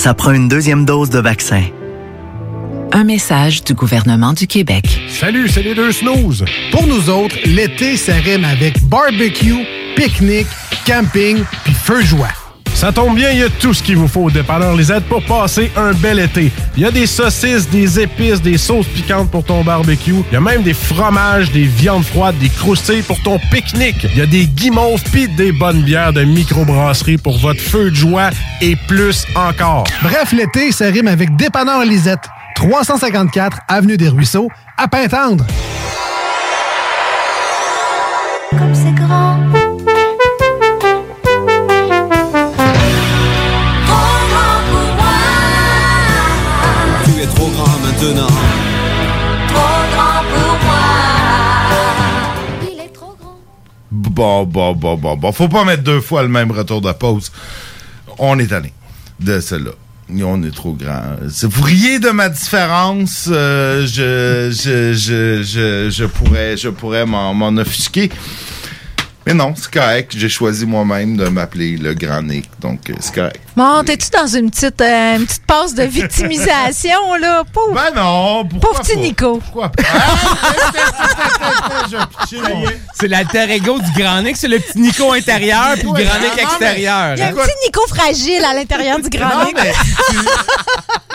ça prend une deuxième dose de vaccin. Un message du gouvernement du Québec. Salut, c'est les deux snooze. Pour nous autres, l'été, ça rime avec barbecue, pique-nique, camping, puis feu joie. Ça tombe bien, il y a tout ce qu'il vous faut au dépanneur Lisette pour passer un bel été. Il y a des saucisses, des épices, des sauces piquantes pour ton barbecue. Il y a même des fromages, des viandes froides, des croustilles pour ton pique-nique. Il y a des guimauves pis des bonnes bières de microbrasserie pour votre feu de joie et plus encore. Bref, l'été, ça rime avec dépanneur Lisette. 354 Avenue des Ruisseaux, à Pintendre. Comme c'est grand. Trop grand pour moi. Il est trop grand. Bon, bon, bon, bon, bon. Faut pas mettre deux fois le même retour de pause. On est allé de cela. On est trop grand. Vous riez de ma différence. Je, je, je, je, je pourrais, je pourrais m'en offusquer. Mais non, c'est correct. J'ai choisi moi-même de m'appeler le Grand Nick, donc euh, c'est correct. Bon, t'es-tu dans une petite, euh, une petite passe de victimisation, là? Pauvre, ben non, pauvre petit Nico. Pourquoi C'est l'alter ego du grand Nick, c'est le petit Nico intérieur puis le grand Nick extérieur. Il y a un petit Nico fragile à l'intérieur du grand Non, Nick.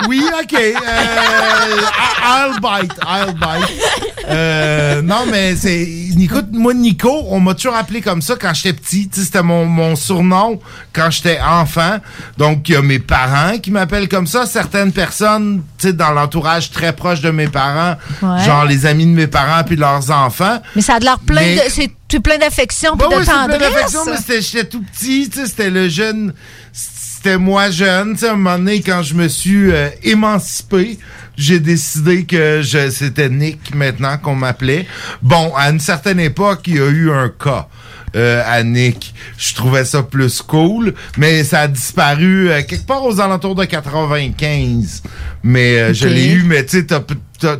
oui, OK. Euh, I'll bite. I'll bite. Euh, non, mais c'est... Nico, moi, Nico, on m'a toujours appelé comme ça quand j'étais petit. C'était mon, mon surnom quand j'étais enfant. Donc, il y a mes parents qui m'appellent comme ça. Certaines personnes, tu sais, dans l'entourage très proche de mes parents, Ouais. genre les amis de mes parents puis leurs enfants. Mais ça a de l'air plein Mais- de. C'est plein d'affection Bah puis de oui, plein d'affection, mais c'était- j'étais tout petit, tu sais, c'était le jeune, c'était moi jeune, à un moment donné, quand je me suis euh, émancipé, j'ai décidé que je, c'était Nick maintenant qu'on m'appelait. Bon, à une certaine époque, il y a eu un cas. Euh, à Nick. Je trouvais ça plus cool, mais ça a disparu euh, quelque part aux alentours de 95. Mais euh, je l'ai eu, mais tu sais,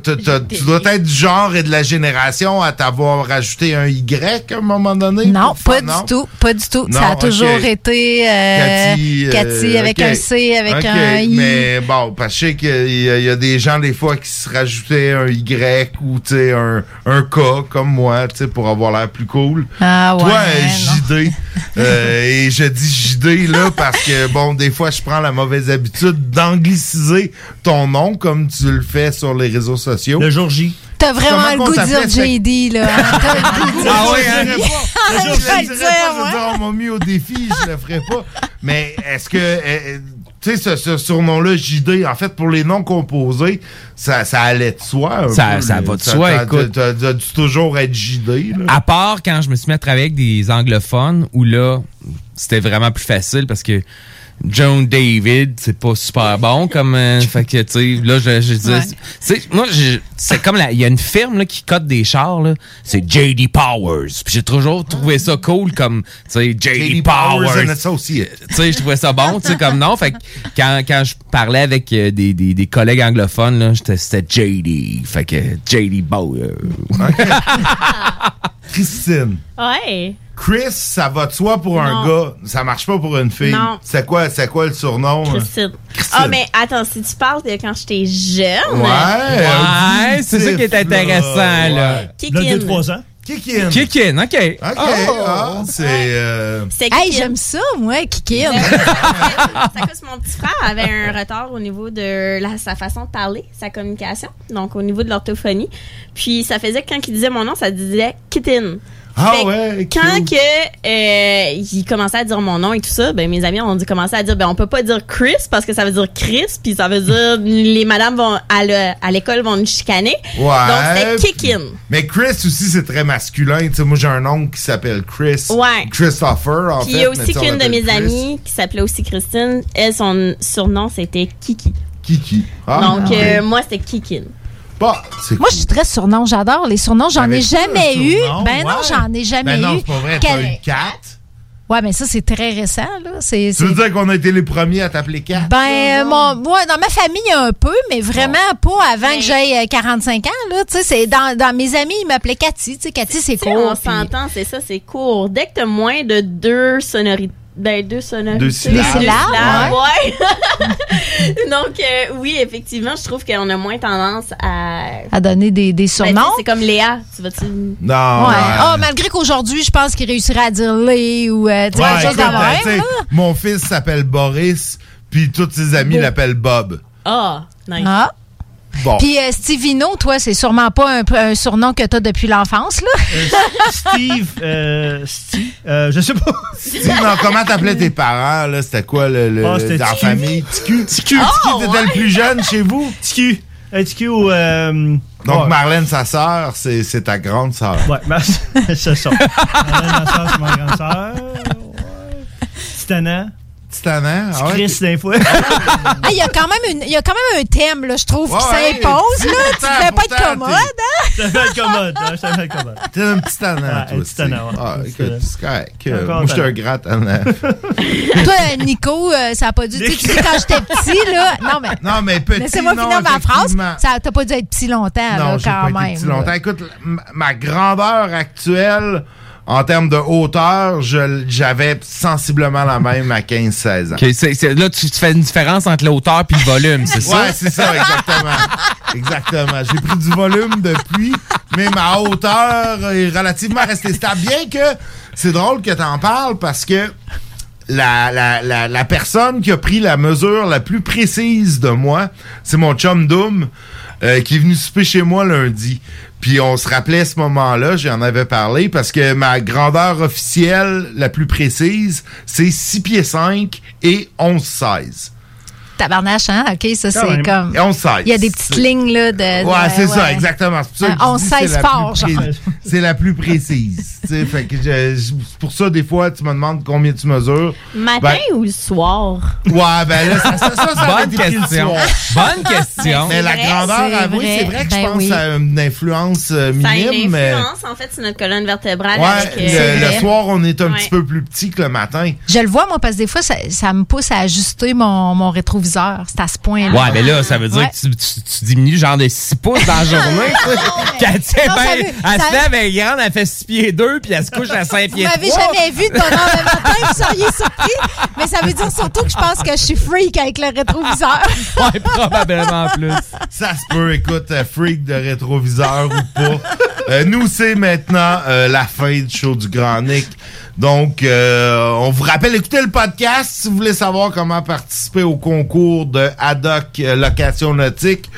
tu dois être du genre et de la génération à t'avoir rajouté un Y à un moment donné. Non, pas du tout, pas du tout. Non, ça a toujours été euh, Cathy, euh, Cathy avec un C, avec un I. Mais bon, parce que je sais qu'il y, a- il y a des gens, des fois, qui se rajoutaient un Y ou, un, un K, comme moi, pour avoir l'air plus cool. Ah ouais. Toi, JD. euh, et je dis JD, là, parce que, bon, des fois, je prends la mauvaise habitude d'angliciser ton nom, comme tu le fais sur les réseaux sociaux. Le jour J. T'as vraiment Comment le goût de dire JD, là. hein? T'as le goût de dire Ah oui, JD. hein? Je Je vais le le dirais pas, je veux dire, on m'a mis au défi, je le ferai pas. Mais est-ce que, euh, euh, tu sais, ce, ce surnom-là, JD, en fait, pour les noms composés, ça, ça allait de soi. un Ça- peu, ça va de soi, t'as- écoute. T'as t'as dû toujours être JD, là? À part quand je me suis mis à travailler avec des anglophones où là, c'était vraiment plus facile parce que John David, c'est pas super bon comme euh, fait que tu sais là je je dis Ouais. c'est moi je- c'est comme la- il y a une firme là qui cote des chars là, c'est JD Powers. Puis j'ai toujours trouvé ça cool comme tu sais JD, JD Powers. Tu sais je trouvais ça bon, tu sais comme nom fait que quand quand je parlais avec euh, des, des, des collègues anglophones là, j'étais c'était JD. Fait que JD Powers. Christine. Ouais. Chris, ça va de soi pour un gars. Ça marche pas pour une fille. Non. C'est quoi, c'est quoi le surnom? hein? Christine. Christine. Ah, mais attends, si tu parles de quand j'étais jeune. Ouais. Ouais, c'est ça qui est intéressant, là. Kikin. Le 2-3 ans. Kikin. Kikin, OK. OK. Oh. ah, c'est. euh, C'est Hey, j'aime ça, moi, Kikin. C'est à cause que mon petit frère avait un retard au niveau de la- sa façon de parler, sa communication, donc au niveau de l'orthophonie. Puis ça faisait que quand il disait mon nom, ça disait Kitten. Ah Fait ouais, Quand que euh, il commençait à dire mon nom et tout ça, ben mes amis ont dit commencé à dire ben on peut pas dire Chris parce que ça veut dire Chris puis ça veut dire les madames vont à le- à l'école vont nous chicaner. Ouais. Donc c'était Kickin. Mais Chris aussi, c'est très masculin. Tu sais, moi, j'ai un oncle qui s'appelle Chris. Ouais. Christopher, en Puis fait. il y a aussi qu'une de mes Chris. amies qui s'appelait aussi Christine, elle son surnom c'était Kiki. Kiki. Ah, Donc euh, moi c'était Kikin. Bah, Moi, je suis très surnom. J'adore les surnoms. J'en ai jamais eu. surnom? Ben non, j'en ai jamais Ben non, eu. c'est pas vrai. Quel- eu Kat. Ouais, mais ça, c'est très récent, là. C'est, Tu veux c'est- dire qu'on a été les premiers à t'appeler Kat? Ben, euh, mon, ouais, dans ma famille, un peu, mais vraiment pas avant que j'aie euh, 45 ans, là. Tu sais, c'est dans, dans mes amis, ils m'appelaient Cathy. Tu sais, Cathy, c'est court. on puis- s'entend, c'est ça, c'est court. Dès que t'as moins de deux sonorités. Ben, deux sonorités. Deux syllabes. Des syllabes, ouais. Donc, euh, oui, effectivement, je trouve qu'on a moins tendance à. À donner des, des Ben, surnoms. c'est comme Léa. Tu vas-tu. Non. Ouais. ouais. Ah, malgré qu'aujourd'hui, je pense qu'il réussirait à dire les ou euh, tu Ouais, chose euh, même. Mon fils s'appelle Boris, puis tous ses amis l'appellent Bob. Ah, nice. Ah. Bon. Puis euh, Stevino, toi, c'est sûrement pas un, un surnom que t'as depuis l'enfance, là. Euh, Steve, euh, Steve, euh, je sais pas. Dis, non, comment t'appelais tes parents, là? C'était quoi, le, le, Ah, c'était dans la Ticu. famille? Ticu. Ticu, Oh, t'étais le plus jeune chez vous? TQ. Euh, TQ ou. euh, Donc, ouais. Marlène, sa sœur, c'est ta grande sœur. Ouais, ben, c'est ça. Marlène, ma soeur, c'est ma grande soeur. Ouais. Titana. Petit tannant. Ah ouais? Chris, des fois. Ah, Il y, a quand même une- il y a quand même un thème, là, je trouve, qui Ouais, s'impose. là. Tu devais pas être pourtant, commode, hein? Je t'appelle commode. hein, Je t'appelle commode. T'es un petit tannant, Ouais, un toi. petit tannant, ouais. Ah, écoute, c'est correct. Euh, Moi, j'étais tannant. un grand tannant. Toi, Nico, euh, ça a pas dû. Tu sais, quand j'étais petit, là. Non, mais. Non, mais petit, Laissez-moi non, finir ma phrase. Ça t'as pas dû être petit longtemps, Non, là, j'ai quand pas même. été petit longtemps. Écoute, ma grandeur actuelle, en termes de hauteur, j'avais sensiblement la même à 15-16 ans. Ok, c'est- c'est- là, tu, tu fais une différence entre l'auteur et le volume, c'est ça? Ouais, c'est ça, exactement. exactement. J'ai pris du volume depuis, mais ma hauteur est relativement restée stable. Bien que c'est drôle que tu en parles parce que la, la, la, la personne qui a pris la mesure la plus précise de moi, c'est mon chum Doom, euh, qui est venu souper chez moi lundi. Puis on se rappelait ce moment-là, j'en avais parlé, parce que ma grandeur officielle la plus précise, c'est 6 pieds 5 et 11-16. Tabarnache, hein? OK, ça, c'est comme. Et on sait. Il y a des petites lignes, là, de. Ouais, de- c'est ça, exactement. C'est pour ça c'est 11-16 la fort, plus genre. C'est la plus précise. tu sais, fait que je- je- c'est pour ça, des fois, tu me demandes combien tu mesures. Matin Ben, ou le soir? Ouais, ben là, ça, ça, ça, ça Bonne question. Bonne question. Mais la grandeur, c'est avouez, vrai. c'est vrai que Ben je pense oui. que ça a une influence euh, Ça a minime, une mais. influence, en fait, sur notre colonne vertébrale. Ouais, avec, euh, le soir, on est un Ouais. petit peu plus petit que le matin. Je le vois, moi, parce que des fois, ça, ça me pousse à ajuster mon, mon rétroviseur. C'est à ce point-là. Ouais, mais là, ça veut dire Ouais. que tu, tu- tu diminues genre de 6 pouces dans la journée. tu sais. Cathy, Non, ben, elle se lève, elle est grande, elle fait 6 pieds 2, puis elle se couche à 5 Vous pieds m'avez 3. jamais vu de bonheur le matin, vous seriez surpris. Mais ça veut dire surtout que je pense que je suis freak avec le rétroviseur. Ouais, probablement plus. Ça se peut, écoute, euh, freak de rétroviseur ou pas. Euh, nous, c'est maintenant euh, la fin du show du Grand Nick. Donc, euh, on vous rappelle, écoutez le podcast si vous voulez savoir comment participer au concours de Haddock Location Nautique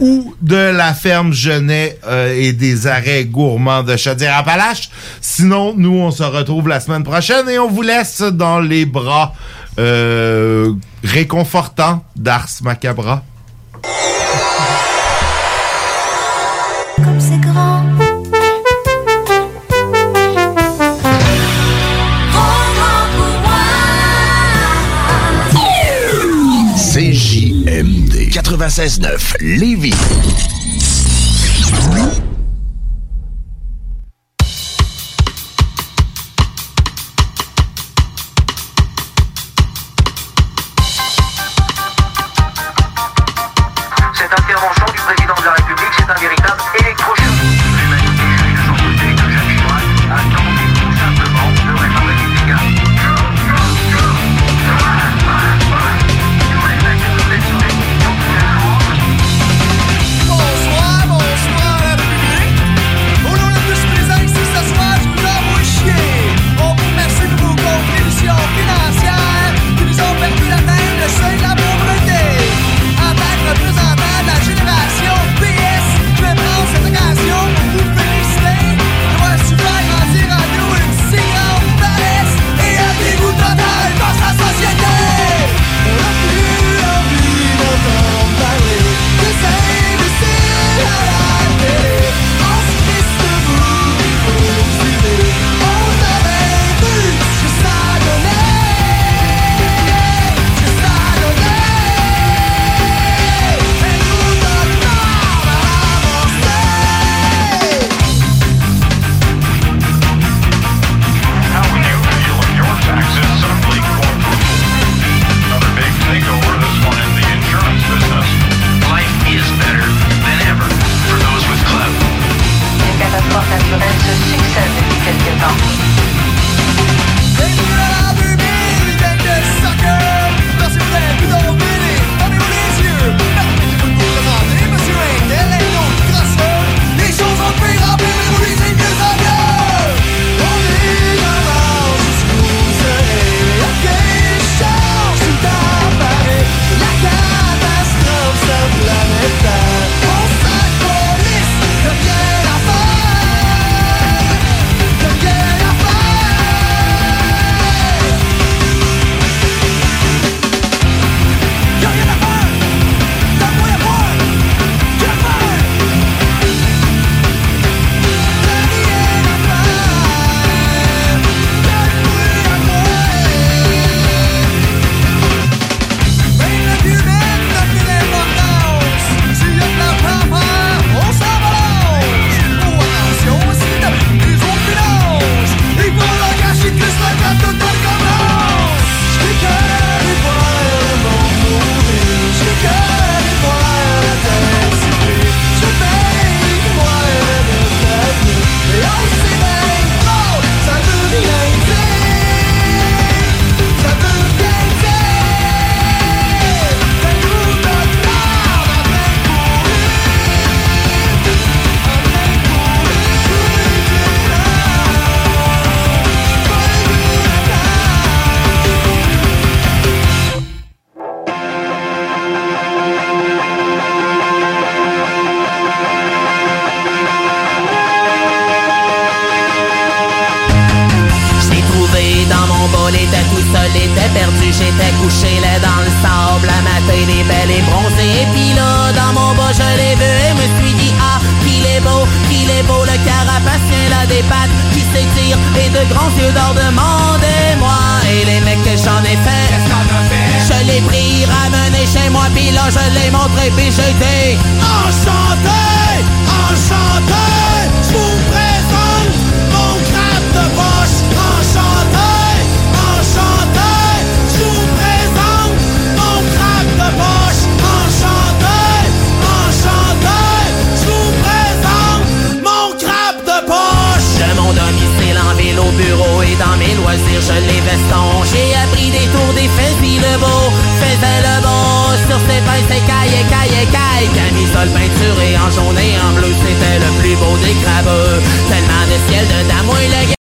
ou de la ferme Genet euh, et des arrêts gourmands de Chaudière-Appalaches. Sinon, nous, on se retrouve la semaine prochaine et on vous laisse dans les bras euh, réconfortants d'Ars Macabra. 96.9 Lévis.